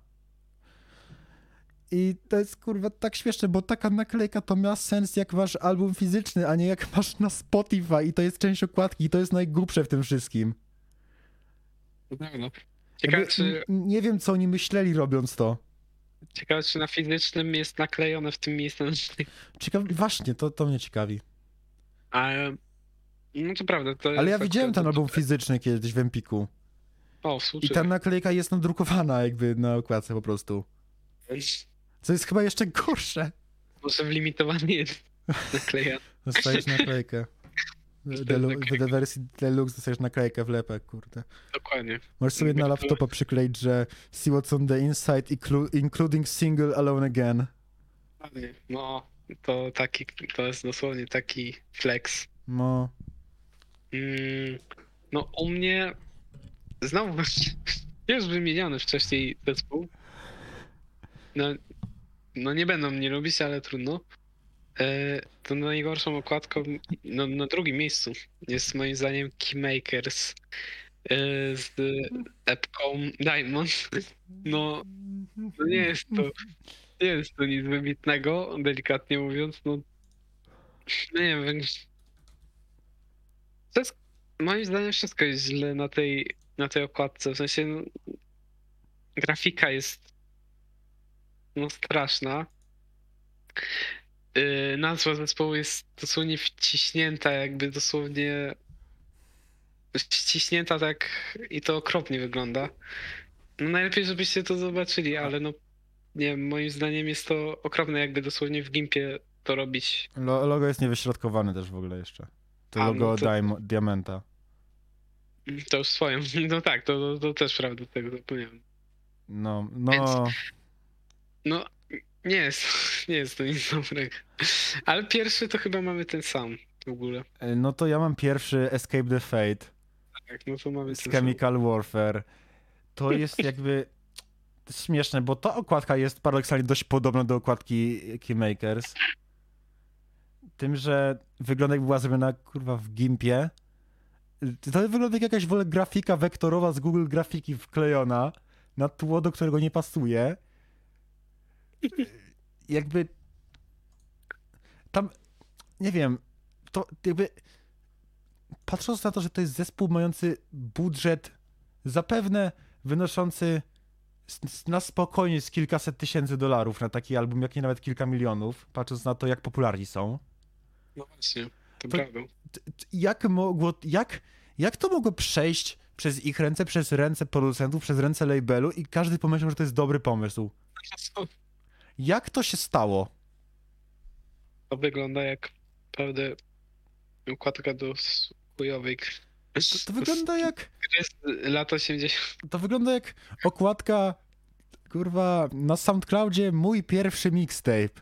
I to jest kurwa tak śmieszne, bo taka naklejka to ma sens jak masz album fizyczny, a nie jak masz na Spotify i to jest część okładki i to jest najgłupsze w tym wszystkim. Na pewno. Ciekawe czy, Nie wiem, co oni myśleli robiąc to. Ciekawe, czy na fizycznym jest naklejone w tym miejscu. Ciekawe, właśnie, to, to mnie ciekawi. A, no to prawda. To Ale ja widziałem ten album fizyczny kiedyś w Empiku. O, I ta naklejka jest nadrukowana jakby na okładce po prostu. Co jest chyba jeszcze gorsze. Może w limitowanej jest naklejane. Dostajesz naklejkę. Delu- w wersji deluxe dostajesz naklejkę w lepek, kurde. Dokładnie. Możesz sobie na laptopa przykleić, że see what's on the inside, inclu- including single alone again. Dokładnie. No, to taki, to jest dosłownie taki flex. No, Mm, no u mnie znowu już wymieniony wcześniej zespół. No, no nie będą mnie lubić, ale trudno. E, to najgorszą okładką no, na drugim miejscu jest moim zdaniem Keymakers e, z epką Diamond. No, no nie jest to nie jest to nic wybitnego, delikatnie mówiąc. No, no nie wiem, wszystko, moim zdaniem wszystko jest źle na tej, na tej okładce. W sensie no, grafika jest no straszna. Yy, nazwa zespołu jest dosłownie wciśnięta, jakby dosłownie wciśnięta tak i to okropnie wygląda. No najlepiej, żebyście to zobaczyli, ale no nie wiem, moim zdaniem jest to okropne, jakby dosłownie w gimpie to robić. Lo- logo jest niewyśrodkowane też w ogóle jeszcze. To A, logo no to- diamenta. To już swoją. No tak, to, to, to też prawda, tego zapomniałem. No, no, No, nie jest, nie jest to nic dobrego. Ale pierwszy to chyba mamy ten sam w ogóle. e, no to ja mam pierwszy Escape the Fate Tak, no to mamy ten Chemical Warfare. To jest jakby... śmieszne, bo ta okładka jest paradoksalnie dość podobna do okładki Keymakers. Tym, że wygląda jakby była zrobiona kurwa w gimpie. To wygląda jak jakaś w ogóle grafika wektorowa z Google Grafiki wklejona na tło, do którego nie pasuje. Jakby tam, nie wiem, to jakby patrząc na to, że to jest zespół mający budżet zapewne wynoszący na spokojnie z kilkaset tysięcy dolarów na taki album, jak nie nawet kilka milionów, patrząc na to, jak popularni są. No właśnie, to, To- prawda. Jak mogło, jak, jak to mogło przejść przez ich ręce, przez ręce producentów, przez ręce labelu i każdy pomyślał, że to jest dobry pomysł? Jak to się stało? To wygląda jak prawda układka do chujowej gry. To wygląda jak Gry z lat 80. To wygląda jak okładka, kurwa, na SoundCloudzie mój pierwszy mixtape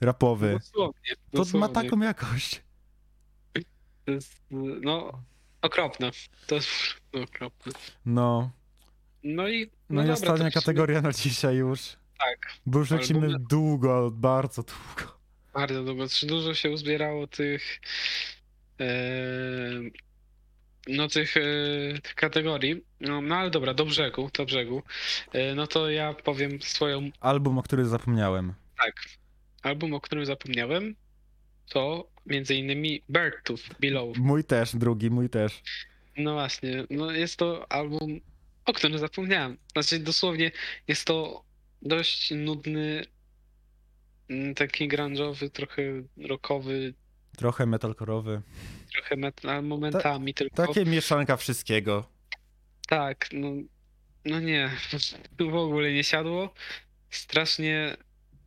rapowy. Dosłownie. To ma dosłownie. taką jakość. To jest, no, okropne. To jest no, okropne. No, No i. no, i dobra, ostatnia to kategoria na dzisiaj już. Tak, Bo już lecimy Albumy- długo, bardzo długo. bardzo długo. Dużo się uzbierało tych. E, no, tych, e, tych kategorii. No, no, ale dobra, do brzegu, do brzegu. E, no to ja powiem swoją. Album, o którym zapomniałem. Tak. Album, o którym zapomniałem, to między innymi Bird Tooth Below. Mój też, drugi, mój też. No właśnie, no jest to album, o którym zapomniałem. Znaczy dosłownie jest to dość nudny, mm, taki grunge'owy, trochę rockowy, Trochę metalkorowy. trochę metal momentami tylko. Takie mieszanka wszystkiego. Tak, no, no nie, tu w ogóle nie siadło. Strasznie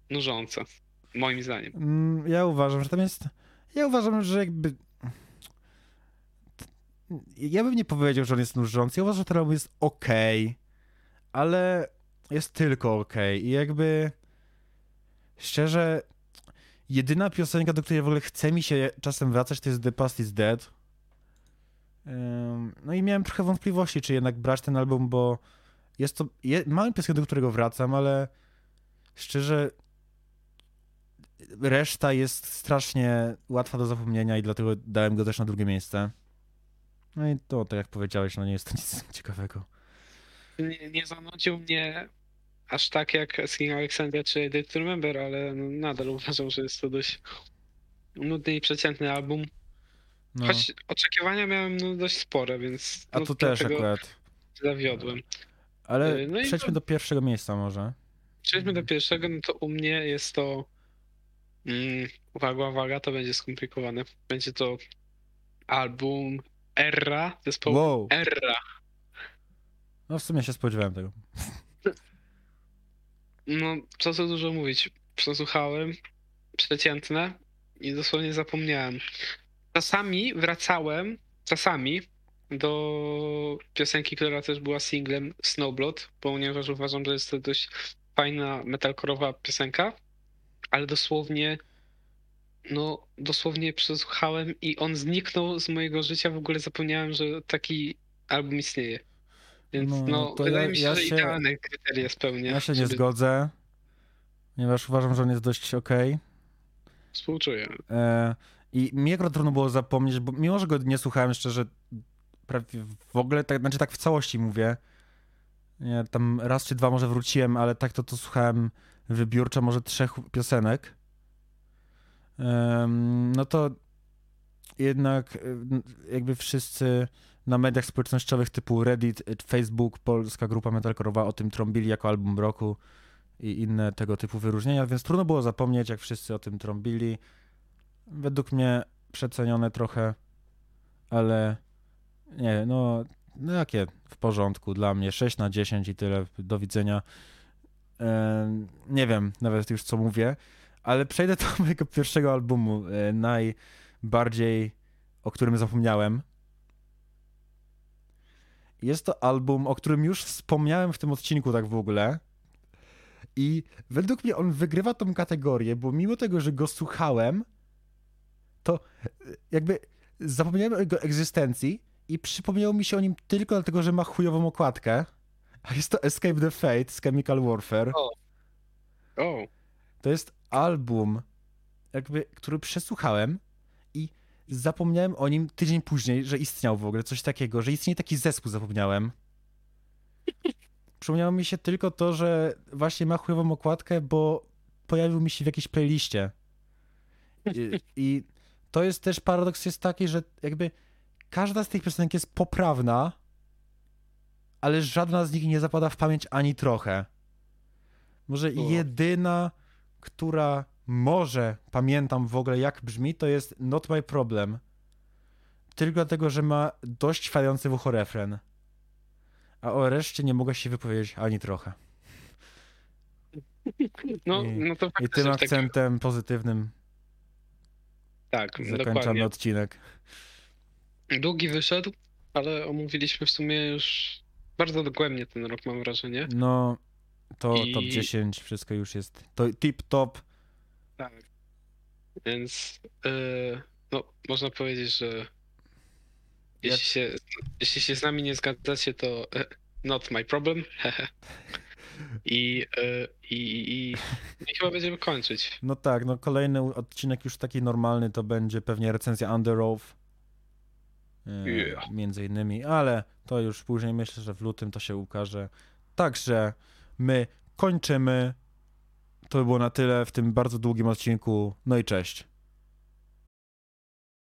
nużące, moim zdaniem. Mm, Ja uważam, że tam jest. Ja uważam, że jakby. Ja bym nie powiedział, że on jest nużący. Ja uważam, że ten album jest ok, ale jest tylko ok. I jakby. Szczerze, jedyna piosenka, do której w ogóle chce mi się czasem wracać, to jest The Past is Dead. No i miałem trochę wątpliwości, czy jednak brać ten album, bo jest to. Je, mam piosenkę, do którego wracam, ale szczerze, reszta jest strasznie łatwa do zapomnienia i dlatego dałem go też na drugie miejsce. No i to, tak jak powiedziałeś, no nie jest to nic ciekawego. Nie zanudził mnie aż tak jak Skin Alexandria czy A Day to Remember, ale no, nadal uważam, że jest to dość nudny i przeciętny album. No. Choć oczekiwania miałem no, dość spore, więc A no, tu też akurat. zawiodłem. Ale Yy, no przejdźmy to- do pierwszego miejsca może. Przejdźmy do pierwszego, no to u mnie jest to mm, uwaga, uwaga, to będzie skomplikowane. Będzie to album Erra, zespołu Wow. Erra. No w sumie się spodziewałem tego. No, co tu dużo mówić. Przesłuchałem, przeciętne i dosłownie zapomniałem. Czasami wracałem, czasami do piosenki, która też była singlem Snowblood, ponieważ uważam, że jest to dość fajna metalkorowa piosenka, ale dosłownie no, dosłownie przesłuchałem i on zniknął z mojego życia, w ogóle zapomniałem, że taki album istnieje. Więc No, no, to wydaje ja- mi się, ja że się- idealne kryteria spełnia. Ja się nie żeby- zgodzę, ponieważ uważam, że on jest dość okej. Współczuję. E, I mi akurat trudno było zapomnieć, bo mimo, że go nie słuchałem szczerze, prawie w ogóle, tak, znaczy tak w całości mówię, nie, tam raz czy dwa może wróciłem, ale tak to, to słuchałem wybiórczo może trzech piosenek, no to jednak e, jakby wszyscy na mediach społecznościowych typu Reddit, e, Facebook, polska grupa metalkorowa o tym trąbili jako album roku i inne tego typu wyróżnienia, więc trudno było zapomnieć, jak wszyscy o tym trąbili. Według mnie przecenione trochę, ale nie, no, no jakie w porządku dla mnie, 6 na 10 i tyle, do widzenia. Em, nie wiem nawet już co mówię, ale przejdę do mojego pierwszego albumu, e, najbardziej, o którym zapomniałem. Jest to album, o którym już wspomniałem w tym odcinku tak w ogóle. I według mnie on wygrywa tą kategorię, bo mimo tego, że go słuchałem, to e, jakby zapomniałem o jego egzystencji i przypomniało mi się o nim tylko dlatego, że ma chujową okładkę A jest to Escape the Fate z Chemical Warfare. O, To jest album, jakby, który przesłuchałem zapomniałem o nim tydzień później, że istniał w ogóle coś takiego, że istnieje taki zespół, zapomniałem. Przypomniało mi się tylko to, że właśnie ma chujową okładkę, bo pojawił mi się w jakiejś playliście. I, I to jest też paradoks jest taki, że jakby każda z tych piosenek jest poprawna, ale żadna z nich nie zapada w pamięć ani trochę. Może jedyna, która może pamiętam w ogóle jak brzmi, to jest Not My Problem. Tylko dlatego, że ma dość fający w ucho refren. A o reszcie nie mogę się wypowiedzieć ani trochę. no, I- no to I tym w takim- akcentem pozytywnym Tak, zakończamy dokładnie. odcinek. Długi wyszedł, ale omówiliśmy w sumie już bardzo dogłębnie ten rok, mam wrażenie. No, to I- top 10, wszystko już jest. To tip top. Tak. Więc yy, no, można powiedzieć, że jeśli się, jeśli się z nami nie zgadzacie, to e, not my problem. hehe. I, e, i, i, i chyba będziemy kończyć. No tak, no kolejny odcinek już taki normalny to będzie pewnie recenzja Under Oath. E, Yeah. Między innymi, ale to już później myślę, że w lutym to się ukaże. Także my kończymy. To by było na tyle w tym bardzo długim odcinku. No i cześć.